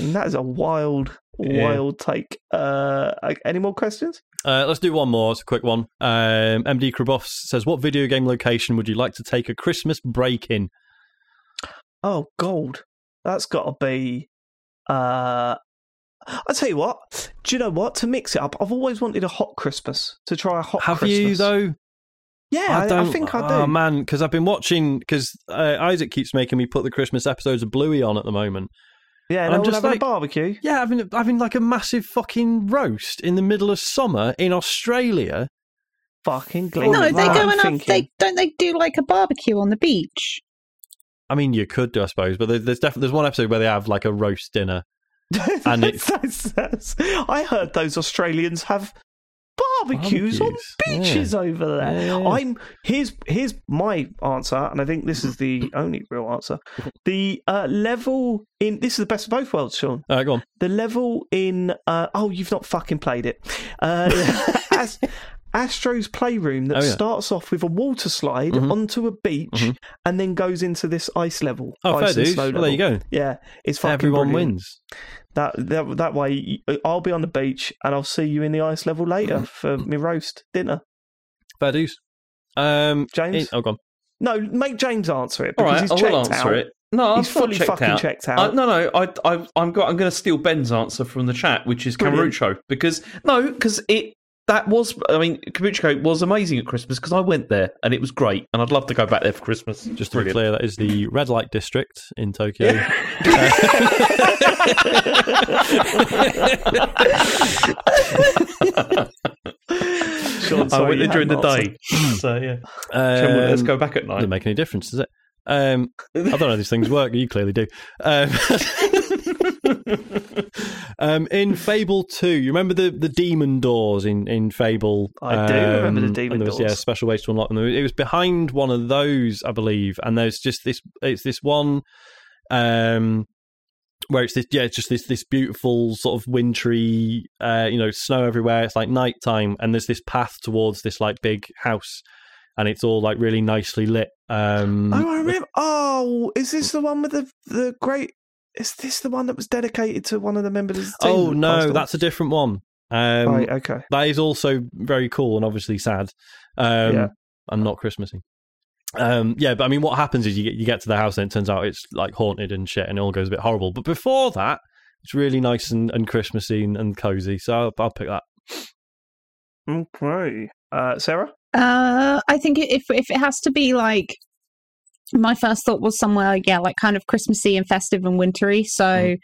[SPEAKER 1] And that is a wild,
[SPEAKER 3] Yeah.
[SPEAKER 1] wild take. Uh, any more questions?
[SPEAKER 2] Uh, let's do one more. It's a quick one. Um, MD Krabuffs says, "What video game location would you like to take a Christmas break in?"
[SPEAKER 1] Oh, gold. That's got to be. Uh, I'll tell you what. Do you know what? To mix it up, I've always wanted a hot Christmas. To try a hot
[SPEAKER 2] Have
[SPEAKER 1] Christmas.
[SPEAKER 2] you though?
[SPEAKER 1] Yeah, I, I
[SPEAKER 2] don't-
[SPEAKER 1] think I do.
[SPEAKER 2] Oh man, because I've been watching. Because uh, Isaac keeps making me put the Christmas episodes of Bluey on at the moment.
[SPEAKER 1] yeah,
[SPEAKER 2] I'm
[SPEAKER 1] and I'm
[SPEAKER 2] just
[SPEAKER 1] just having
[SPEAKER 2] like-
[SPEAKER 1] a barbecue.
[SPEAKER 2] Yeah, having having like a massive fucking roast in the middle of summer in Australia.
[SPEAKER 1] Fucking gleaming.
[SPEAKER 4] No, they
[SPEAKER 1] Right,
[SPEAKER 4] go
[SPEAKER 1] I'm
[SPEAKER 4] and have, they don't they do like a barbecue on the beach?
[SPEAKER 2] I mean, you could do, I suppose, but there- there's definitely there's one episode where they have like a roast dinner. <laughs> And it-
[SPEAKER 1] That's- that's- I heard those Australians have barbecues, on
[SPEAKER 2] Barbecues,
[SPEAKER 1] beaches over there.
[SPEAKER 2] Yeah, yeah.
[SPEAKER 1] I'm here's here's my answer, and I think this is the <coughs> only real answer. The uh, level in this is the best of both worlds, Sean.
[SPEAKER 2] All right, go on.
[SPEAKER 1] The level in uh, oh, you've not fucking played it. Uh, <laughs> <laughs> As, Astro's playroom that
[SPEAKER 2] Oh, yeah.
[SPEAKER 1] starts off with a water slide
[SPEAKER 2] Mhm.
[SPEAKER 1] onto a beach
[SPEAKER 2] Mhm.
[SPEAKER 1] and then goes into this ice level.
[SPEAKER 2] Oh, fair
[SPEAKER 1] ice and
[SPEAKER 2] dues. Well, there you go.
[SPEAKER 1] Yeah, it's fucking
[SPEAKER 2] Everyone
[SPEAKER 1] brilliant.
[SPEAKER 2] wins.
[SPEAKER 1] That, that that way, I'll be on the beach and I'll see you in the ice level later for my roast dinner.
[SPEAKER 2] Fair dues. Um,
[SPEAKER 1] James?
[SPEAKER 2] in- oh, go on.
[SPEAKER 1] No, make James answer it
[SPEAKER 3] All
[SPEAKER 1] because
[SPEAKER 3] right,
[SPEAKER 1] he's
[SPEAKER 3] I
[SPEAKER 1] checked out.
[SPEAKER 3] it. No,
[SPEAKER 1] He's fully
[SPEAKER 3] checked
[SPEAKER 1] fucking
[SPEAKER 3] out.
[SPEAKER 1] checked out.
[SPEAKER 3] I, no, no, I, I, I'm got. I'm going to steal Ben's answer from the chat, which is
[SPEAKER 1] Brilliant.
[SPEAKER 3] Kamurocho, because no, because it that was. I mean, Kamurocho was amazing at Christmas because I went there and it was great, and I'd love to go back there for Christmas.
[SPEAKER 2] Just to be clear, that is the red light district in Tokyo. <laughs>
[SPEAKER 1] Sean,
[SPEAKER 3] I went there during the day, <clears throat> so yeah.
[SPEAKER 2] Um,
[SPEAKER 3] Let's go back at night.
[SPEAKER 2] Doesn't make any difference, does it? Um, I don't know how these things work. You clearly do. Um, <laughs> <laughs> um, in Fable Two, you remember the, the demon doors in in Fable?
[SPEAKER 1] I do remember the
[SPEAKER 2] Um,
[SPEAKER 1] demon
[SPEAKER 2] was, Yeah,
[SPEAKER 1] doors.
[SPEAKER 2] special ways to unlock them. It was behind one of those, I believe. And there's just this. It's this one. Um, where it's this, yeah, it's just this this beautiful sort of wintry, uh, you know, snow everywhere. It's like nighttime, and there's this path towards this like big house, and it's all like really nicely lit. Um,
[SPEAKER 1] Oh, I remember. Oh, is this the one with the the great? Is this the one that was dedicated to one of the members of the team?
[SPEAKER 2] oh no, that's a different one. Um,
[SPEAKER 1] right. Okay.
[SPEAKER 2] That is also very cool and obviously sad, um,
[SPEAKER 1] Yeah.
[SPEAKER 2] and not Christmassy. Um, yeah, but I mean, what happens is you get you get to the house and it turns out it's like haunted and shit, and it all goes a bit horrible. But before that, it's really nice and, and Christmassy and, and cozy. So I'll, I'll pick that.
[SPEAKER 1] Okay. Uh, Sarah.
[SPEAKER 4] Uh, I think if if it has to be like, my first thought was somewhere, yeah, like kind of Christmassy and festive and wintry. So,
[SPEAKER 2] Mm.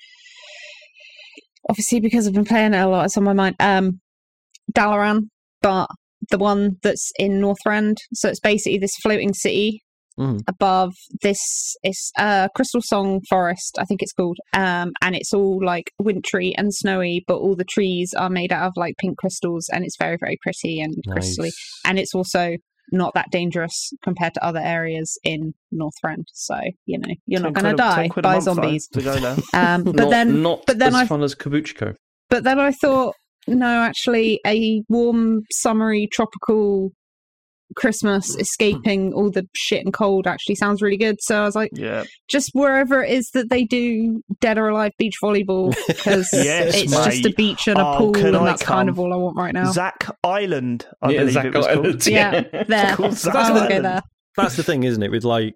[SPEAKER 4] obviously, because I've been playing it a lot, it's on my mind. Um, Dalaran, but the one that's in Northrend. So it's basically this floating city
[SPEAKER 2] Mhm.
[SPEAKER 4] above this. It's uh Crystal Song Forest, I think it's called. Um, and it's all like wintry and snowy, but all the trees are made out of like pink crystals, and it's very very pretty and crystally and it's also not that dangerous compared to other areas in Northrend. So you know you're not going to
[SPEAKER 1] quid a- ten
[SPEAKER 4] die by
[SPEAKER 1] month, though,
[SPEAKER 4] zombies.
[SPEAKER 1] to go there. <laughs>
[SPEAKER 4] Um, but
[SPEAKER 3] not,
[SPEAKER 4] then,
[SPEAKER 3] not
[SPEAKER 4] but then
[SPEAKER 3] as
[SPEAKER 4] I-
[SPEAKER 3] fun as Kabuchiko.
[SPEAKER 4] but then I thought, no, actually, a warm, summery, tropical Christmas, hmm. escaping all the shit and cold, actually sounds really good. So I was like,
[SPEAKER 1] Yeah.
[SPEAKER 4] just wherever it is that they do dead or alive beach volleyball, <laughs> because
[SPEAKER 1] Yes,
[SPEAKER 4] it's just a beach and a
[SPEAKER 1] Oh,
[SPEAKER 4] pool, and
[SPEAKER 1] I
[SPEAKER 4] that's kind of all I want right now.
[SPEAKER 1] Zack Island. I
[SPEAKER 3] yeah,
[SPEAKER 1] believe
[SPEAKER 3] Zack
[SPEAKER 1] it was called.
[SPEAKER 4] Yeah, <laughs> there.
[SPEAKER 1] called
[SPEAKER 4] I
[SPEAKER 1] Zack
[SPEAKER 4] go
[SPEAKER 1] Island.
[SPEAKER 4] there.
[SPEAKER 2] That's the thing, isn't it? With like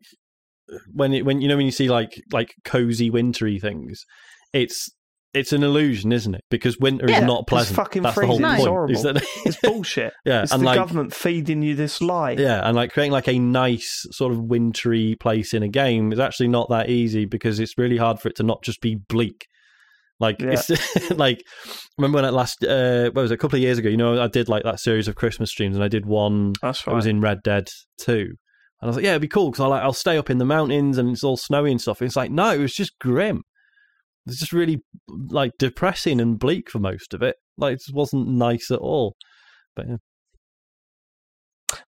[SPEAKER 2] when it, when you know when you see like like cozy wintry things, it's it's an illusion, isn't it? Because winter
[SPEAKER 4] Yeah,
[SPEAKER 2] is not
[SPEAKER 1] it's
[SPEAKER 2] pleasant.
[SPEAKER 1] fucking
[SPEAKER 2] That's the whole
[SPEAKER 1] freezing.
[SPEAKER 4] It's
[SPEAKER 2] point.
[SPEAKER 1] horrible.
[SPEAKER 2] That <laughs>
[SPEAKER 1] It's bullshit. <laughs>
[SPEAKER 2] yeah,
[SPEAKER 1] It's
[SPEAKER 2] and
[SPEAKER 1] the
[SPEAKER 2] like
[SPEAKER 1] government feeding you this lie.
[SPEAKER 2] yeah, and like creating like a nice sort of wintry place in a game is actually not that easy because it's really hard for it to not just be bleak. Like
[SPEAKER 1] Yeah.
[SPEAKER 2] it's <laughs> like remember when at last uh what was it, a couple of years ago, you know, I did like that series of Christmas streams and I did one
[SPEAKER 1] That's
[SPEAKER 2] I
[SPEAKER 1] right.
[SPEAKER 2] was in Red Dead 2. And I was like, yeah, it'd be cool because I'll, like, I'll stay up in the mountains and it's all snowy and stuff. And it's like, no, it was just grim. It's just really like depressing and bleak for most of it. Like, it just wasn't nice at all. But yeah.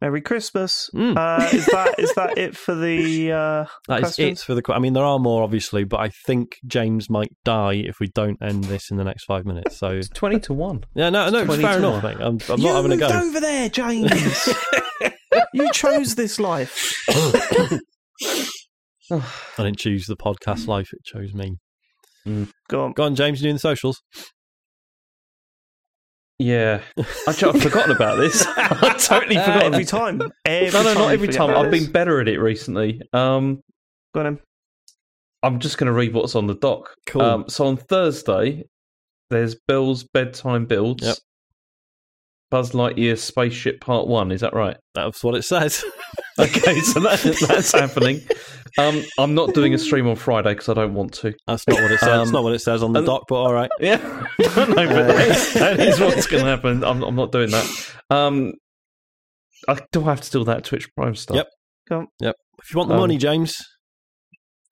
[SPEAKER 1] Merry Christmas.
[SPEAKER 2] Mm.
[SPEAKER 1] Uh, is that is that <laughs> it for the? Uh,
[SPEAKER 2] That is
[SPEAKER 1] questions?
[SPEAKER 2] it for the. I mean, there are more obviously, but I think James might die if we don't end this in the next five minutes. So
[SPEAKER 3] It's twenty to one.
[SPEAKER 2] yeah, no, no, it's fair enough,
[SPEAKER 3] one.
[SPEAKER 2] mate. I'm, I'm
[SPEAKER 1] you
[SPEAKER 2] not having a
[SPEAKER 1] moved
[SPEAKER 2] go.
[SPEAKER 1] over there, James. <laughs> you chose this life. <coughs>
[SPEAKER 2] I didn't choose the podcast life; it chose me.
[SPEAKER 1] Go on.
[SPEAKER 2] Go on, James. you're doing the socials?
[SPEAKER 3] Yeah, <laughs> Actually, I've forgotten about this. <laughs> <laughs> I totally
[SPEAKER 1] Uh,
[SPEAKER 3] forgot.
[SPEAKER 1] every time. Every
[SPEAKER 3] no, no,
[SPEAKER 1] time
[SPEAKER 3] not every time. I've
[SPEAKER 1] this.
[SPEAKER 3] been better at it recently. Um,
[SPEAKER 1] Go on. Em.
[SPEAKER 3] I'm just going to read what's on the doc.
[SPEAKER 2] Cool.
[SPEAKER 3] Um, so on Thursday, there's Bill's bedtime builds.
[SPEAKER 2] Yep.
[SPEAKER 3] Buzz Lightyear Spaceship Part One. Is that right?
[SPEAKER 2] That's what it says. <laughs>
[SPEAKER 3] Okay, so that, that's happening. Um, I'm not doing a stream on Friday because I don't want to.
[SPEAKER 2] That's not what it says.
[SPEAKER 3] Um,
[SPEAKER 2] That's not what it says on the
[SPEAKER 3] and-
[SPEAKER 2] doc, but all right. <laughs>
[SPEAKER 3] Yeah, <laughs> no, but that, that is what's going to happen. I'm, I'm not doing that. Um, I do have to do that Twitch Prime stuff.
[SPEAKER 2] Yep. Yep. If you want the
[SPEAKER 3] Um,
[SPEAKER 2] money, James,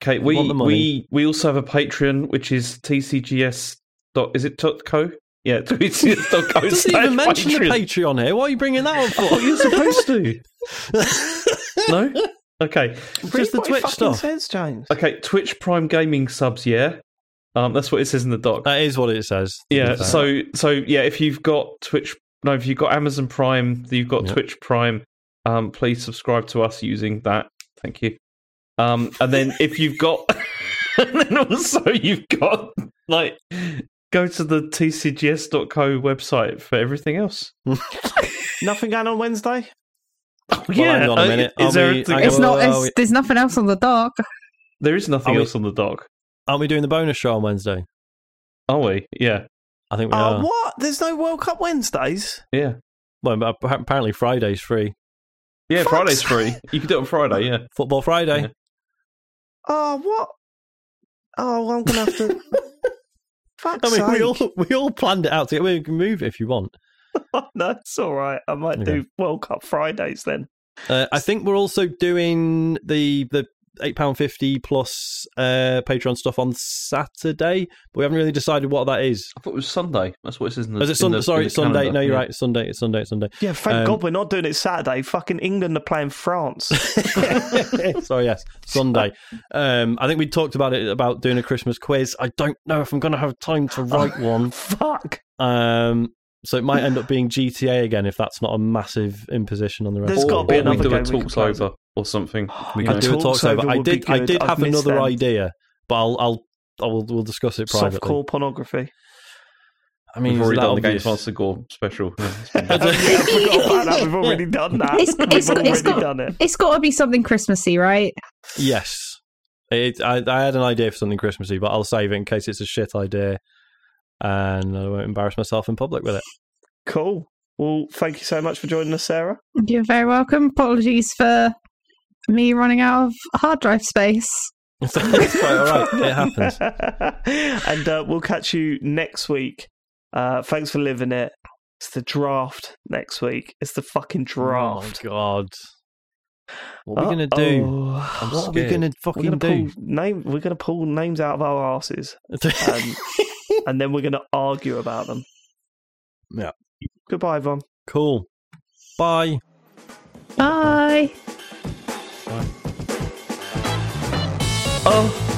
[SPEAKER 3] Okay, we
[SPEAKER 2] want the money.
[SPEAKER 3] we we also have a Patreon, which is tcgs. Dot, is it co? Yeah, <laughs> twitch.co
[SPEAKER 2] Doesn't even mention the
[SPEAKER 3] Patreon.
[SPEAKER 2] Patreon here. Why are you bringing that up for?
[SPEAKER 3] Oh, you're supposed to. <laughs> no? Okay.
[SPEAKER 1] Read
[SPEAKER 2] Just the
[SPEAKER 1] what
[SPEAKER 2] Twitch
[SPEAKER 1] fucking
[SPEAKER 2] stuff.
[SPEAKER 1] says, James.
[SPEAKER 3] Okay, Twitch Prime Gaming subs, yeah. Um, that's what it says in the doc.
[SPEAKER 2] That is what it says.
[SPEAKER 3] yeah. So, so yeah, if you've got Twitch, no, if you've got Amazon Prime, you've got
[SPEAKER 2] Yeah.
[SPEAKER 3] Twitch Prime. Um, please subscribe to us using that. Thank you. Um, and then if you've got, <laughs> and then also you've got like, go to the tcgs.co website for everything else. <laughs>
[SPEAKER 1] Nothing going on Wednesday?
[SPEAKER 3] Oh,
[SPEAKER 2] hang on a
[SPEAKER 3] uh,
[SPEAKER 2] minute.
[SPEAKER 3] Is there
[SPEAKER 2] we-
[SPEAKER 3] anything
[SPEAKER 4] It's
[SPEAKER 3] else?
[SPEAKER 2] Well,
[SPEAKER 4] not.
[SPEAKER 2] well,
[SPEAKER 4] It's, there's nothing else on the dock.
[SPEAKER 3] There is nothing
[SPEAKER 2] Are we-
[SPEAKER 3] else on the dock.
[SPEAKER 2] aren't we doing the bonus show on Wednesday?
[SPEAKER 3] Are we? Yeah.
[SPEAKER 2] I think we
[SPEAKER 1] Oh,
[SPEAKER 2] are.
[SPEAKER 1] what? There's no World Cup Wednesdays?
[SPEAKER 3] Yeah.
[SPEAKER 2] Well, apparently Friday's free.
[SPEAKER 3] Yeah,
[SPEAKER 1] Fuck's
[SPEAKER 3] Friday's free. You can do it on Friday, yeah.
[SPEAKER 2] Football Friday.
[SPEAKER 3] Yeah.
[SPEAKER 1] Oh, what? Oh, I'm going to have to. <laughs> Fuck's
[SPEAKER 2] I mean, we all <laughs> we all planned it out together. We can move it if you want. <laughs>
[SPEAKER 1] no, it's all right. I might
[SPEAKER 2] Okay.
[SPEAKER 1] do World Cup Fridays then.
[SPEAKER 2] Uh, I think we're also doing the the eight pound fifty plus uh, Patreon stuff on Saturday, but we haven't really decided what that is.
[SPEAKER 3] I thought it was Sunday. That's what it says in the.
[SPEAKER 2] Is it
[SPEAKER 3] in
[SPEAKER 2] Sunday?
[SPEAKER 3] the-
[SPEAKER 2] Sorry,
[SPEAKER 3] in the
[SPEAKER 2] it's Sunday.
[SPEAKER 3] calendar.
[SPEAKER 2] No, you're
[SPEAKER 3] Yeah.
[SPEAKER 2] right. It's Sunday. It's Sunday. It's Sunday.
[SPEAKER 1] Yeah, thank
[SPEAKER 2] Um,
[SPEAKER 1] God we're not doing it Saturday. Fucking England are playing France. <laughs> <laughs>
[SPEAKER 2] Sorry, yes, Sunday. Um, I think we talked about it about doing a Christmas quiz. I don't know if I'm going to have time to write <laughs> one.
[SPEAKER 1] Fuck.
[SPEAKER 2] Um, so it might end up being GTA again if that's not a massive imposition on the rest.
[SPEAKER 1] There's
[SPEAKER 2] of
[SPEAKER 1] gotta be
[SPEAKER 3] Or we
[SPEAKER 1] another
[SPEAKER 3] do
[SPEAKER 1] game we
[SPEAKER 3] talks
[SPEAKER 1] play.
[SPEAKER 3] over or something.
[SPEAKER 2] We
[SPEAKER 3] you
[SPEAKER 2] could
[SPEAKER 3] know.
[SPEAKER 2] do a talks over. I did. I did
[SPEAKER 1] I've
[SPEAKER 2] have another
[SPEAKER 1] them.
[SPEAKER 2] idea, but I'll. I'll. I will. We'll discuss it privately.
[SPEAKER 1] Softcore pornography.
[SPEAKER 2] I mean,
[SPEAKER 3] We've already
[SPEAKER 2] that
[SPEAKER 3] done the Games
[SPEAKER 2] obvious?
[SPEAKER 3] Master Gore special. <laughs> Yeah, it's been
[SPEAKER 1] yeah,
[SPEAKER 3] done.
[SPEAKER 1] I forgot about that. We've already done that.
[SPEAKER 4] It's-
[SPEAKER 1] We've
[SPEAKER 4] it's-
[SPEAKER 1] already
[SPEAKER 4] it's got-
[SPEAKER 1] done it.
[SPEAKER 4] It's got to be something Christmassy, right?
[SPEAKER 2] Yes. It, I, I had an idea for something Christmassy, but I'll save it in case it's a shit idea, and I won't embarrass myself in public with it.
[SPEAKER 1] Cool. Well, thank you so much for joining us, Sarah.
[SPEAKER 4] You're very welcome. Apologies for me running out of hard drive space. <laughs>
[SPEAKER 2] It's quite all right. It happens. <laughs>
[SPEAKER 1] and uh, we'll catch you next week. Uh, thanks for living it. It's the draft next week. It's the fucking draft.
[SPEAKER 2] Oh god! What are we gonna do?
[SPEAKER 1] Uh-oh.
[SPEAKER 2] I'm
[SPEAKER 1] What are we
[SPEAKER 2] scared.
[SPEAKER 1] gonna
[SPEAKER 2] We're
[SPEAKER 1] fucking
[SPEAKER 2] gonna
[SPEAKER 1] do?
[SPEAKER 2] pull-
[SPEAKER 1] name. We're gonna pull names out of our asses, um, <laughs> and then we're gonna argue about them.
[SPEAKER 2] Yeah.
[SPEAKER 1] Goodbye, Von.
[SPEAKER 2] cool. Bye.
[SPEAKER 4] Bye.
[SPEAKER 3] Oh,